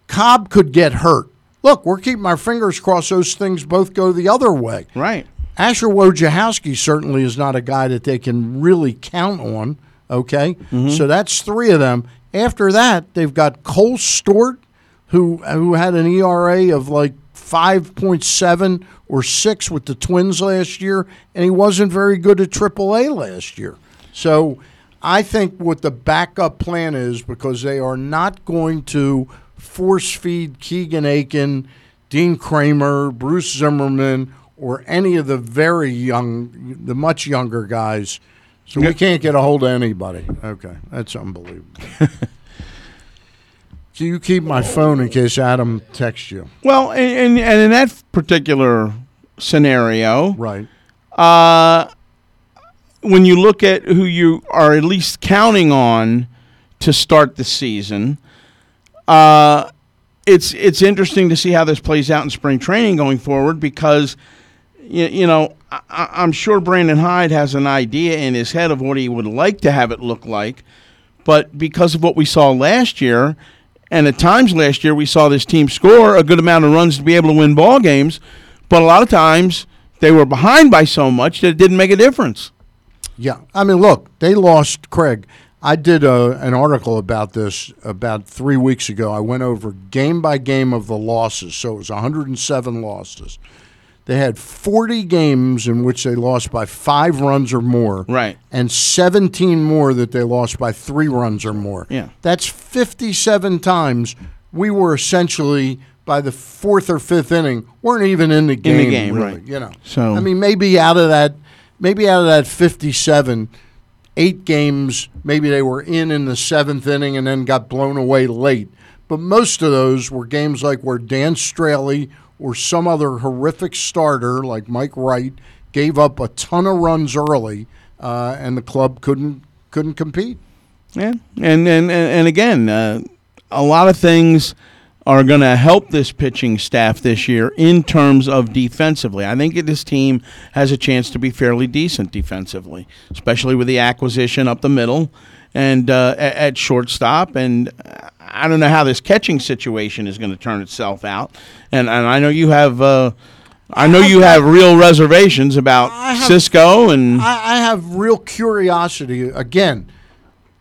Cobb could get hurt. Look, we're keeping our fingers crossed those things both go the other way. right. Asher Wojciechowski certainly is not a guy that they can really count on. Okay, mm-hmm. so that's three of them. After that, they've got Kohl Stewart, who who had an ERA of like five point seven or six with the Twins last year, and he wasn't very good at AAA last year. So I think what the backup plan is because they are not going to force feed Keegan Akin, Dean Kremer, Bruce Zimmermann, or any of the very young, the much younger guys. So we can't get a hold of anybody. Okay, that's unbelievable. (laughs) so you keep my phone in case Adam texts you. Well, and, and, and in that particular scenario, Right. uh, when you look at who you are at least counting on to start the season, uh, it's it's interesting to see how this plays out in spring training going forward because you, you know I, I'm sure Brandon Hyde has an idea in his head of what he would like to have it look like, but because of what we saw last year, and at times last year we saw this team score a good amount of runs to be able to win ball games, but a lot of times they were behind by so much that it didn't make a difference. Yeah, I mean, look, they lost Craig. I did a, an article about this about three weeks ago. I went over game by game of the losses. So it was 107 losses. They had 40 games in which they lost by five runs or more. Right. And 17 more that they lost by three runs or more. Yeah. That's 57 times we were essentially by the fourth or fifth inning weren't even in the game. In the game, really, right. You know. So- I mean, maybe out of that, maybe out of that 57, eight games, maybe they were in in the seventh inning and then got blown away late. But most of those were games like where Dan Straily or some other horrific starter like Mike Wright gave up a ton of runs early, uh, and the club couldn't couldn't compete. Yeah, and and and, and again, uh, a lot of things are going to help this pitching staff this year in terms of defensively. I think this team has a chance to be fairly decent defensively, especially with the acquisition up the middle and uh, at, shortstop. And uh, I don't know how this catching situation is going to turn itself out. And and I know you have. Uh, I know you have real reservations about have- Sisco and I, I have real curiosity again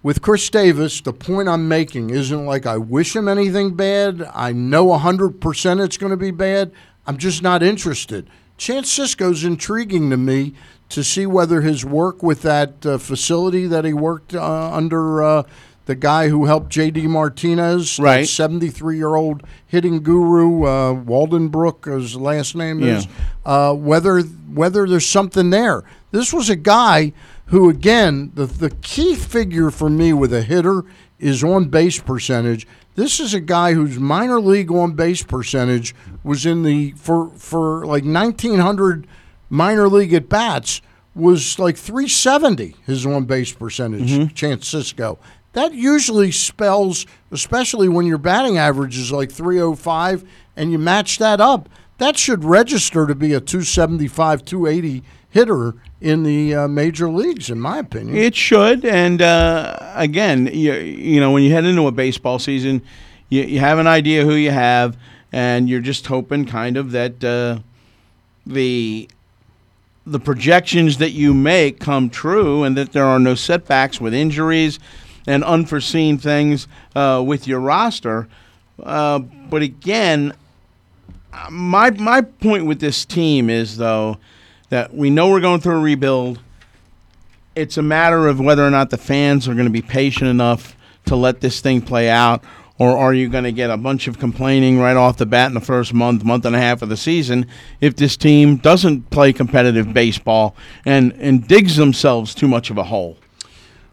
with Chris Davis. The point I'm making isn't like I wish him anything bad. I know 100% it's going to be bad. I'm just not interested. Chance Sisco's intriguing to me to see whether his work with that uh, facility that he worked uh, under uh, the guy who helped J.D. Martinez, Right. 73 year old hitting guru, uh, Wallenbrock, his last name is, Yeah. uh, whether whether there's something there. This was a guy who, again, the the key figure for me with a hitter is on base percentage. This is a guy whose minor league on base percentage was in the for for like 1900 minor league at bats was like 370 his on base percentage. Mm-hmm. Chance Sisco. that usually spells, especially when your batting average is like 305 and you match that up, that should register to be a 275, 280 hitter in the uh, major leagues, in my opinion. It should, and uh, again, you, you know, when you head into a baseball season, you, you have an idea who you have, and you're just hoping, kind of, that uh, the the projections that you make come true, and that there are no setbacks with injuries and unforeseen things uh, with your roster. Uh, but again, my my point with this team is though that we know we're going through a rebuild. It's a matter of whether or not the fans are going to be patient enough to let this thing play out, or are you going to get a bunch of complaining right off the bat in the first month, month and a half of the season if this team doesn't play competitive baseball and, and digs themselves too much of a hole?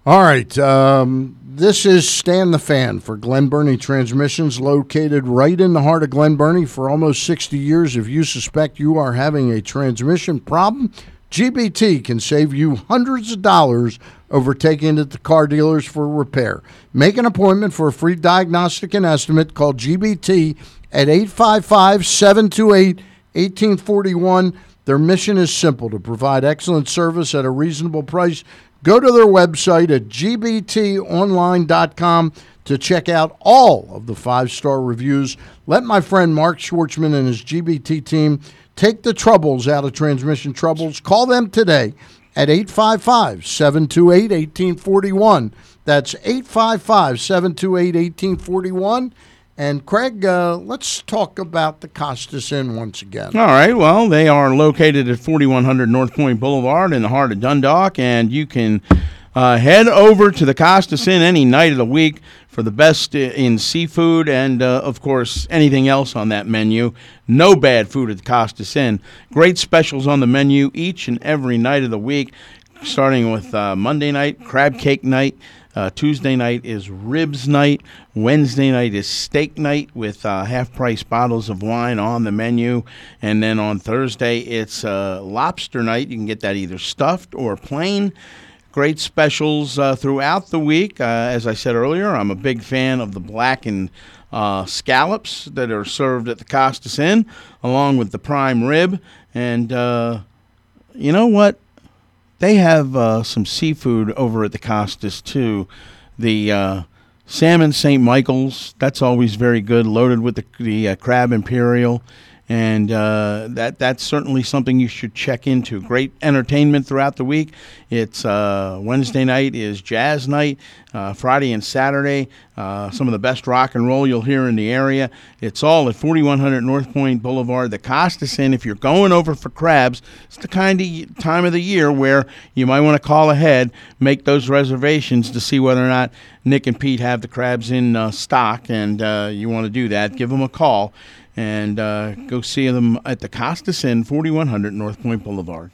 All right. Um, this is Stan the Fan for Glen Burnie Transmissions, located right in the heart of Glen Burnie for almost 60 years. If you suspect you are having a transmission problem, GBT can save you hundreds of dollars over taking it to car dealers for repair. Make an appointment for a free diagnostic and estimate. Call GBT at 855 728 1841. Their mission is simple to provide excellent service at a reasonable price. Go to their website at gbtonline.com to check out all of the five star reviews. Let my friend Mark Schwartzman and his GBT team take the troubles out of transmission troubles. Call them today at 855 728 1841. That's 855 728 1841. And Craig, uh, let's talk about the Costas Inn once again. All right. Well, they are located at 4100 North Point Boulevard in the heart of Dundalk, and you can uh, head over to the Costas Inn any night of the week for the best in seafood and, uh, of course, anything else on that menu. No bad food at the Costas Inn. Great specials on the menu each and every night of the week, starting with uh, Monday night, crab cake night. Uh, Tuesday night is ribs night. Wednesday night is steak night with uh, half price bottles of wine on the menu. And then on Thursday, it's uh, lobster night. You can get that either stuffed or plain. Great specials uh, throughout the week. Uh, as I said earlier, I'm a big fan of the blackened uh, scallops that are served at the Costas Inn, along with the prime rib. And you know what? They have uh, some seafood over at the Costas too. The uh, salmon St. Michael's, that's always very good, loaded with the, the uh, crab imperial, and uh, that that's certainly something you should check into. Great entertainment throughout the week. It's uh, Wednesday night is jazz night. Uh, Friday and Saturday, uh, some of the best rock and roll you'll hear in the area. It's all at 4100 North Point Boulevard. The Costas Inn. If you're going over for crabs, it's the kind of time of the year where you might want to call ahead, make those reservations to see whether or not Nick and Pete have the crabs in uh, stock, and uh, you want to do that. Give them a call and uh, go see them at the Costas Inn, 4100 North Point Boulevard.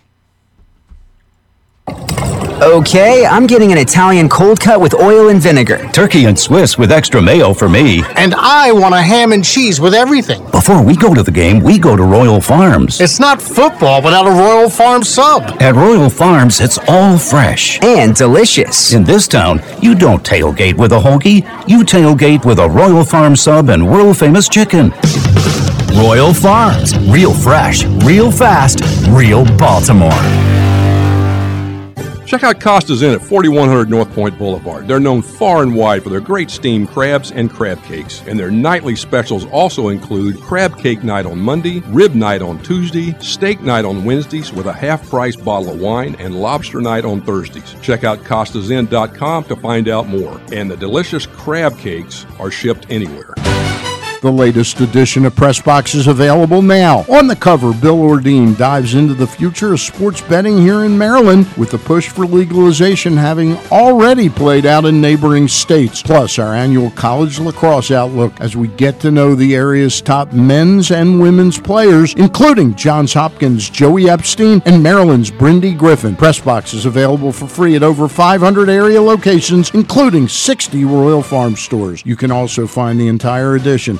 Okay, I'm getting an Italian cold cut with oil and vinegar. Turkey and Swiss with extra mayo for me. And I want a ham and cheese with everything. Before we go to the game, we go to Royal Farms. It's not football without a Royal Farm sub. At Royal Farms, it's all fresh and delicious. In this town, you don't tailgate with a hoagie, you tailgate with a Royal Farm sub and world famous chicken. Royal Farms, real fresh, real fast, real Baltimore. Check out Costa's Inn at 4100 North Point Boulevard. They're known far and wide for their great steamed crabs and crab cakes. And their nightly specials also include crab cake night on Monday, rib night on Tuesday, steak night on Wednesdays with a half price bottle of wine, and lobster night on Thursdays. Check out costasinn.com to find out more. And the delicious crab cakes are shipped anywhere. The latest edition of Press Box is available now. On the cover, Bill Ordine dives into the future of sports betting here in Maryland with the push for legalization having already played out in neighboring states. Plus, our annual college lacrosse outlook as we get to know the area's top men's and women's players, including Johns Hopkins' Joey Epstein and Maryland's Brindi Griffin. Press Box is available for free at over 500 area locations, including 60 Royal Farm stores. You can also find the entire edition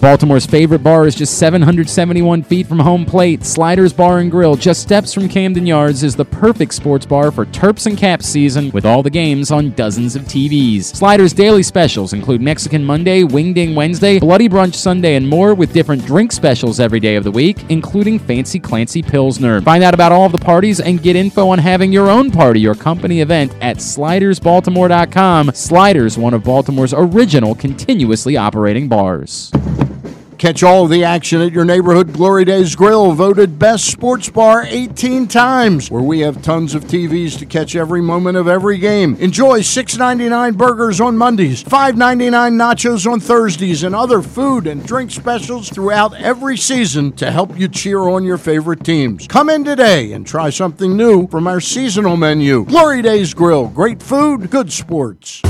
Baltimore's favorite bar is just 771 feet from home plate. Sliders Bar and Grill, just steps from Camden Yards, is the perfect sports bar for Terps and Caps season with all the games on dozens of TVs. Sliders' daily specials include Mexican Monday, Wingding Wednesday, Bloody Brunch Sunday, and more with different drink specials every day of the week, including Fancy Clancy Pilsner. Find out about all of the parties and get info on having your own party or company event at slidersbaltimore.com. Sliders, one of Baltimore's original continuously operating bars. Catch all of the action at your neighborhood Glory Days Grill, voted best sports bar 18 times, where we have tons of TVs to catch every moment of every game. Enjoy $6.99 burgers on Mondays, $5.99 nachos on Thursdays, and other food and drink specials throughout every season to help you cheer on your favorite teams. Come in today and try something new from our seasonal menu. Glory Days Grill, great food, good sports.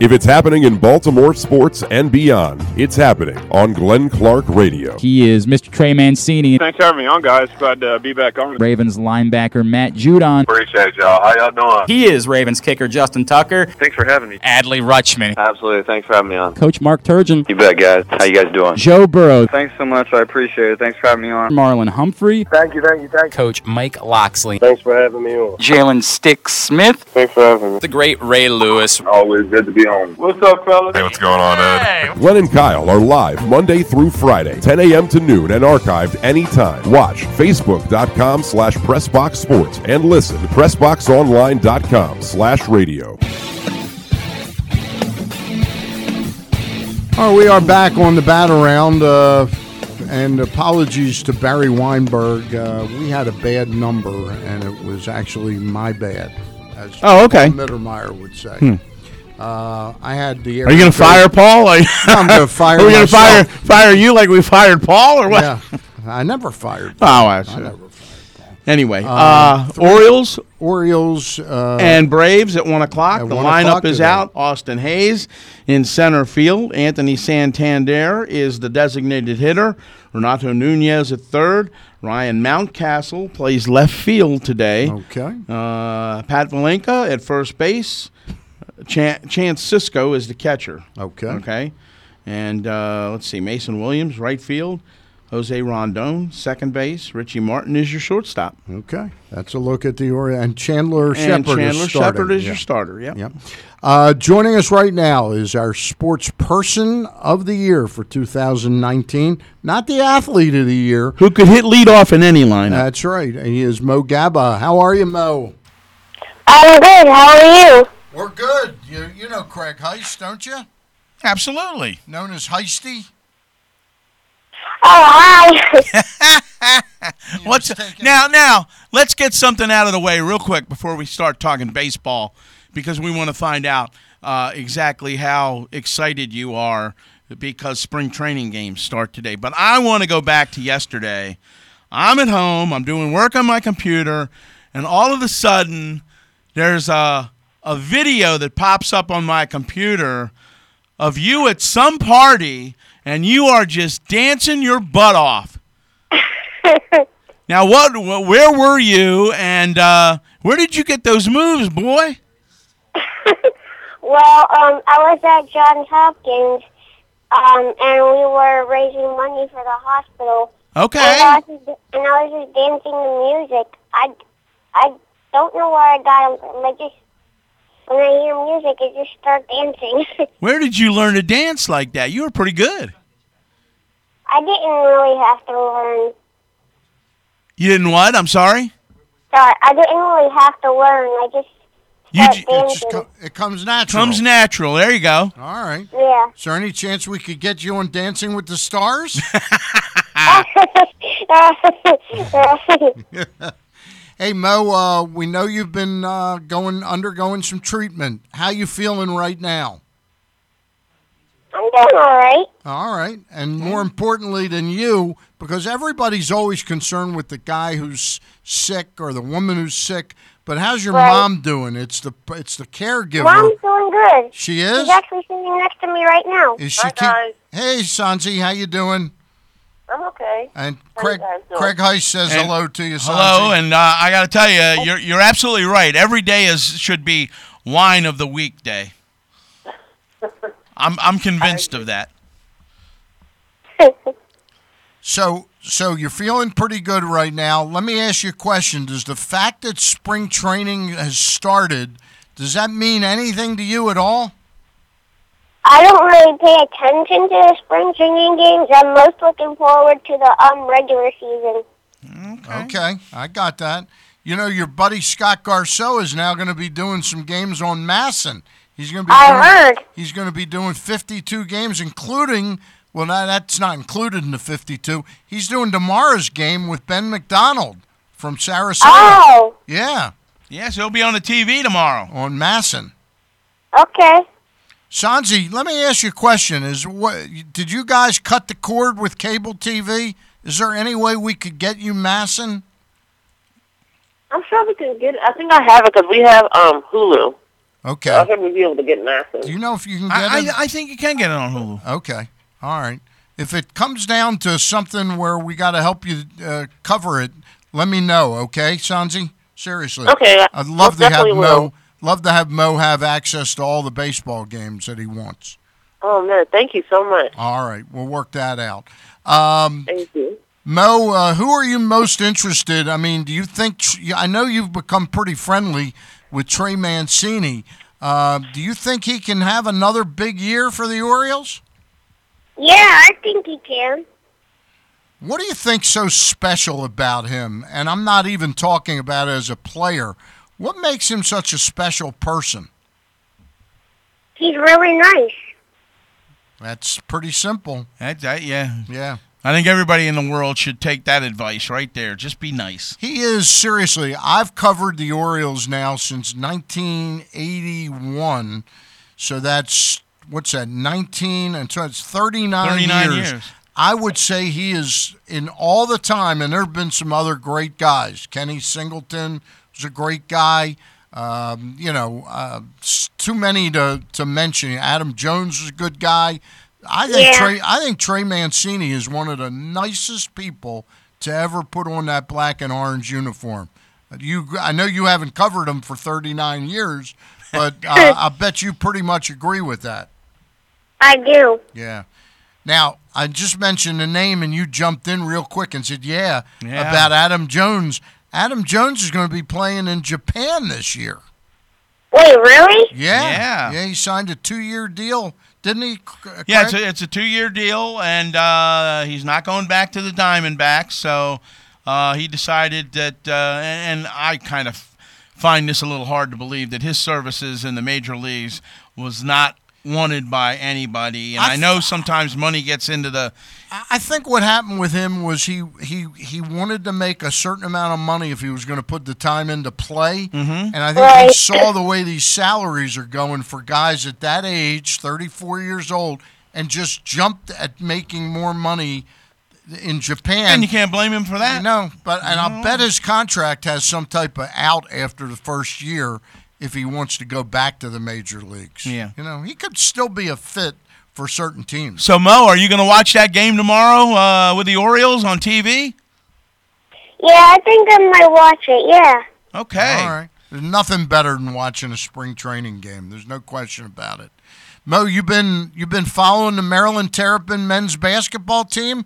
If it's happening in Baltimore sports and beyond, it's happening on Glenn Clark Radio. He is Mr. Trey Mancini. Thanks for having me on, guys. Glad to be back on. Ravens linebacker Matt Judon. Appreciate y'all. How y'all doing? He is Ravens kicker Justin Tucker. Thanks for having me. Adley Rutschman. Absolutely. Thanks for having me on. Coach Mark Turgeon. You bet, guys. How you guys doing? Joe Burrow. Thanks so much. I appreciate it. Thanks for having me on. Marlon Humphrey. Thank you, thank you, thank you. Coach Mike Locksley. Thanks for having me on. Jalen Stick Smith. Thanks for having me. The great Ray Lewis. Always good to be on. What's up, fellas? Hey, what's going on, Ed? Glenn and Kyle are live Monday through Friday, 10 a.m. to noon, and archived anytime. Watch facebook.com slash pressboxsports and listen to pressboxonline.com slash radio. All right, we are back on the Bat Around. uh, and apologies to Barry Weinberg. Uh, we had a bad number, and it was actually my bad, as Oh, okay. Mittermeier would say. Hmm. Uh, I had the. Are you going to fire Paul? Are you- No, I'm going (laughs) to fire. Are we going to fire fire you like we fired Paul, or what? Yeah, I never fired. Oh, I see. never Anyway, Uh, uh, Orioles Orioles uh, and Braves at one o'clock. at The 1 lineup is today. out. Austin Hays in center field. Anthony Santander is the designated hitter. Renato Nunez at third. Ryan Mountcastle plays left field today. Okay. Uh, Pat Valaika at first base. Chan- Chance Sisco is the catcher. Okay. Okay. And uh, let's see, Mason Williams, right field. Jose Rondon, second base. Richie Martin is your shortstop. Okay, that's a look at the Orioles. And Chandler And Shepherd Chandler is starting. Shepherd is yeah. your starter. Yep. Yep. Uh, joining us right now is our sports person of the year for 2019. Not the athlete of the year. Who could hit lead off in any lineup? That's right. He is Mo Gaba. How are you, Mo? I'm good. How are you? We're good. You you know Craig Heist, don't you? Absolutely. Known as Heisty. Oh, hi. (laughs) (laughs) What's now? Now let's get something out of the way real quick before we start talking baseball, because we want to find out uh, exactly how excited you are because spring training games start today. But I want to go back to yesterday. I'm at home. I'm doing work on my computer, and all of a sudden, there's a a video that pops up on my computer of you at some party, and you are just dancing your butt off. (laughs) Now, what? Where were you, and uh, where did you get those moves, boy? (laughs) well, um, I was at Johns Hopkins, um, and we were raising money for the hospital. Okay. And I was just, and I was just dancing to music. I, I don't know where I got them. I just when I hear music, I just start dancing. (laughs) Where did you learn to dance like that? You were pretty good. I didn't really have to learn. You didn't what? I'm sorry. Sorry, I didn't really have to learn. I just You start j- dancing. It comes natural. Comes natural. There you go. All right. Yeah. Is there any chance we could get you on Dancing with the Stars? (laughs) (laughs) hey Mo, uh, we know you've been uh, going undergoing some treatment. How you feeling right now? I'm doing all right. All right, and more importantly than you, because everybody's always concerned with the guy who's sick or the woman who's sick. But how's your Right. mom doing? It's the it's the caregiver. Mom's doing good. She is? She's actually sitting next to me right now. Is she? keep- hey, Sanzi, how you doing? I'm okay. And Craig guys? Craig Heist says And- hello to you. Sanzi. Hello, and uh, I got to tell you, you're you're absolutely right. Every day is should be wine of the week day. I'm I'm convinced of that. (laughs) So, so you're feeling pretty good right now. Let me ask you a question. Does the fact that spring training has started, does that mean anything to you at all? I don't really pay attention to the spring training games. I'm most looking forward to the um regular season. Okay, I got that. You know, your buddy Scott Garceau is now going to be doing some games on MASN. He's going to be. I doing, heard. He's going to be doing 52 games, including. Well, no, that's not included in the 52. He's doing tomorrow's game with Ben McDonald from Sarasota. Oh, Yeah, Yes, he'll be on the TV tomorrow. on MASN. okay. Sanji, let me ask you a question: Is what did you guys cut the cord with cable TV? Is there any way we could get you MASN? I'm sure we can get it. I think I have it because we have um Hulu. Okay. I think we'll be able to get MASN. Do you know if you can get I, it? I, I think you can get it on Hulu. Okay. All right. If it comes down to something where we got to help you uh, cover it, let me know, okay, Sanji? Seriously. Okay, I I'd love most to have definitely Mo. will. Love to have Mo have access to all the baseball games that he wants. Oh man, thank you so much. All right, we'll work that out. Um, Thank you. Mo, uh, who are you most interested? I mean, do you think? I know you've become pretty friendly with Trey Mancini. Uh, do you think he can have another big year for the Orioles? Yeah, I think he can. What do you think so special about him? And I'm not even talking about as a player. What makes him such a special person? He's really nice. That's pretty simple. That's that, yeah. Yeah. I think everybody in the world should take that advice right there. Just be nice. He is seriously. I've covered the Orioles now since 1981, so that's what's that? 19 and so it's 39, 39 years. years. I would say he is in all the time, and there have been some other great guys. Kenny Singleton was a great guy. Um, you know, uh, too many to, to mention. Adam Jones was a good guy. I think Yeah. Trey. I think Trey Mancini is one of the nicest people to ever put on that black and orange uniform. You, I know you haven't covered him for 39 years, but (laughs) uh, I bet you pretty much agree with that. I do. Yeah. Now, I just mentioned a name and you jumped in real quick and said, yeah, Yeah. about Adam Jones. Adam Jones is going to be playing in Japan this year. Wait, really? Yeah. Yeah. Yeah, he signed a two year deal, didn't he? C- Yeah, it's a, it's a two-year deal, and uh, he's not going back to the Diamondbacks. So uh, he decided that, uh, and, and I kind of find this a little hard to believe that his services in the major leagues was not wanted by anybody. And I I, know sometimes money gets into the. I I think what happened with him was he, he he wanted to make a certain amount of money if he was going to put the time into play, Mhm. and I think he saw the way these salaries are going for guys at that age, thirty four years old, and just jumped at making more money in Japan. And you can't blame him for that. No, but and I'll bet his contract has some type of out after the first year if he wants to go back to the major leagues. Yeah. you know he could still be a fit for certain teams. So Mo, are you going to watch that game tomorrow uh, with the Orioles on TV? Yeah, I think I might watch it. Yeah. Okay. All right. There's nothing better than watching a spring training game. There's no question about it. Mo, you've been you've been following the Maryland Terrapin men's basketball team.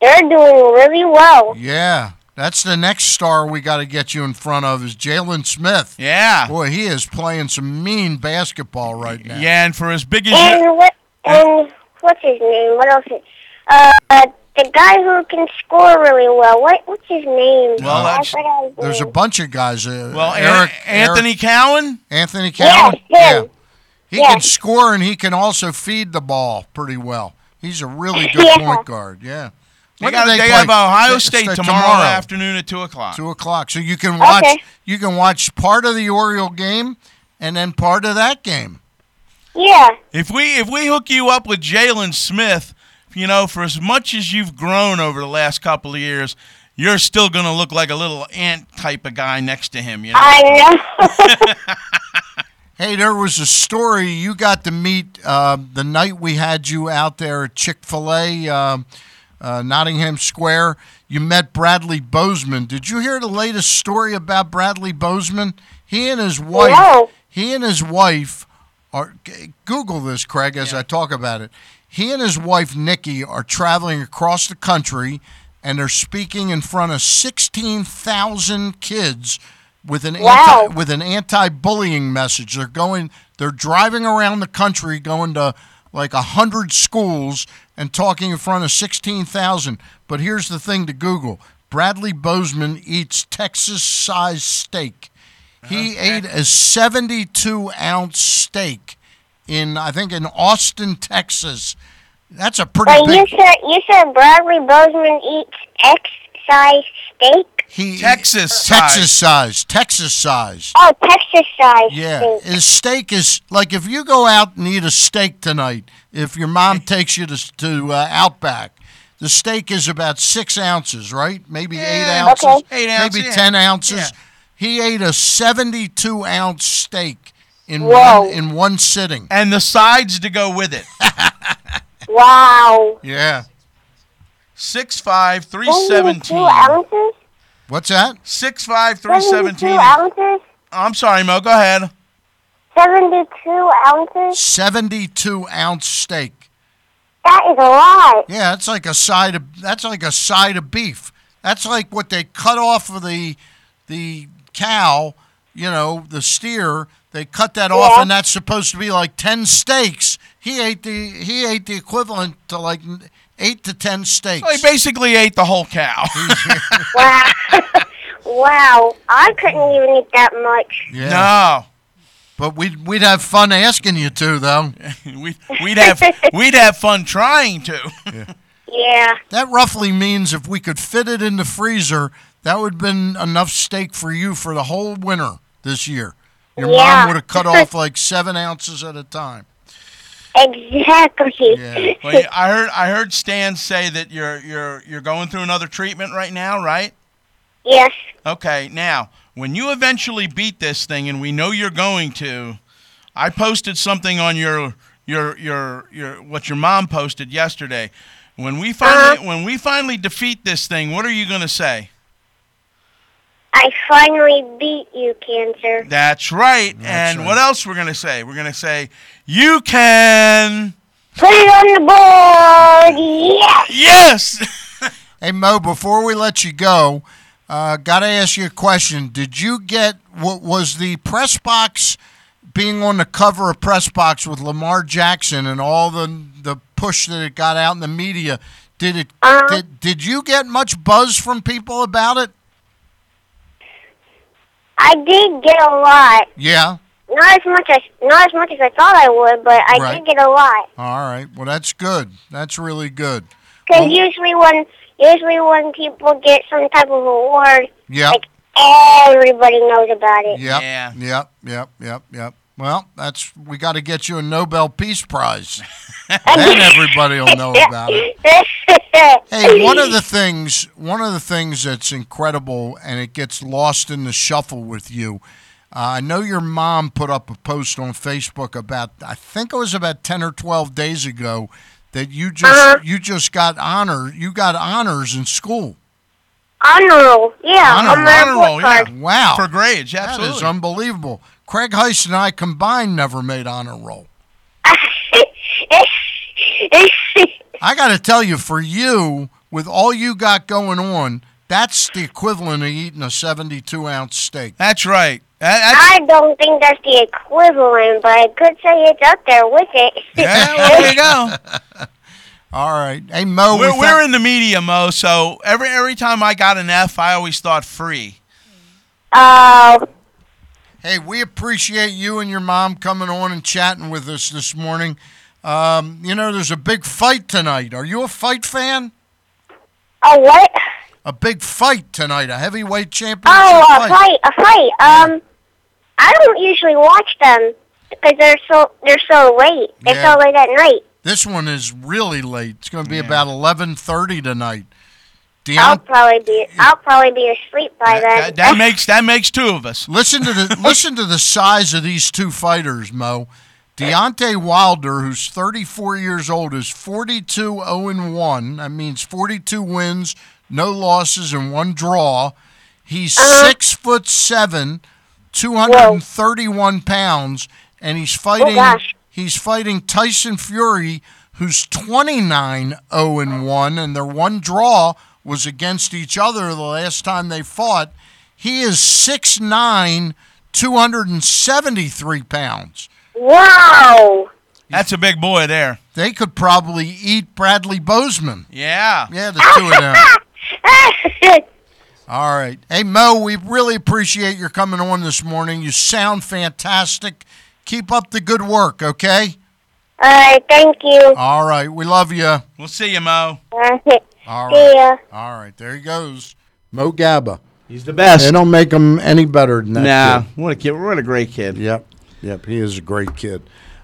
They're doing really well. Yeah, that's the next star we got to get you in front of is Jalen Smith. Yeah. Boy, he is playing some mean basketball right now. Yeah, and for as big as And what? And what's his name? What else? Is, uh, the guy who can score really well. What? What's his name? Well, I that's- forgot his There's a bunch of guys. Uh, well, Eric, Anthony Eric- Cowan. Anthony Yes, Cowan. him. yeah, he Yes. can score and he can also feed the ball pretty well. He's a really good Yeah. point guard. Yeah. They got, they play? got Ohio It's State the- tomorrow, afternoon at two o'clock. Two o'clock. So you can watch. Okay. You can watch part of the Oriole game and then part of that game. Yeah. If we if we hook you up with Jalen Smith, you know, for as much as you've grown over the last couple of years, you're still going to look like a little ant type of guy next to him. You know. I know. (laughs) Hey, there was a story you got to meet uh, the night we had you out there at Chick Fil A, uh, uh, Nottingham Square. You met Bradley Bozeman. Did you hear the latest story about Bradley Bozeman? He and his wife. No. He and his wife are Google this, Craig, as I talk about it. He and his wife Nikki are traveling across the country, and they're speaking in front of sixteen thousand kids with an Wow. anti, with an anti-bullying message. They're going. They're driving around the country, going to like a hundred schools and talking in front of sixteen thousand. But here's the thing to Google: Bradley Bozeman eats Texas-sized steak. He ate a 72 ounce steak in, I think, in Austin, Texas. That's a pretty Wait, you big. said you said Bradley Bozeman eats X-size steak? He, Texas Texas size. Texas size. Oh, Texas size Yeah, steak. his steak is like if you go out and eat a steak tonight. If your mom (laughs) takes you to to uh, Outback, the steak is about six ounces, right? Maybe eight Yeah, ounces, okay. Eight ounces, maybe yeah. ten ounces. Yeah. He ate a seventy-two ounce steak in Whoa. one in one sitting. And the sides to go with it. (laughs) Wow. Yeah. Six five three Seventy-two seventeen. ounces. What's that? Six five three Seventy-two seventeen. ounces. I'm sorry, Mo. Go ahead. Seventy-two ounces. Seventy-two ounce steak. That is a lot. Yeah, that's like a side of that's like a side of beef. That's like what they cut off of the the cow, you know, the steer. They cut that off, Yeah. and that's supposed to be like ten steaks. He ate the he ate the equivalent to like eight to ten steaks. So he basically ate the whole cow. (laughs) Wow. wow. I couldn't even eat that much. Yeah. No. But we'd we'd have fun asking you to though. (laughs) we we'd have (laughs) we'd have fun trying to. Yeah. That roughly means if we could fit it in the freezer, that would have been enough steak for you for the whole winter this year. Your Yeah. mom would have cut off like seven ounces at a time. Exactly. Yeah. Well, I heard I heard Stan say that you're you're you're going through another treatment right now, right? Yes. Okay. Now, when you eventually beat this thing, and we know you're going to, I posted something on your your your your what your mom posted yesterday. When we finally uh-huh. when we finally defeat this thing, what are you going to say? I finally beat you, cancer. That's right. and what else we're going to say? We're going to say you can Put it on the board. Yes. Yes. (laughs) Hey Mo, before we let you go, uh, got to ask you a question. Did you get what was the press box being on the cover of press box with Lamar Jackson and all the the push that it got out in the media? Did it? Did, did you get much buzz from people about it? I did get a lot. Yeah. Not as much as not as much as I thought I would, but I Right. did get a lot. All right. Well, that's good. That's really good. Because usually when usually when people get some type of award, Yep. like everybody knows about it. Yep. Yep. Yep. Yep. Yep. Well, that's we got to get you a Nobel Peace Prize. (laughs) then everybody will know about it. Hey, one of the things, one of the things that's incredible, and it gets lost in the shuffle with you. Uh, I know your mom put up a post on Facebook about, I think it was about ten or twelve days ago, that you just you just got honor, you got honors in school. honor roll, yeah, Honor, on my honor report roll, card. yeah. Wow, For grades, that absolutely. is unbelievable. Craig Heist and I combined never made honor roll. (laughs) I got to tell you, for you, with all you got going on, that's the equivalent of eating a 72 ounce steak. That's right. I don't think that's the equivalent, but I could say it's up there with it. (laughs) Yeah, well, there you go. (laughs) All right. Hey, Mo, we're, we we're found- in the media, Mo. So every every time I got an F, I always thought free. Oh. Hey, we appreciate you and your mom coming on and chatting with us this morning. Um, you know, there's a big fight tonight. Are you a fight fan? A what? A big fight tonight, a heavyweight championship Oh, a fight. fight, a fight. Um, I don't usually watch them because they're so they're so late. They're Yeah. so late at night. This one is really late. It's going to be about 11:30 tonight. I'll probably be I'll probably be asleep by then. That, that makes that makes two of us. Listen to the (laughs) listen to the size of these two fighters, Mo. Deontay Wilder, who's 34 years old, is 42 0 and 1. That means 42 wins, no losses, and one draw. He's uh-huh. six foot seven, 231 pounds, and he's oh, fighting. gosh. he's fighting Tyson Fury, who's 29 0 and 1, and their one draw was against each other the last time they fought. He is 6'9", 273 pounds. Wow. That's a big boy there. They could probably eat Bradley Bozeman. Yeah. Yeah, the two of them. (laughs) All right. Hey, Mo, we really appreciate your coming on this morning. You sound fantastic. Keep up the good work, okay? All right, thank you. All right. We love you. We'll see you, Mo. All right. All See ya. right. All right. There he goes. Mo Gaba. He's the best. They don't make him any better than that. Nah, kid. what a kid! What a great kid. Yep. Yep. He is a great kid.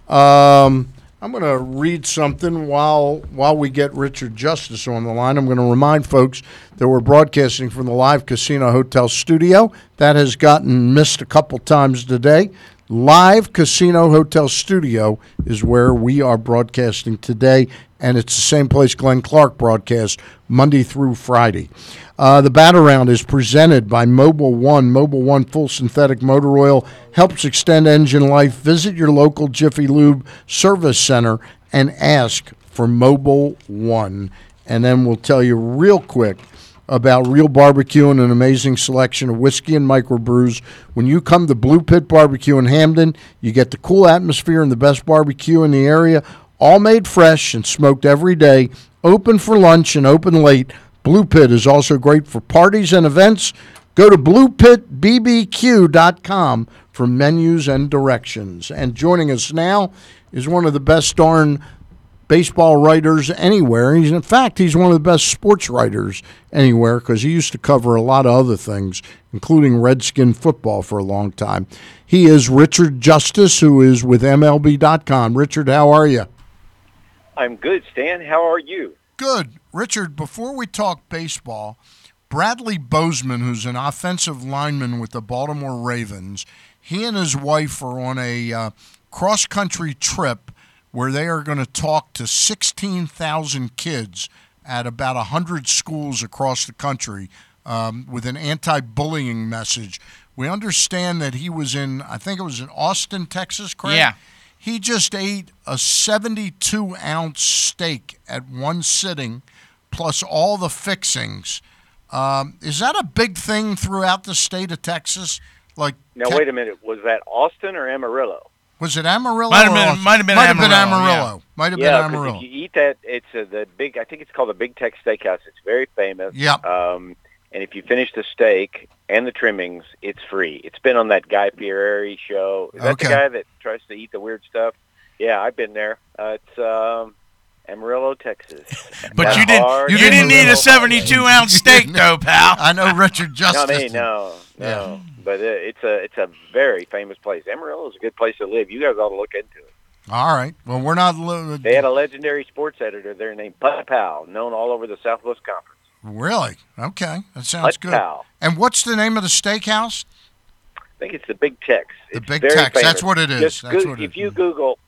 Um, I'm going to read something while while we get Richard Justice on the line. I'm going to remind folks that we're broadcasting from the live casino hotel studio. That has gotten missed a couple times today. Live Casino Hotel Studio is where we are broadcasting today, and it's the same place Glenn Clark broadcasts Monday through Friday. Uh, the Bat Around is presented by Mobil 1. Mobil 1 full synthetic motor oil helps extend engine life. Visit your local Jiffy Lube service center and ask for Mobil 1. And then we'll tell you real quick about Real Barbecue and an amazing selection of whiskey and microbrews. When you come to Blue Pit Barbecue in Hampden, you get the cool atmosphere and the best barbecue in the area, all made fresh and smoked every day, open for lunch and open late. Blue Pit is also great for parties and events. Go to bluepitbbq.com for menus and directions. And joining us now is one of the best darn baseball writers anywhere. He's in fact he's one of the best sports writers anywhere because he used to cover a lot of other things, including Redskin football for a long time. He is Richard Justice, who is with MLB.com. Richard, how are you? I'm good, Stan. How are you? Good, Richard. Before we talk baseball, Bradley Bozeman, who's an offensive lineman with the Baltimore Ravens, he and his wife are on a uh, cross country trip where they are going to talk to 16,000 kids at about 100 schools across the country um, with an anti bullying message. We understand that he was in, I think it was in Austin, Texas, correct? Yeah. He just ate a 72 ounce steak at one sitting, plus all the fixings. Um, is that a big thing throughout the state of Texas? Like, Now, wait a minute. Was that Austin or Amarillo? Was it Amarillo? Might have been- Austin? might have been might have been Amarillo, Amarillo. Might have yeah, been 'cause Amarillo. if you eat that, it's a, the big. I think it's called the Big Tex Steakhouse. It's very famous. Yep. Um, and if you finish the steak and the trimmings, it's free. It's been on that Guy Fieri show. Is that Okay. the guy that tries to eat the weird stuff? Yeah, I've been there. Uh, it's um, Amarillo, Texas. (laughs) But That's you didn't. You didn't need a 72 ounce steak, (laughs) though, pal. I know Richard (laughs) No, Justice. I mean, no, no. But uh, it's a it's a very famous place. Amarillo is a good place to live. You guys ought to look into it. All right. Well, we're not. Li- They had a legendary sports editor there named Putt Powell, known all over the Southwest Conference. really? Okay. That sounds Bud good. Powell. And what's the name of the steakhouse? I think it's the Big Tex. The It's Big Tex, famous. that's what it is. Just That's goo- what it if you Google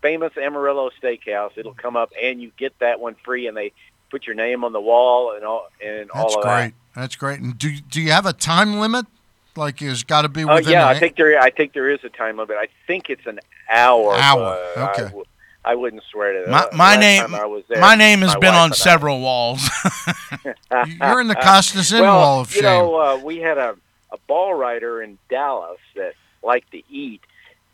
famous Amarillo Steakhouse, it'll come up, and you get that one free, and they put your name on the wall and all and That's all of great. That's great. And do do you have a time limit? Like, it's got to be. Oh within. yeah, an I think there I think there is a time limit. I think it's an hour. Hour, I okay. w- I wouldn't swear to that. My, my name. time I was there, my name has my been on and I- several walls. (laughs) You're in the (laughs) Costas Inn well, Wall of You Shame. know, uh, we had a, a ball writer in Dallas that liked to eat,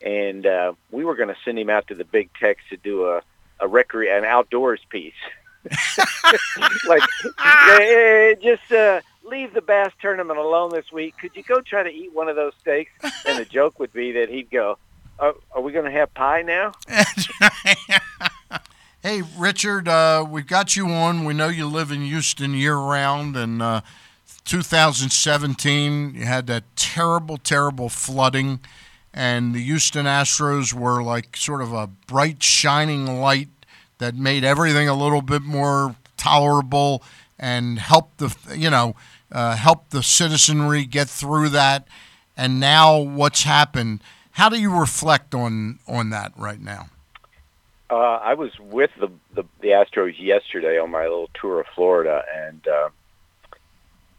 and uh, we were going to send him out to the Big Tex to do a a recre an outdoors piece. (laughs) (laughs) like, eh, just uh, leave the bass tournament alone this week. Could you go try to eat one of those steaks? And the joke would be that he'd go, "Are, are we going to have pie now?" (laughs) Hey, Richard, uh, we've got you on. We know you live in Houston year round, and uh, 2017 you had that terrible, terrible flooding, and the Houston Astros were like sort of a bright, shining light that made everything a little bit more tolerable and helped the you know uh, helped the citizenry get through that. And now, what's happened? How do you reflect on on that right now? Uh, I was with the, the the Astros yesterday on my little tour of Florida, and uh,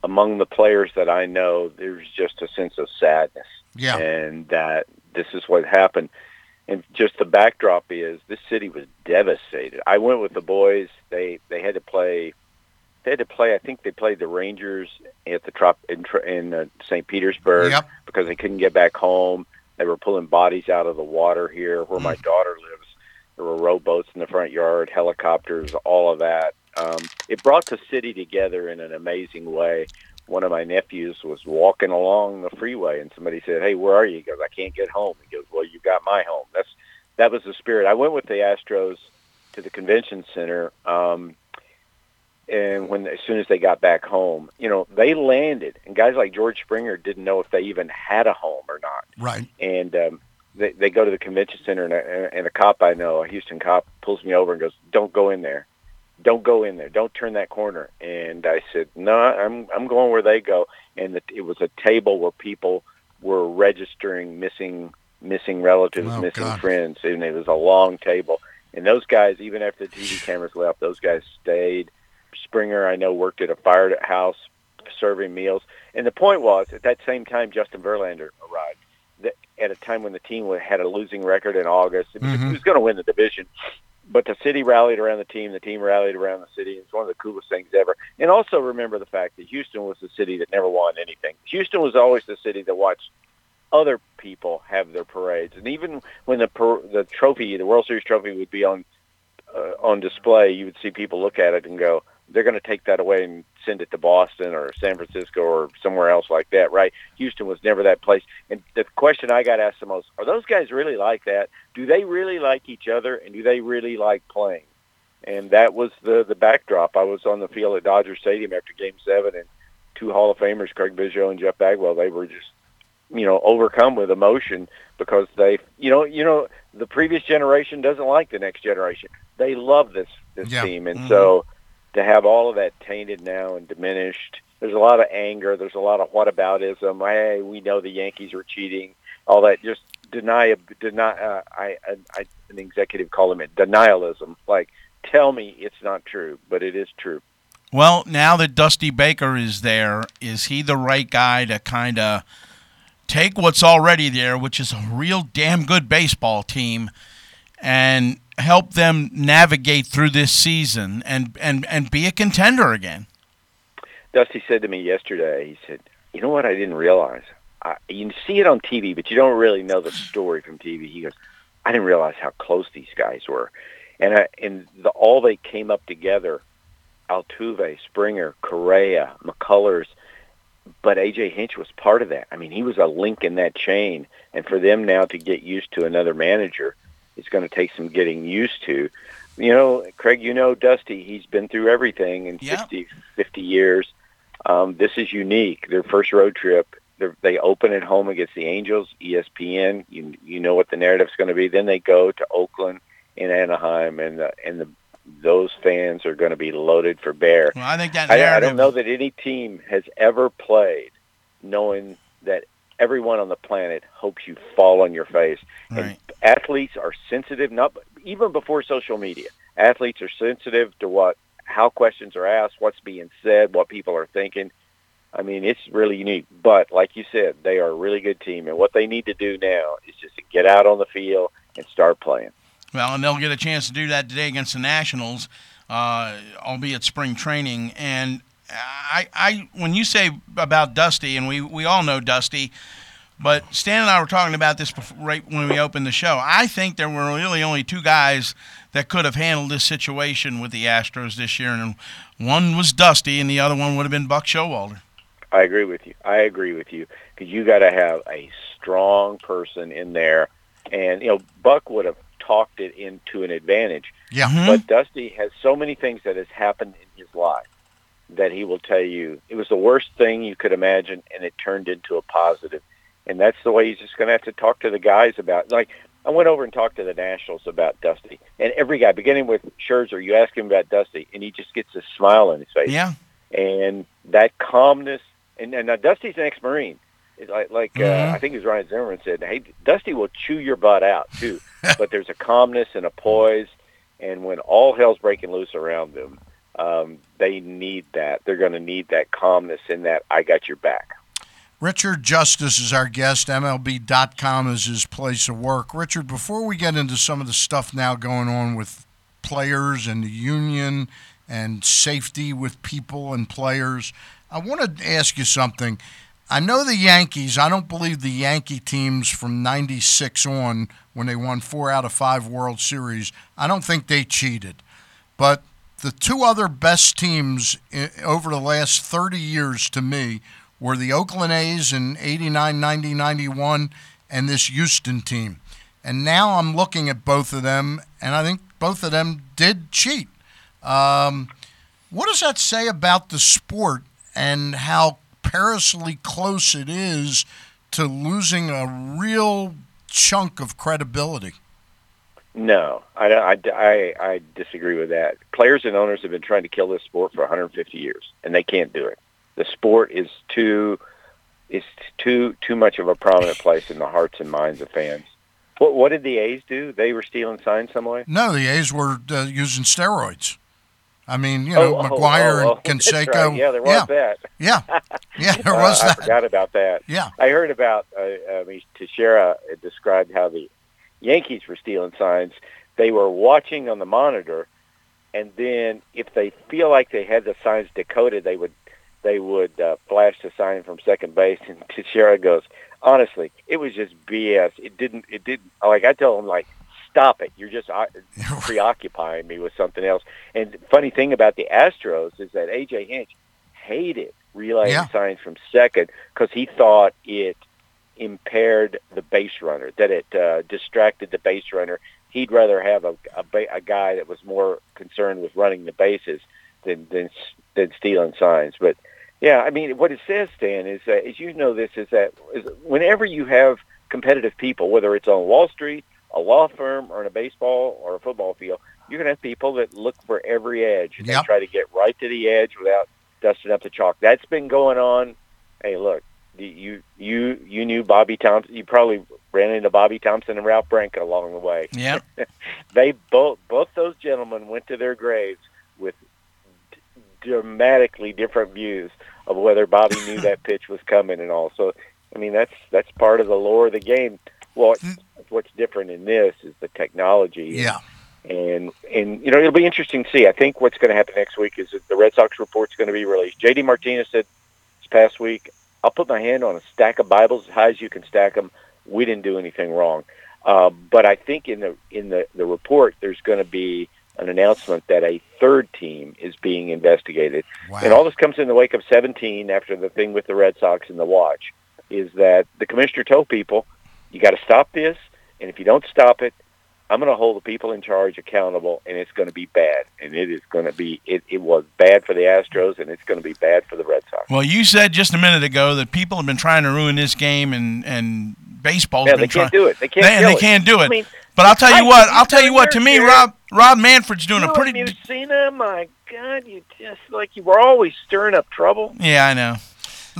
among the players that I know, there's just a sense of sadness, Yeah. and that this is what happened. And just the backdrop is this city was devastated. I went with the boys. They they had to play. They had to play. I think they played the Rangers at the trop in, Tr- in uh, St. Petersburg Yep. because they couldn't get back home. They were pulling bodies out of the water here where my daughter lives. There were rowboats in the front yard, helicopters, all of that. Um, it brought the city together in an amazing way. One of my nephews was walking along the freeway, and somebody said, "Hey, where are you?" He goes, "I can't get home." He goes, "Well, you got my home." That's that was the spirit. I went with the Astros to the convention center, um, and when as soon as they got back home, you know, they landed, and guys like George Springer didn't know if they even had a home or not Right. and um, they they go to the convention center, and a, and a cop I know, a Houston cop, pulls me over and goes, "Don't go in there, don't go in there, don't turn that corner." And I said, "No, I'm I'm going where they go." And the, it was a table where people were registering missing missing relatives, Oh, missing God. friends, and it was a long table. And those guys, even after the TV cameras left, those guys stayed. Springer, I know, worked at a firehouse serving meals. And the point was, at that same time, Justin Verlander arrived. At a time when the team had a losing record in August, it was, Mhm. it was going to win the division. But the city rallied around the team. The team rallied around the city. It's one of the coolest things ever. And also remember the fact that Houston was the city that never won anything. Houston was always the city that watched other people have their parades. And even when the per, the trophy, the World Series trophy, would be on uh, on display, you would see people look at it and go, "They're going to take that away and send it to Boston or San Francisco or somewhere else like that." Right? Houston was never that place. And the question I got asked the most: Are those guys really like that? Do they really like each other? And do they really like playing? And that was the the backdrop. I was on the field at Dodger Stadium after Game Seven, and two Hall of Famers, Craig Biggio and Jeff Bagwell, they were just you know overcome with emotion because they you know you know the previous generation doesn't like the next generation they love this this Yeah. team and Mhm. so to have all of that tainted now and diminished. There's a lot of anger. There's a lot of whataboutism. Hey we know the yankees are cheating. All that. Just deny deny uh, I, I i an executive called it denialism. Like tell me it's not true but it is true. Well, now that Dusty Baker is there, is he the right guy to kind of take what's already there, which is a real damn good baseball team, and help them navigate through this season and, and, and be a contender again? Dusty said to me yesterday, he said, "You know what? I didn't realize. I, you see it on TV, but you don't really know the story from TV." He goes, "I didn't realize how close these guys were, and I, and the, all they came up together: Altuve, Springer, Correa, McCullers." But AJ Hinch was part of that. I mean, he was a link in that chain, and for them now to get used to another manager, it's going to take some getting used to. You know, Craig, you know Dusty. He's been through everything in Yeah. 60, 50 years. Um, this is unique. Their first road trip, they're, they open at home against the Angels, ESPN. You you know what the narrative's going to be. Then they go to Oakland and Anaheim, and the, and the those fans are going to be loaded for bear. Well, I think that I, I don't know that any team has ever played knowing that everyone on the planet hopes you fall on your face. And athletes are sensitive, not even before social media. Athletes are sensitive to what, how questions are asked, what's being said, what people are thinking. I mean, it's really unique. But like you said, they are a really good team, and what they need to do now is just to get out on the field and start playing. Well, and they'll get a chance to do that today against the Nationals, uh, albeit spring training. And I, I, when you say about Dusty, and we, we all know Dusty, but Stan and I were talking about this before, right when we opened the show. I think there were really only two guys that could have handled this situation with the Astros this year, and one was Dusty, and the other one would have been Buck Showalter. I agree with you. I agree with you because you got to have a strong person in there, and you know Buck would have talked it into an advantage. Yeah. Mm-hmm. But Dusty has so many things that has happened in his life that he will tell you it was the worst thing you could imagine, and it turned into a positive. And that's the way he's just going to have to talk to the guys about. Like I went over and talked to the Nationals about Dusty, and every guy, beginning with Scherzer, you ask him about Dusty, and he just gets a smile on his face Yeah. and that calmness. And, and now Dusty's an ex-marine. It's like like Mhm. uh, I think as Ryan Zimmerman said, hey, Dusty will chew your butt out too. (laughs) but there's a calmness and a poise, and when all hell's breaking loose around them, um, they need that. They're going to need that calmness and that I got your back. Richard Justice is our guest. MLB.com is his place of work. Richard, before we get into some of the stuff now going on with players and the union and safety with people and players, I want to ask you something. I know the Yankees, I don't believe the Yankee teams from 96 on, when they won four out of five World Series, I don't think they cheated. But the two other best teams over the last 30 years to me were the Oakland A's in 89, 90, 91, and this Houston team. And now I'm looking at both of them, and I think both of them did cheat. Um, what does that say about the sport and how perilously close it is to losing a real chunk of credibility? No, I, I, I, I disagree with that. Players and owners have been trying to kill this sport for 150 years, and they can't do it. The sport is too is too too much of a prominent place in the hearts and minds of fans. What what did the A's do? They were stealing signs some way. No, the A's were uh, using steroids. I mean, you know, Oh, oh, McGwire oh, oh, and that's Canseco. right. Yeah, there was yeah. that. Yeah, yeah, there Uh, (laughs) was I that. forgot about that. Yeah. I heard about. Uh, I mean, Teixeira described how the Yankees were stealing signs. They were watching on the monitor, and then if they feel like they had the signs decoded, they would they would uh, flash the sign from second base. And (laughs) Teixeira goes, honestly, it was just BS. It didn't. It didn't. Like I tell him, like stop it. You're just uh, (laughs) preoccupying me with something else. And funny thing about the Astros is that AJ Hinch hated relaying Yeah. signs from second because he thought it impaired the base runner, that it uh, distracted the base runner. He'd rather have a, a, ba- a guy that was more concerned with running the bases than than than stealing signs. But yeah, I mean, what it says, Stan, is that as you know, this is that is whenever you have competitive people, whether it's on Wall Street, a law firm, or in a baseball or a football field, you're going to have people that look for every edge. and Yep. try to get right to the edge without dusting up the chalk. That's been going on. Hey, look, you you you knew Bobby Thomson. You probably ran into Bobby Thomson and Ralph Branca along the way. Yep. (laughs) they both both those gentlemen went to their graves with d- dramatically different views of whether Bobby knew (laughs) that pitch was coming and all. So, I mean, that's that's part of the lore of the game. Well, hmm. what's different in this is the technology. Yeah. And and you know it'll be interesting to see. I think what's going to happen next week is that the Red Sox report's going to be released. JD Martinez said this past week, "I'll put my hand on a stack of Bibles as high as you can stack them. We didn't do anything wrong." Uh, but I think in the in the the report there's going to be an announcement that a third team is being investigated, and all this comes in the wake of 17 after the thing with the Red Sox and the watch. Is that the commissioner told people, "You got to stop this, and if you don't stop it, I'm going to hold the people in charge accountable, and it's going to be bad. And it is going to be. It, it was bad for the Astros, and it's going to be bad for the Red Sox. Well, you said just a minute ago that people have been trying to ruin this game, and and baseball's Yeah, been they trying. can't do it. They can't They, kill they it. can't do it. I mean, but I'll tell you I- what. I'll tell you what. To me. Rob Rob Manfred's doing you a pretty. and Mussina, my God, you just like you were always stirring up trouble. Yeah, I know. (laughs)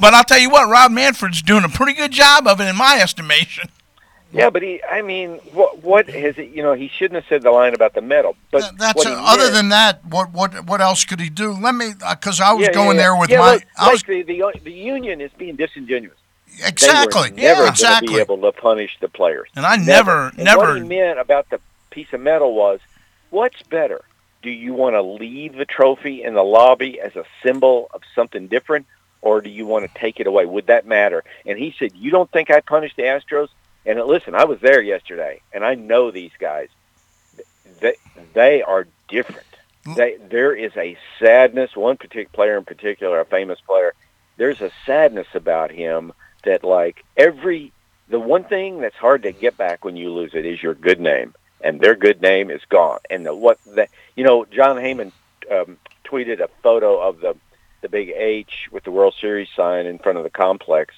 but I'll tell you what, Rob Manfred's doing a pretty good job of it, in my estimation. Yeah, but he. I mean, what what has it? You know, he shouldn't have said the line about the medal. But That's he other meant- than that. What what what else could he do? Let me uh, because I was Yeah, going yeah. there with yeah, my. Look, I was, like the, the the union is being disingenuous. Exactly. They never Yeah, exactly. to be able to punish the players. And I never- And never- What he meant about the piece of metal was, what's better? Do you want to leave the trophy in the lobby as a symbol of something different, or do you want to take it away? Would that matter? And he said, you don't think I punished the Astros? And listen, I was there yesterday, and I know these guys. They they are different. They, there is a sadness. One particular player in particular, a famous player, there's a sadness about him that like every the one thing that's hard to get back when you lose it is your good name, and their good name is gone. And the, what that you know, Jon Heyman um, tweeted a photo of the the big H with the World Series sign in front of the complex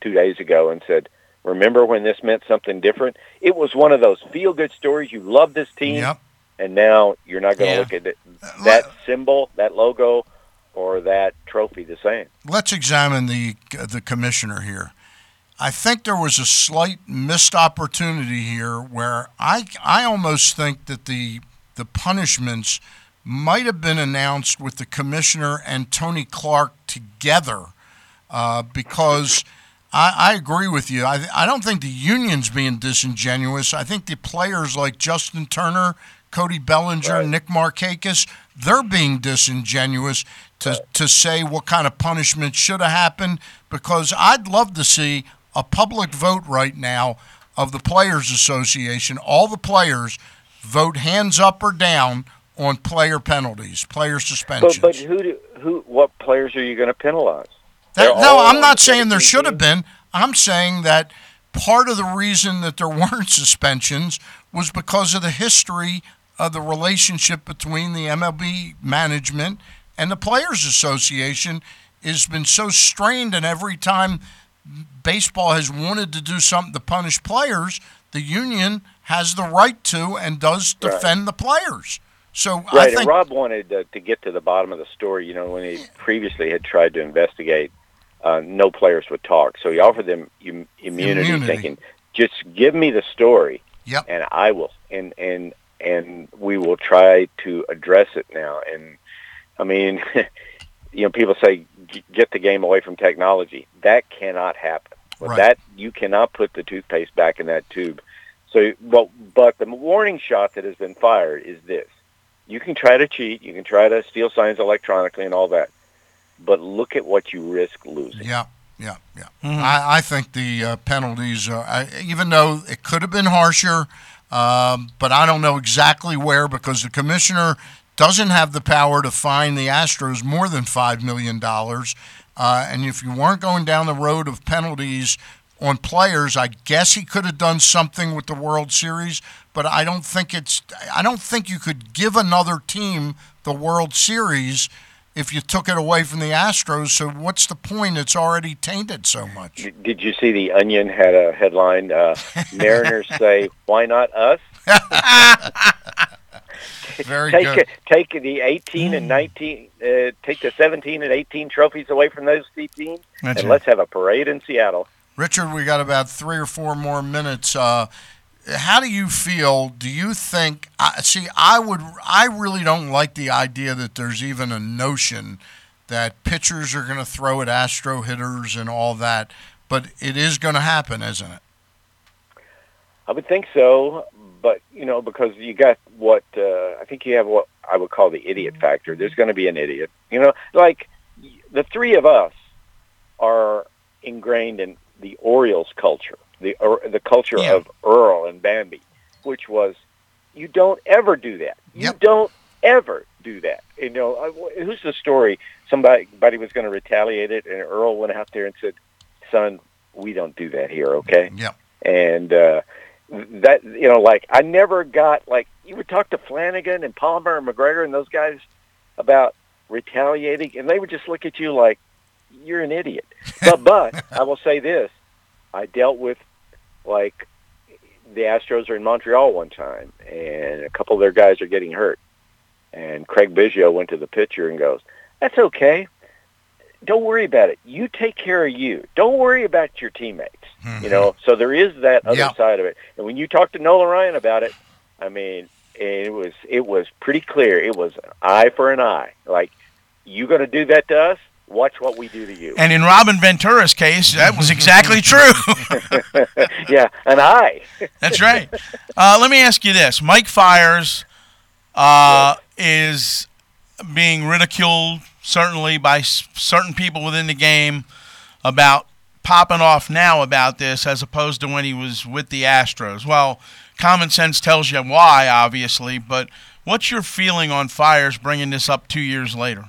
two days ago and said, "Remember when this meant something different? It was one of those feel good stories. You love this team, Yep. and now you're not going to Yeah. look at it, that symbol, that logo, or that trophy the same." let's examine the the commissioner here. I think there was a slight missed opportunity here where I I almost think that the the punishments might have been announced with the commissioner and Tony Clark together uh, because I, I agree with you. I, I don't think the union's being disingenuous. I think the players like Justin Turner, Cody Bellinger, Nick Markakis, they're being disingenuous to, to say what kind of punishment should have happened because I'd love to see a public vote right now of the Players Association, all the players vote hands up or down on player penalties, player suspensions. But, but who do, who what players are you going to penalize? That- no, I'm not saying there should have been. I'm saying that part of the reason that there (laughs) weren't suspensions was because of the history of the relationship between the MLB management and the Players Association has been so strained, and every time baseball has wanted to do something to punish players, the union has the right to and does Right. defend the players. So I Right, think and Rob wanted uh, to get to the bottom of the story. You know, when he previously had tried to investigate, uh, no players would talk, so he offered them im- immunity, Immunity. thinking, "Just give me the story, Yep. and I will, and and and we will try to address it now." And I mean, (laughs) you know, people say "G- get the game away from technology. That cannot happen. Right. That you cannot put the toothpaste back in that tube. So, well, but the warning shot that has been fired is this: you can try to cheat, you can try to steal signs electronically, and all that, but look at what you risk losing. Yeah, yeah, yeah. I, I think the uh, penalties are, I, even though it could have been harsher, um, but I don't know exactly where because the commissioner doesn't have the power to fine the Astros more than $5 million. Uh, and if you weren't going down the road of penalties on players, I guess he could have done something with the World Series, but I don't think it's, I don't think you could give another team the World Series if you took it away from the Astros. So what's the point? It's already tainted so much. Did you see the Onion had a headline? Uh, Mariners (laughs) say, "Why not us?" (laughs) Very take good. take the 18 and 19, uh, take the 17 and 18 trophies away from those two teams, That's and it. let's have a parade in Seattle. Richard, we got about three or four more minutes. Uh, how do you feel? Do you think? I see, I would. I really don't like the idea that there's even a notion that pitchers are going to throw at Astro hitters and all that. But it is going to happen, isn't it? I would think so, but you know, because you got what uh, I think you have what I would call the idiot factor. There's going to be an idiot. You know, like the three of us are ingrained in the Orioles culture, the or, the culture of Earl and Bambi, which was you don't ever do that. You don't ever do that. You know, I- who's the story? Somebody, somebody was going to retaliate it, and Earl went out there and said, "Son, we don't do that here, okay?" Yep. And uh, that you know, like I never got like you would talk to Flanagan and Palmer and McGregor and those guys about retaliating, and they would just look at you like you're an idiot. (laughs) But but I will say this: I dealt with like the Astros are in Montreal one time, and a couple of their guys are getting hurt, and Craig Biggio went to the pitcher and goes, "That's okay." Don't worry about it. You take care of you. Don't worry about your teammates. You know, mm-hmm. so there is that other Yeah. side of it. And when you talk to Nolan Ryan about it, I mean, it was it was pretty clear. It was an eye for an eye. Like you going to do that to us? Watch what we do to you. And in Robin Ventura's case, that was exactly (laughs) true. (laughs) yeah, and I. (laughs) That's right. Uh, let me ask you this: Mike Fiers uh, is being ridiculed certainly by s- certain people within the game about popping off now about this as opposed to when he was with the Astros. Well, common sense tells you why, obviously, but what's your feeling on Fiers bringing this up two years later?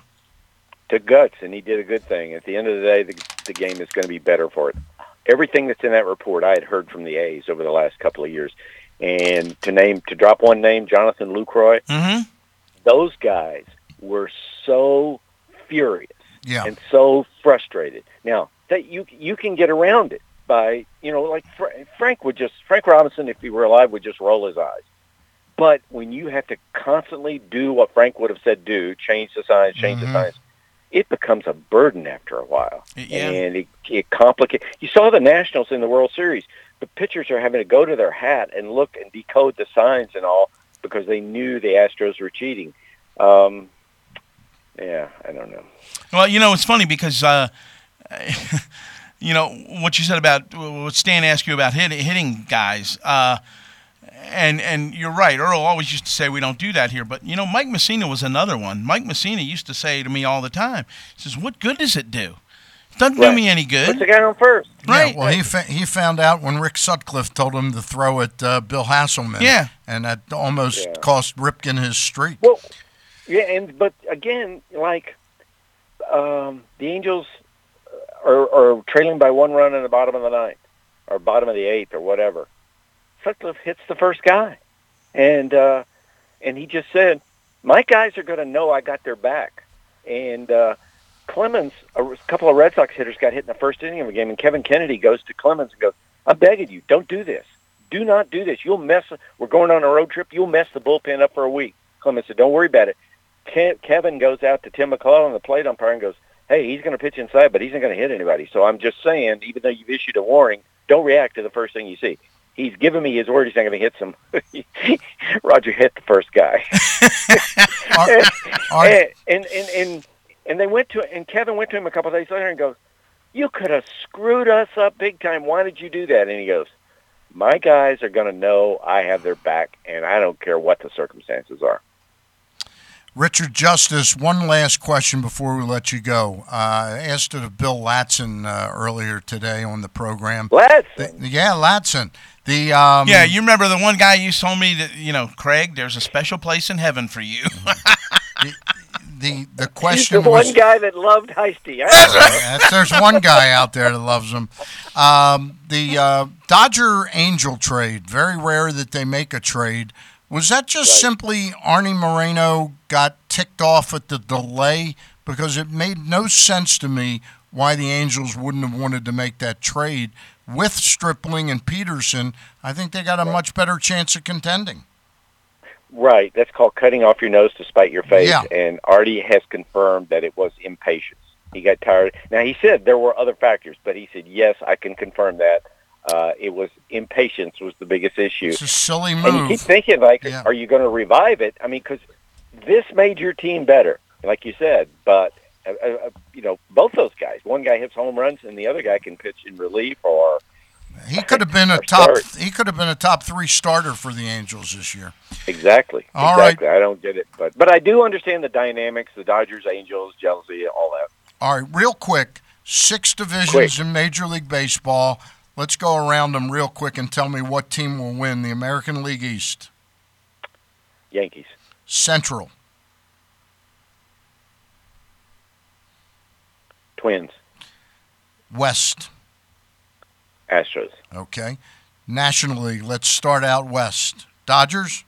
To guts, and he did a good thing. At the end of the day, the, the game is going to be better for it. Everything that's in that report, I had heard from the A's over the last couple of years, and to name to drop one name, Jonathan Lucroy. Mm-hmm. Those guys were so furious Yeah. and so frustrated. Now that you you can get around it by you know like Fra- Frank would just Frank Robinson, if he were alive, would just roll his eyes. But when you have to constantly do what Frank would have said do, change the signs, change Mm-hmm. the signs, it becomes a burden after a while. Yeah. And it, it complicates. You saw the Nationals in the World Series. The pitchers are having to go to their hat and look and decode the signs and all because they knew the Astros were cheating. Um, yeah, I don't know. Well, you know, it's funny because uh, (laughs) you know what you said about what Stan asked you about hit, hitting guys. Uh, and and you're right. Earl always used to say we don't do that here, but you know Mike Mussina was another one. Mike Mussina used to say to me all the time, he says, "What good does it do? It Doesn't do me any good." Put the guy on first. Right. Yeah, well, he fa- he found out when Rick Sutcliffe told him to throw at uh, Bill Haselman. Yeah. and that almost Yeah. cost Ripken his streak. Well, yeah, and but again, like um, the Angels are, are trailing by one run in the bottom of the ninth, or bottom of the eighth, or whatever. Sutcliffe hits the first guy, and uh, and he just said, "My guys are going to know I got their back." And uh, Clemens, a couple of Red Sox hitters got hit in the first inning of a game, and Kevin Kennedy goes to Clemens and goes, "I'm begging you, don't do this. Do not do this. You'll mess. We're going on a road trip. You'll mess the bullpen up for a week." Clemens said, "Don't worry about it." Ke- Kevin goes out to Tim McClelland, the plate umpire, and goes, "Hey, he's going to pitch inside, but he's not going to hit anybody. So I'm just saying, even though you've issued a warning, don't react to the first thing you see." He's given me his word he's not going to hit some. (laughs) Roger hit the first guy. (laughs) (laughs) and, and, and and and they went to and Kevin went to him a couple of days later and goes, "You could have screwed us up big time. Why did you do that?" And he goes, "My guys are going to know I have their back, and I don't care what the circumstances are." Richard Justice, one last question before we let you go. Uh, I asked it of Bill Ladson uh, earlier today on the program. Ladson? yeah, Ladson. The um, yeah, you remember the one guy you told me that you know, Craig. There's a special place in heaven for you. (laughs) the the He's question the was one guy that loved Heisty. Yes, there's one guy out there that loves him. Um, the uh, Dodger Angel trade, very rare that they make a trade. Was that just simply Arte Moreno got ticked off at the delay? Because it made no sense to me why the Angels wouldn't have wanted to make that trade with Stripling and Pederson. I think they got a much better chance of contending. Right. That's called cutting off your nose to spite your face. Yeah. And Arte has confirmed that it was impatience. He got tired. Now he said there were other factors, but he said yes, I can confirm that. Uh, it was impatience was the biggest issue. It's a silly And you keep thinking like, Yeah. are you going to revive it? I mean, because this made your team better, like you said. But uh, uh, you know, both those guys. One guy hits home runs, and the other guy can pitch in relief or He could have been a (laughs) top. start. He could have been a top three starter for the Angels this year. exactly. All right. exactly. I don't get it, but but I do understand the dynamics, the Dodgers, Angels, jealousy, all that. All right, real quick. Six divisions in Major League Baseball. Let's go around them real quick and tell me what team will win the American League East. Yankees. Central. Twins. West. Astros. Okay. National League. Let's start out west. Dodgers.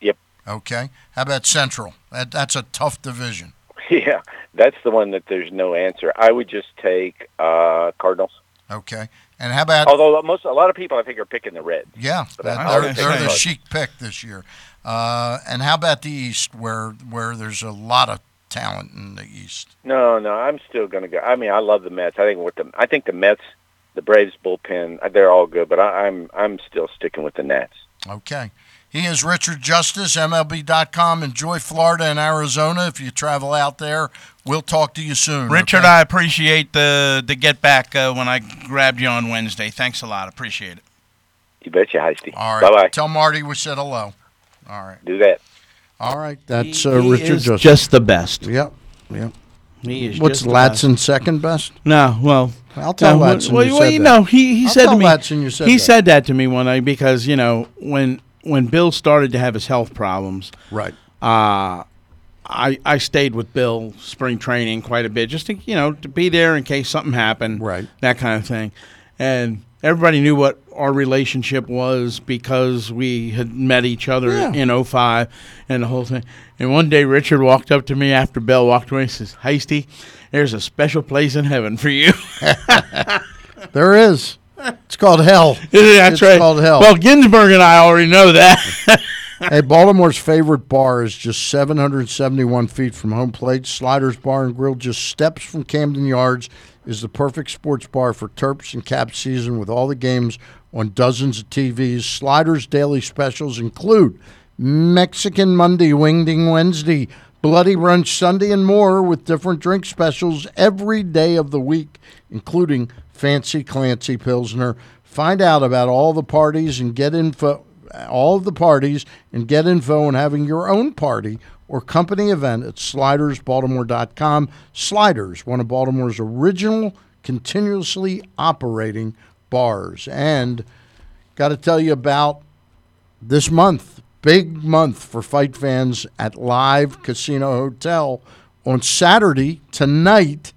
Yep. Okay. How about Central? That, that's a tough division. (laughs) Yeah, that's the one that there's no answer. I would just take uh, Cardinals. Okay. And how about Although most a lot of people I think are picking the Reds. Yeah, they're, they're, they're the chic pick this year. Uh, and how about the East, where where there's a lot of talent in the East? No, no, I'm still going to go. I mean, I love the Mets. I think with the I think the Mets, the Braves bullpen, uh, they're all good, but I, I'm I'm still sticking with the Nats. Okay. He is Richard Justice, MLB.com. Enjoy Florida and Arizona. If you travel out there, we'll talk to you soon. Richard, okay? I appreciate the the get back uh, when I grabbed you on Wednesday. Thanks a lot. Appreciate it. You betcha, Heisty. All right. Bye bye. Tell Marty we said hello. All right. Do that. All right. That's That's uh, he Richard is just the best. Yep. Yep. He is What's just the best. Ladson second best? No, well, I'll tell no, Ladson Well, you well, you know, he he I'll said tell to me. Ladson you said he that. said that to me one night because you know when when Bill started to have his health problems, right? Uh I I stayed with Bill spring training quite a bit just to you know to be there in case something happened, right? That kind of thing, and everybody knew what our relationship was because we had met each other Yeah. in 05 and the whole thing. And one day Richard walked up to me after Bill walked away and says, Heisty, there's a special place in heaven for you. (laughs) There is. It's called hell. That's it's right. called hell. Well, Ginsburg and I already know that. (laughs) hey, Baltimore's favorite bar is just 771 feet from home plate. Sliders Bar and Grill, just steps from Camden Yards, is the perfect sports bar for Terps and Cap season with all the games on dozens of TVs. Sliders daily specials include Mexican Monday, Wingding Wednesday, Bloody Brunch Sunday and more with different drink specials every day of the week, including Fancy Clancy Pilsner. Find out about all the parties and get info, all of the parties and get info on having your own party or company event at slidersbaltimore.com. Sliders, one of Baltimore's original continuously operating bars. And got to tell you about this month, big month for fight fans at Live Casino Hotel on Saturday tonight.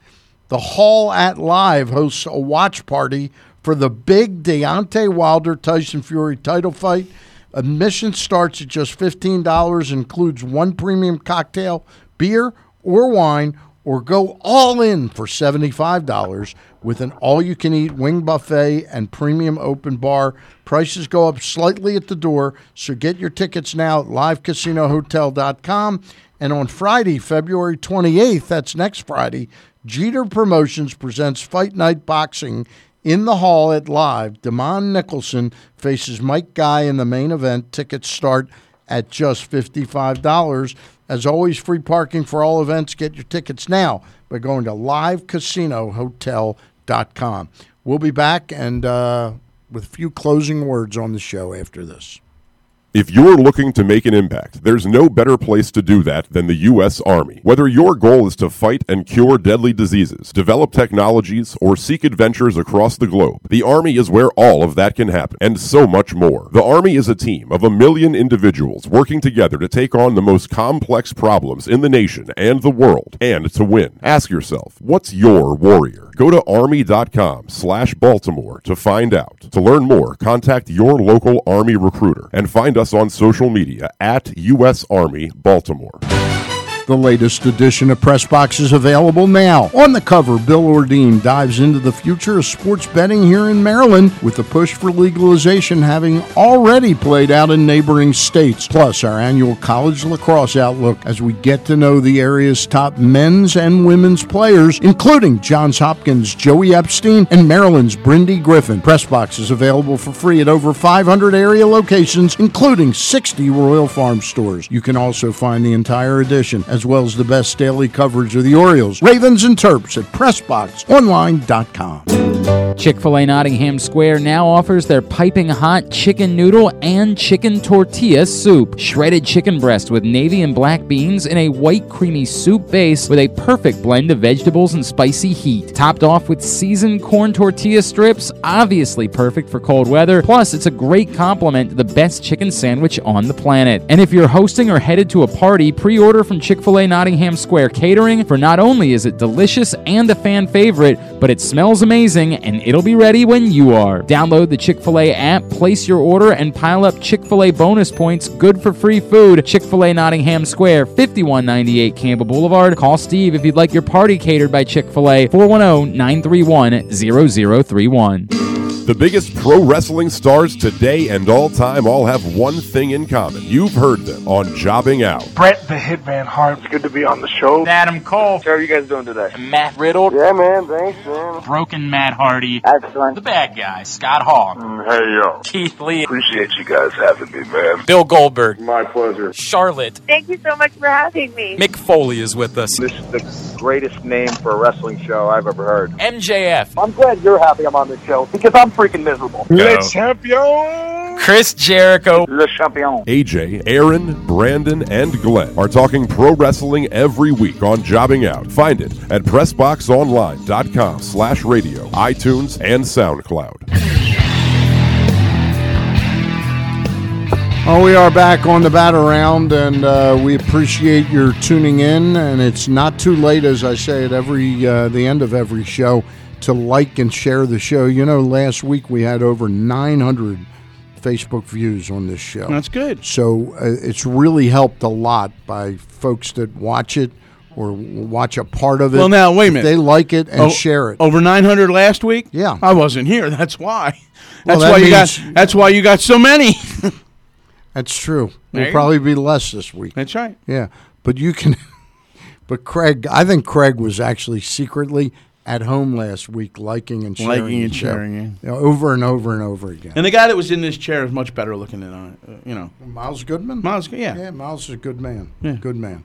The Hall at Live hosts a watch party for the big Deontay Wilder Tyson Fury title fight. Admission starts at just $15, includes one premium cocktail, beer, or wine, or go all in for $75 with an all you can eat wing buffet and premium open bar. Prices go up slightly at the door, so get your tickets now at livecasinohotel.com. And on Friday, February 28th, that's next Friday, Jeter Promotions presents Fight Night Boxing in the hall at Live. Damon Nicholson faces Mike Guy in the main event. Tickets start at just $55. As always, free parking for all events. Get your tickets now by going to livecasinohotel.com. We'll be back and uh, with a few closing words on the show after this. If you're looking to make an impact, there's no better place to do that than the U.S. Army. Whether your goal is to fight and cure deadly diseases, develop technologies, or seek adventures across the globe, the Army is where all of that can happen, and so much more. The Army is a team of a million individuals working together to take on the most complex problems in the nation and the world, and to win. Ask yourself, what's your warrior? Go to army.com slash Baltimore to find out. To learn more, contact your local Army recruiter and find us on social media at U.S. Army Baltimore. The latest edition of Press Box is available now. On the cover, Bill Ordine dives into the future of sports betting here in Maryland with the push for legalization having already played out in neighboring states. Plus, our annual college lacrosse outlook as we get to know the area's top men's and women's players, including Johns Hopkins' Joey Epstein and Maryland's Brindi Griffin. Press Box is available for free at over 500 area locations, including 60 Royal Farm stores. You can also find the entire edition as well as the best daily coverage of the Orioles, Ravens, and Terps at PressBoxOnline.com. Chick fil A Nottingham Square now offers their piping hot chicken noodle and chicken tortilla soup. Shredded chicken breast with navy and black beans in a white creamy soup base with a perfect blend of vegetables and spicy heat. Topped off with seasoned corn tortilla strips, obviously perfect for cold weather. Plus, it's a great complement to the best chicken sandwich on the planet. And if you're hosting or headed to a party, pre order from Chick fil A Nottingham Square Catering, for not only is it delicious and a fan favorite, but it smells amazing and it'll be ready when you are. Download the Chick fil A app, place your order, and pile up Chick fil A bonus points good for free food. Chick fil A Nottingham Square, 5198 Campbell Boulevard. Call Steve if you'd like your party catered by Chick fil A, 410 931 0031. The biggest pro wrestling stars today and all time all have one thing in common. You've heard them on Jobbing Out. Brett the Hitman Hart. It's good to be on the show. Adam Cole. How are you guys doing today? Matt Riddle. Yeah, man. Thanks, man. Broken Matt Hardy. Excellent. The bad guy, Scott Hall. Mm, hey, yo. Keith Lee. Appreciate you guys having me, man. Bill Goldberg. My pleasure. Charlotte. Thank you so much for having me. Mick Foley is with us. This is the greatest name for a wrestling show I've ever heard. MJF. I'm glad you're happy I'm on this show because I'm freaking miserable. Le champion. Chris Jericho. Le champion. AJ, Aaron, Brandon, and Glenn are talking pro wrestling every week on Jobbing Out. Find it at PressBoxOnline.com slash radio, iTunes, and SoundCloud. Oh, we are back on the Bat Around, and uh, we appreciate your tuning in. And it's not too late, as I say at every uh, the end of every show, to like and share the show. You know, last week we had over 900 Facebook views on this show. That's good. So uh, it's really helped a lot by folks that watch it or watch a part of it. Well, now, wait a minute. They like it and Oh, share it. Over 900 last week? Yeah. I wasn't here. (laughs) That's why. Well, That's that why you got that's why you got so many. (laughs) That's true. There you probably be less this week. That's right. Yeah, but you can. (laughs) But Craig, I think Craig was actually secretly at home last week, liking and sharing, Liking and sharing, yeah. You know, over and over and over again. And the guy that was in this chair is much better looking than I, uh, you know. Miles Goodman. Miles, yeah. Yeah, Miles is a good man. Yeah. Good man.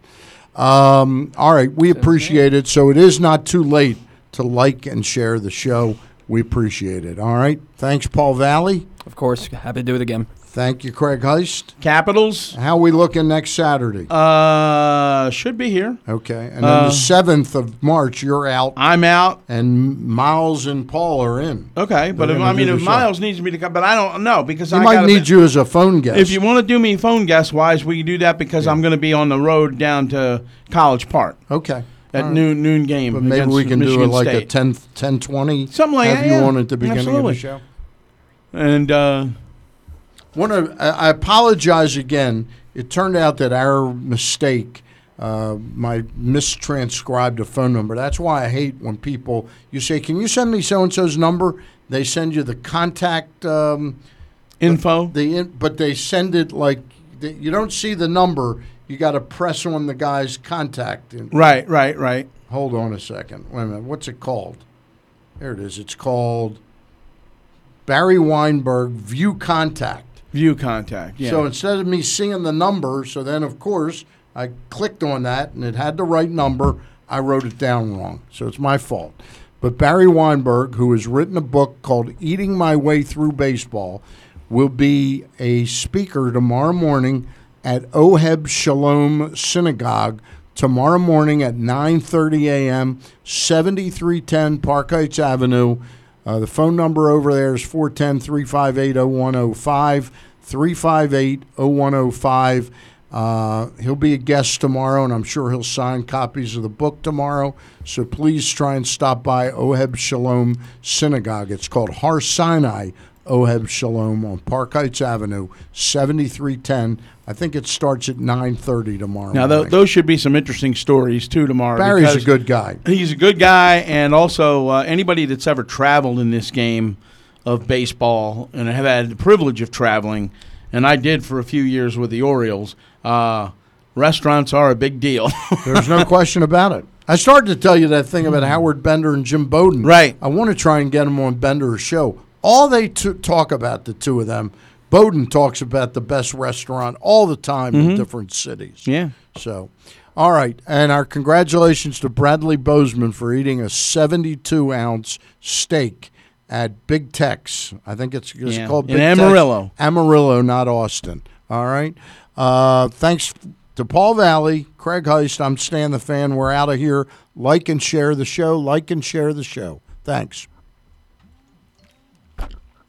Um, all right, we appreciate it. So it is not too late to like and share the show. We appreciate it. All right. Thanks, Paul Valle. Of course, happy to do it again. Thank you, Craig Heist. Capitals. How we looking next Saturday? Uh, should be here. Okay. And then Uh, the 7th of March, you're out. I'm out. And Miles and Paul are in. Okay, but They're if, I mean, if show. Miles needs me to come, but I don't know because He I might need be- you as a phone guest. If you want to do me phone guest wise, we can do that because I'm going to be on the road down to College Park. Okay. At right. noon noon game. But maybe we can do it like a State. 10, 10 20. Something like Have that, you yeah. on at the beginning Absolutely. of the show. And uh, To? I apologize again. It turned out that our mistake, uh, my mistranscribed a phone number. That's why I hate when people you say, "Can you send me so and so's number?" They send you the contact um, info. The in, but they send it like you don't see the number. You got to press on the guy's contact. in- Right, right, right. Hold on a second. Wait a minute. What's it called? There it is. It's called Barry Weinberg View Contact. View contact. Yeah. So instead of me seeing the number, so then of course I clicked on that and it had the right number. I wrote it down wrong. So it's my fault. But Barry Weinberg, who has written a book called Eating My Way Through Baseball, will be a speaker tomorrow morning at Oheb Shalom Synagogue tomorrow morning at 9:30 a.m. 7310 Park Heights Avenue. Uh, the phone number over there is 410 358 0105. 358 0105. Uh, he'll be a guest tomorrow, and I'm sure he'll sign copies of the book tomorrow. So please try and stop by Oheb Shalom Synagogue. It's called Har Sinai Oheb Shalom on Park Heights Avenue, 7310. I think it starts at 9:30 tomorrow. Now, th- those should be some interesting stories too tomorrow. Barry's a good guy. He's a good guy, and also uh, anybody that's ever traveled in this game of baseball, and have had the privilege of traveling, and I did for a few years with the Orioles. Uh, restaurants are a big deal. (laughs) There's no question about it. I started to tell you that thing about Howard Bender and Jim Bowden. Right. I want to try and get them on Bender's show. All they t- talk about, the two of them, Bowden talks about the best restaurant all the time in Mhm. different cities. Yeah. So, all right. And our congratulations to Bradley Bozeman for eating a 72 ounce steak at Big Tex. I think it's, it's Yeah. called In Big Tex. Amarillo. Amarillo, not Austin. All right. Uh, thanks to Paul Valle, Craig Heist. I'm Stan the Fan. We're out of here. Like and share the show. Like and share the show. Thanks.